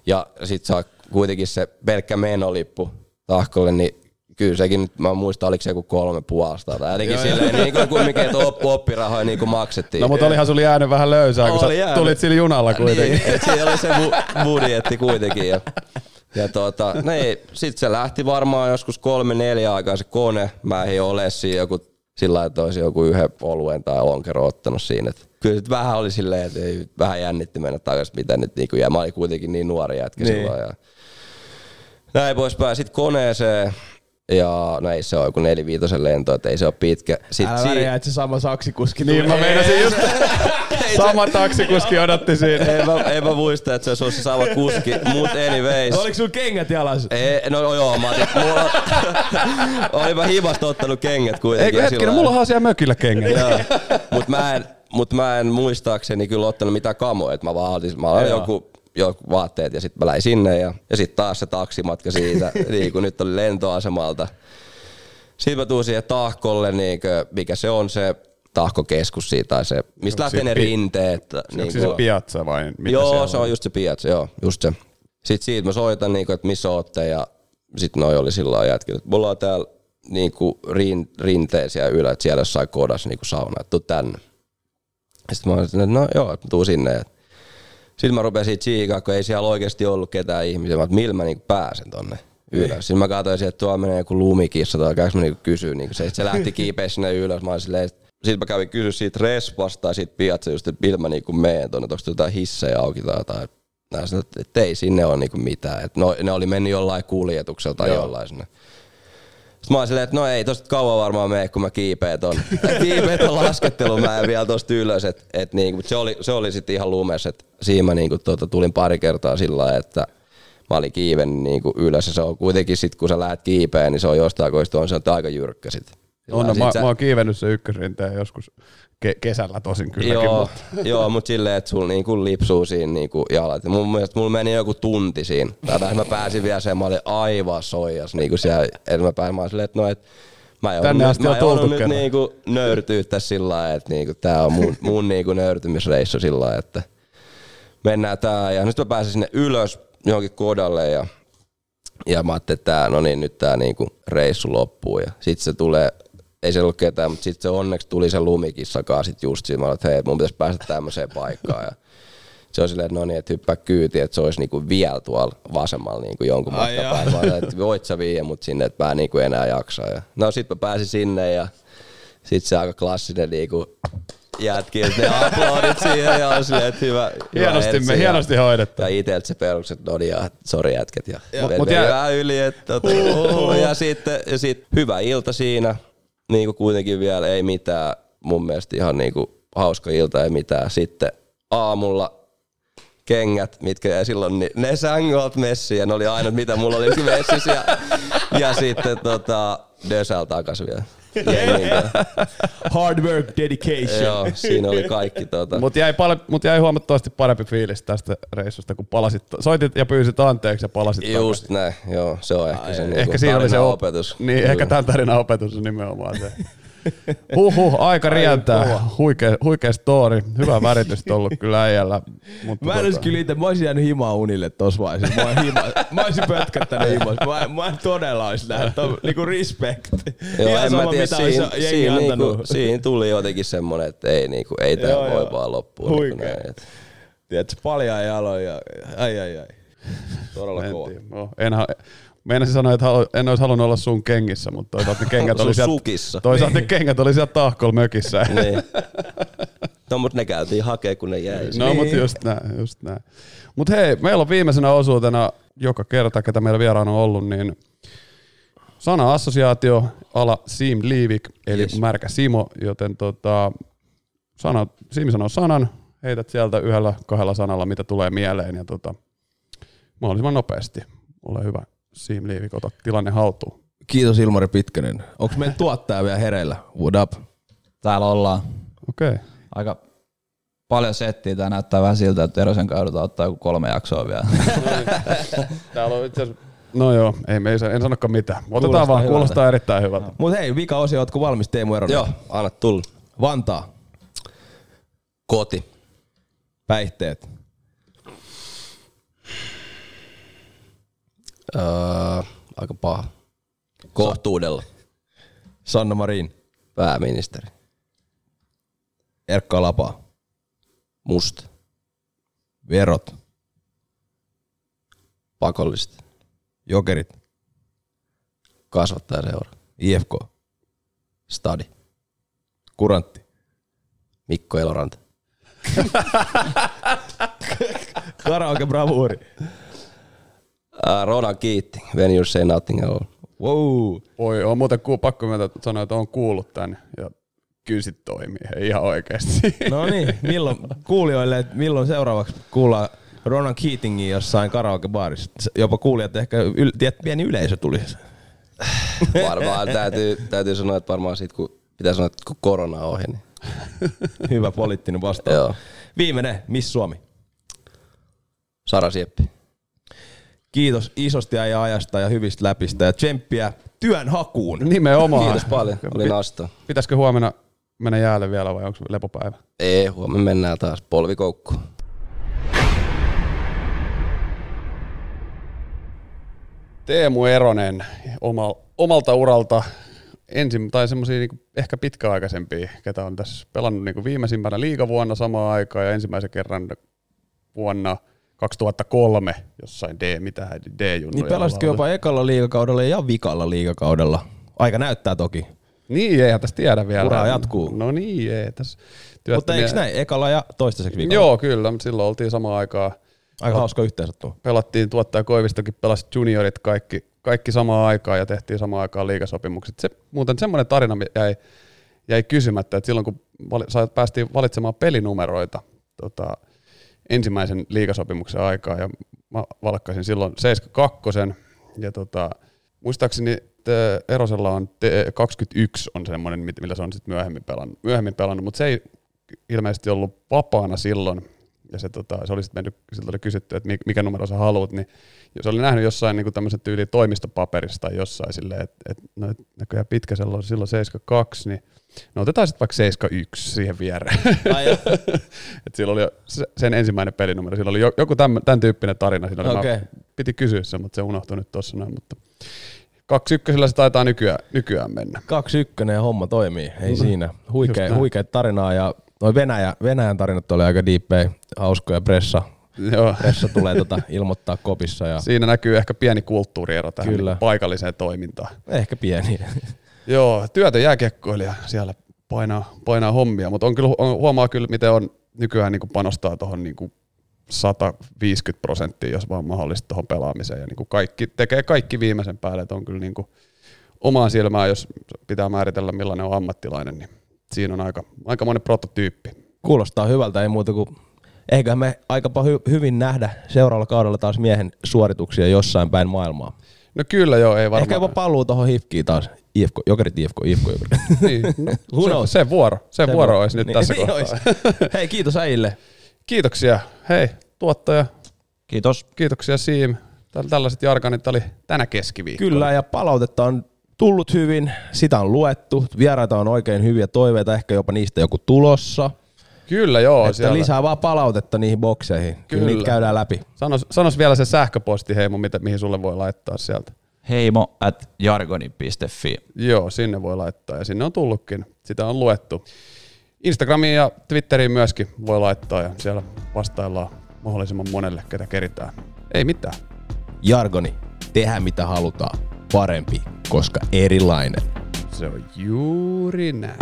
Ja sit saa kuitenkin se pelkkä menolippu tahkolle, niin kyllä sekin nyt, mä muistan, oliko se joku kolme puolesta tai jotenkin silleen, niin kuin kumminkin, että op, oppirahoja niin kuin maksettiin. No mutta olihan sulla jäänyt vähän löysää, kun sä jäänyt. tulit sillä junalla kuitenkin. Niin, et siinä oli se bu- budjetti kuitenkin. Ja, ja no ei, sit se lähti varmaan joskus kolme neljä aikaa se kone. Mä en ole siinä joku sillä että olisi joku yhden oluen tai lonkero ottanut siinä. Et kyllä sit vähän oli silleen, että ei, vähän jännitti mennä takaisin, mitä nyt niinku, ja mä olin kuitenkin niin nuori jätkä niin. silloin. Ja näin poispäin. Sitten koneeseen, ja no ei se ole joku neliviitosen lento, että ei se ole pitkä. Sitten Älä väriä, että se sama saksikuski Niin mä tulee. meinasin just, *laughs* sama taksikuski odotti siinä. en mä, en mä muista, että se olisi ollut se sama kuski, mut anyways. Oliko sulla kengät jalas? Ei, no joo, mä otin, mulla, *laughs* olin mä himasta ottanut kengät kuitenkin. Eikö hetkinen, sillä mulla on siellä mökillä kengät. Joo, mut mä en, mut mä en muistaakseni kyllä ottanut mitään kamoja, että mä vaan otin, mä olin joku vaatteet ja sitten mä läin sinne ja, ja sitten taas se taksimatka siitä, *laughs* niin kun nyt oli lentoasemalta. Sitten mä tuun siihen tahkolle, niin kuin, mikä se on se tahkokeskus siitä, tai se, mistä lähtee ne se pi- rinteet. Onko niin se se kuin- piazza vai mitä joo, siellä se on just se piazza, joo, just se. Sitten siitä mä soitan, niinku, että missä ootte, ja sitten noi oli silloin jätkin, että mulla on täällä niinku rin, rinteisiä ylä, että siellä jossain kodassa niinku sauna, että tuu tänne. Sitten mä olin, että no joo, että tuu sinne. Sitten mä rupesin tsiikaa, kun ei siellä oikeasti ollut ketään ihmisiä, mä, että millä mä niinku pääsen tonne. ylös. Sitten mä katsoin että tuolla menee joku lumikissa tai käykö mä niinku kysyä. Niinku se, se lähti kiipeä sinne ylös. Mä silleen, sitten mä kävin kysyä siitä respasta tai siitä piatsa just, että millä mä niinku meen tuonne, että onko jotain hissejä auki tai jotain. Mä sanoin, että ei sinne ole niinku mitään. Et no, ne oli mennyt jollain kuljetuksella tai Joo. jollain sinne. Sitten mä oon silleen, että no ei tosta kauan varmaan mene, kun mä kiipeet on. kiipeet on laskettelu, mä en vielä tosta ylös. Et, et niinku, se oli, se oli sitten ihan lumes, että siinä mä niinku, tuota, tulin pari kertaa sillä lailla, että mä olin kiiven niinku ylös. Ja se on kuitenkin sit, kun sä lähdet kiipeen, niin se on jostain koista on, se on aika jyrkkä sit. On, no, mä, sä... mä oon kiivennyt se ykkösrinteen joskus ke- kesällä tosin kylläkin. Joo, mutta *laughs* joo, mut silleen, että sulla niinku lipsuu siinä niinku jalat. Mun mielestä mulla meni joku tunti siinä. Tai mä pääsin vielä sen, mä olin aivan soijas. Niinku siellä, että mä pääsin, mä olin silleen, että no, et, Mä joudun, nyt, mä joudun nyt niinku nöyrtyä tässä sillä lailla, että niinku tää on mun, mun niinku nöyrtymisreissu sillä lailla, että mennään tää. Ja nyt mä pääsin sinne ylös johonkin kodalle ja, ja mä ajattelin, että tää, no niin, nyt tää niinku reissu loppuu. Ja sit se tulee ei se ollut ketään, mutta sitten se onneksi tuli se lumikissakaan sit just siinä, mä että hei, mun pitäisi päästä tämmöiseen paikkaan. Ja se on silleen, että no niin, että hyppää kyyti, että se olisi niinku vielä tuolla vasemmalla niinku jonkun matkan päällä. että voit sä viiä mut sinne, että mä niinku enää jaksaa. Ja no sit mä pääsin sinne ja sit se aika klassinen niinku jätkiltä ne aplodit siihen ja on silleen, että hyvä, hienosti, hyvä me, hienosti hoidettu. Ja iteltä se perukset, no niin, ja sori jätket. Ja, ja mut jää... yli, että, tota, ja sitten ja sit, hyvä ilta siinä niin kuin kuitenkin vielä ei mitään, mun mielestä ihan niin kuin hauska ilta, ei mitään. Sitten aamulla kengät, mitkä jäi silloin, niin ne messiin ja ne oli aina mitä mulla oli messissä ja, ja sitten tota, Dösäl takas vielä. Hard work, dedication. Joo, siinä oli kaikki. Tota. Mutta jäi, pal- mut jäi huomattavasti parempi fiilis tästä reissusta, kun palasit, soitit ja pyysit anteeksi ja palasit Just takaisin. näin, joo, se on ehkä Ai, se niinku ehkä siinä oli se op- opetus. Niin, Kyllä. ehkä tämän tarinan opetus on nimenomaan se. *laughs* Huhhuh, aika rientää. Huikea, huikea story. Hyvä väritys ollut kyllä äijällä. Mutta mä en olisi kyllä itse, mä olisin jäänyt himaa unille tossa vaiheessa. Mä, hima, mä olisin pötkättänyt himaa. Mä, mä en todella olisi nähnyt. Niinku respect. Joo, Ihan en sama, mä tiedä, siinä, siinä, niinku, siinä, tuli jotenkin semmonen, että ei, niinku, ei tää voi joo. vaan loppua. Niinku huikea. Niin Tiedätkö, paljaa jaloja. Ai ai ai. Todella kova. No, enhän, Meinasin sanoa, että en olisi halunnut olla sun kengissä, mutta toisaalta ne *laughs* kengät oli sieltä, sukissa. toisaalta ne kengät oli sieltä tahkolla mökissä. Niin. No, mutta ne käytiin hakee, kun ne jäi. No, niin. mutta just näin, just näin. Mutta hei, meillä on viimeisenä osuutena joka kerta, ketä meillä vieraana on ollut, niin sana-assosiaatio ala Sim Liivik, eli yes. märkä Simo, joten tota, sana, Simi sanoo sanan, heität sieltä yhdellä kahdella sanalla, mitä tulee mieleen, ja tota, mahdollisimman nopeasti. Ole hyvä. Siim Liivik, ota tilanne haltuun. Kiitos Ilmari Pitkänen. Onko meidän tuottaja vielä hereillä? What up? Täällä ollaan. Okei. Okay. Aika paljon settiä. Tämä näyttää vähän siltä, että Erosen kaudella ottaa joku kolme jaksoa vielä. *laughs* Täällä on itse No joo, ei me ei, en sanokaan mitään. Otetaan kuulostaa vaan, hyvältä. kuulostaa erittäin hyvältä. Mut hei, vika osio, ootko valmis Teemu Eronen? Joo, anna tulla. Vantaa. Koti. Päihteet. Öö, aika paha. Kohtuudella. Sanna Marin. Pääministeri. Erkka Lapa. Musta. Verot. Pakollista. Jokerit. Kasvattajaseura. IFK. Stadi. Kurantti. Mikko Eloranta. *laughs* Karaoke bravuuri. Uh, Ronan kiitti, when you say nothing at all. Wow. Oi, on muuten ku, pakko sanoa, että on kuullut tän ja kyllä sit toimii hei, ihan oikeasti. *laughs* No niin, milloin kuulijoille, että milloin seuraavaksi kuullaan Ronan Keatingin jossain karaokebaarissa. Jopa kuulijat ehkä yl, tiedät, pieni yleisö tulisi. *laughs* Varmaan täytyy, täytyy sanoa, että varmaan sit kun pitää sanoa, että kun korona on ohi. Niin. Hyvä poliittinen vastaus. Joo. Viimeinen, Miss Suomi? Sara Sieppi. Kiitos isosti ja ajasta ja hyvistä läpistä ja tsemppiä työn hakuun. Nimenomaan. Kiitos paljon, oli nasta. Pitäisikö huomenna mennä jäälle vielä vai onko lepopäivä? Ei, huomenna mennään taas polvikoukkuun. Teemu Eronen omalta uralta ensin, tai semmoisia niin ehkä pitkäaikaisempia, ketä on tässä pelannut niin viimeisimpänä liigavuonna samaan aikaan ja ensimmäisen kerran vuonna 2003 jossain D, mitä D-junnuja. Niin pelasitko jopa ekalla liigakaudella ja vikalla liigakaudella? Aika näyttää toki. Niin, eihän tästä tiedä vielä. Ura jatkuu. No niin, ei tässä. Mutta eikö näin, ekalla ja toistaiseksi vikalla? Joo, kyllä, mutta silloin oltiin samaan aikaan. Aika hauska yhteensattua. Pelattiin tuottaja Koivistokin, pelasi juniorit kaikki, kaikki samaan aikaan ja tehtiin samaan aikaan liigasopimukset. Se, muuten semmoinen tarina jäi, jäi kysymättä, että silloin kun vali, päästiin valitsemaan pelinumeroita tota, ensimmäisen liigasopimuksen aikaa ja mä valkkasin silloin 72 ja tota, muistaakseni Erosella on 21 on semmoinen, millä se on sitten myöhemmin pelannut, myöhemmin pelannut, mutta se ei ilmeisesti ollut vapaana silloin, ja se, tota, se oli sitten mennyt, siltä oli kysytty, että mikä numero sä haluat, niin se oli nähnyt jossain niin tämmöisen tyyli toimistopaperista tai jossain silleen, että, että no, näköjään pitkä silloin, silloin 72, niin no otetaan sitten vaikka 71 siihen viereen. *laughs* että sillä oli sen ensimmäinen pelinumero, sillä oli joku tämän, tämän tyyppinen tarina, siinä oli, okay. mä, piti kysyä se, mutta se unohtui nyt tuossa noin, mutta Kaksi ykkösellä se taitaa nykyään, nykyään mennä. Kaksi ykkönen ja homma toimii, ei mm. siinä. Huikea, huikea tarinaa ja noin Venäjä, Venäjän tarinat oli aika diippejä, hauskoja pressa. Joo. Pressa tulee tota ilmoittaa kopissa. Ja... Siinä näkyy ehkä pieni kulttuuriero tähän kyllä. Niin paikalliseen toimintaan. Ehkä pieni. Joo, työtä jääkiekkoilija siellä painaa, painaa hommia, mutta on kyllä, on, huomaa kyllä, miten on nykyään niin kuin panostaa tuohon niin 150 prosenttia, jos vaan mahdollista tuohon pelaamiseen. Ja niin kuin kaikki, tekee kaikki viimeisen päälle, että on kyllä niin kuin omaan silmään, jos pitää määritellä millainen on ammattilainen, niin siinä on aika, aika monen prototyyppi. Kuulostaa hyvältä, ei muuta kuin ehkä me aika hy- hyvin nähdä seuraavalla kaudella taas miehen suorituksia jossain päin maailmaa. No kyllä joo, ei varmaan. Ehkä jopa paluu tuohon hifkiin taas. IFK, jokerit IFK, IFK, jokerit. *laughs* niin, no, se, se, vuoro, se, se vuoro, vuoro olisi nyt niin, tässä niin kohtaa. *laughs* Hei, kiitos äijille. Kiitoksia. Hei, tuottaja. Kiitos. Kiitoksia Siim. Tällaiset jarkanit oli tänä keskiviikkona. Kyllä, ja palautetta on tullut hyvin, sitä on luettu, vieraita on oikein hyviä toiveita, ehkä jopa niistä joku tulossa. Kyllä joo. Että siellä. lisää vaan palautetta niihin bokseihin. Kyllä. Kyllä niitä käydään läpi. Sanos, sanos vielä se sähköposti Heimo, mitä, mihin sulle voi laittaa sieltä. Heimo at jargoni.fi. Joo, sinne voi laittaa ja sinne on tullutkin. Sitä on luettu. Instagramiin ja Twitteriin myöskin voi laittaa ja siellä vastaillaan mahdollisimman monelle, ketä keritään. Ei mitään. Jargoni, tehdään mitä halutaan. Parempi, koska erilainen. Se on juuri näin.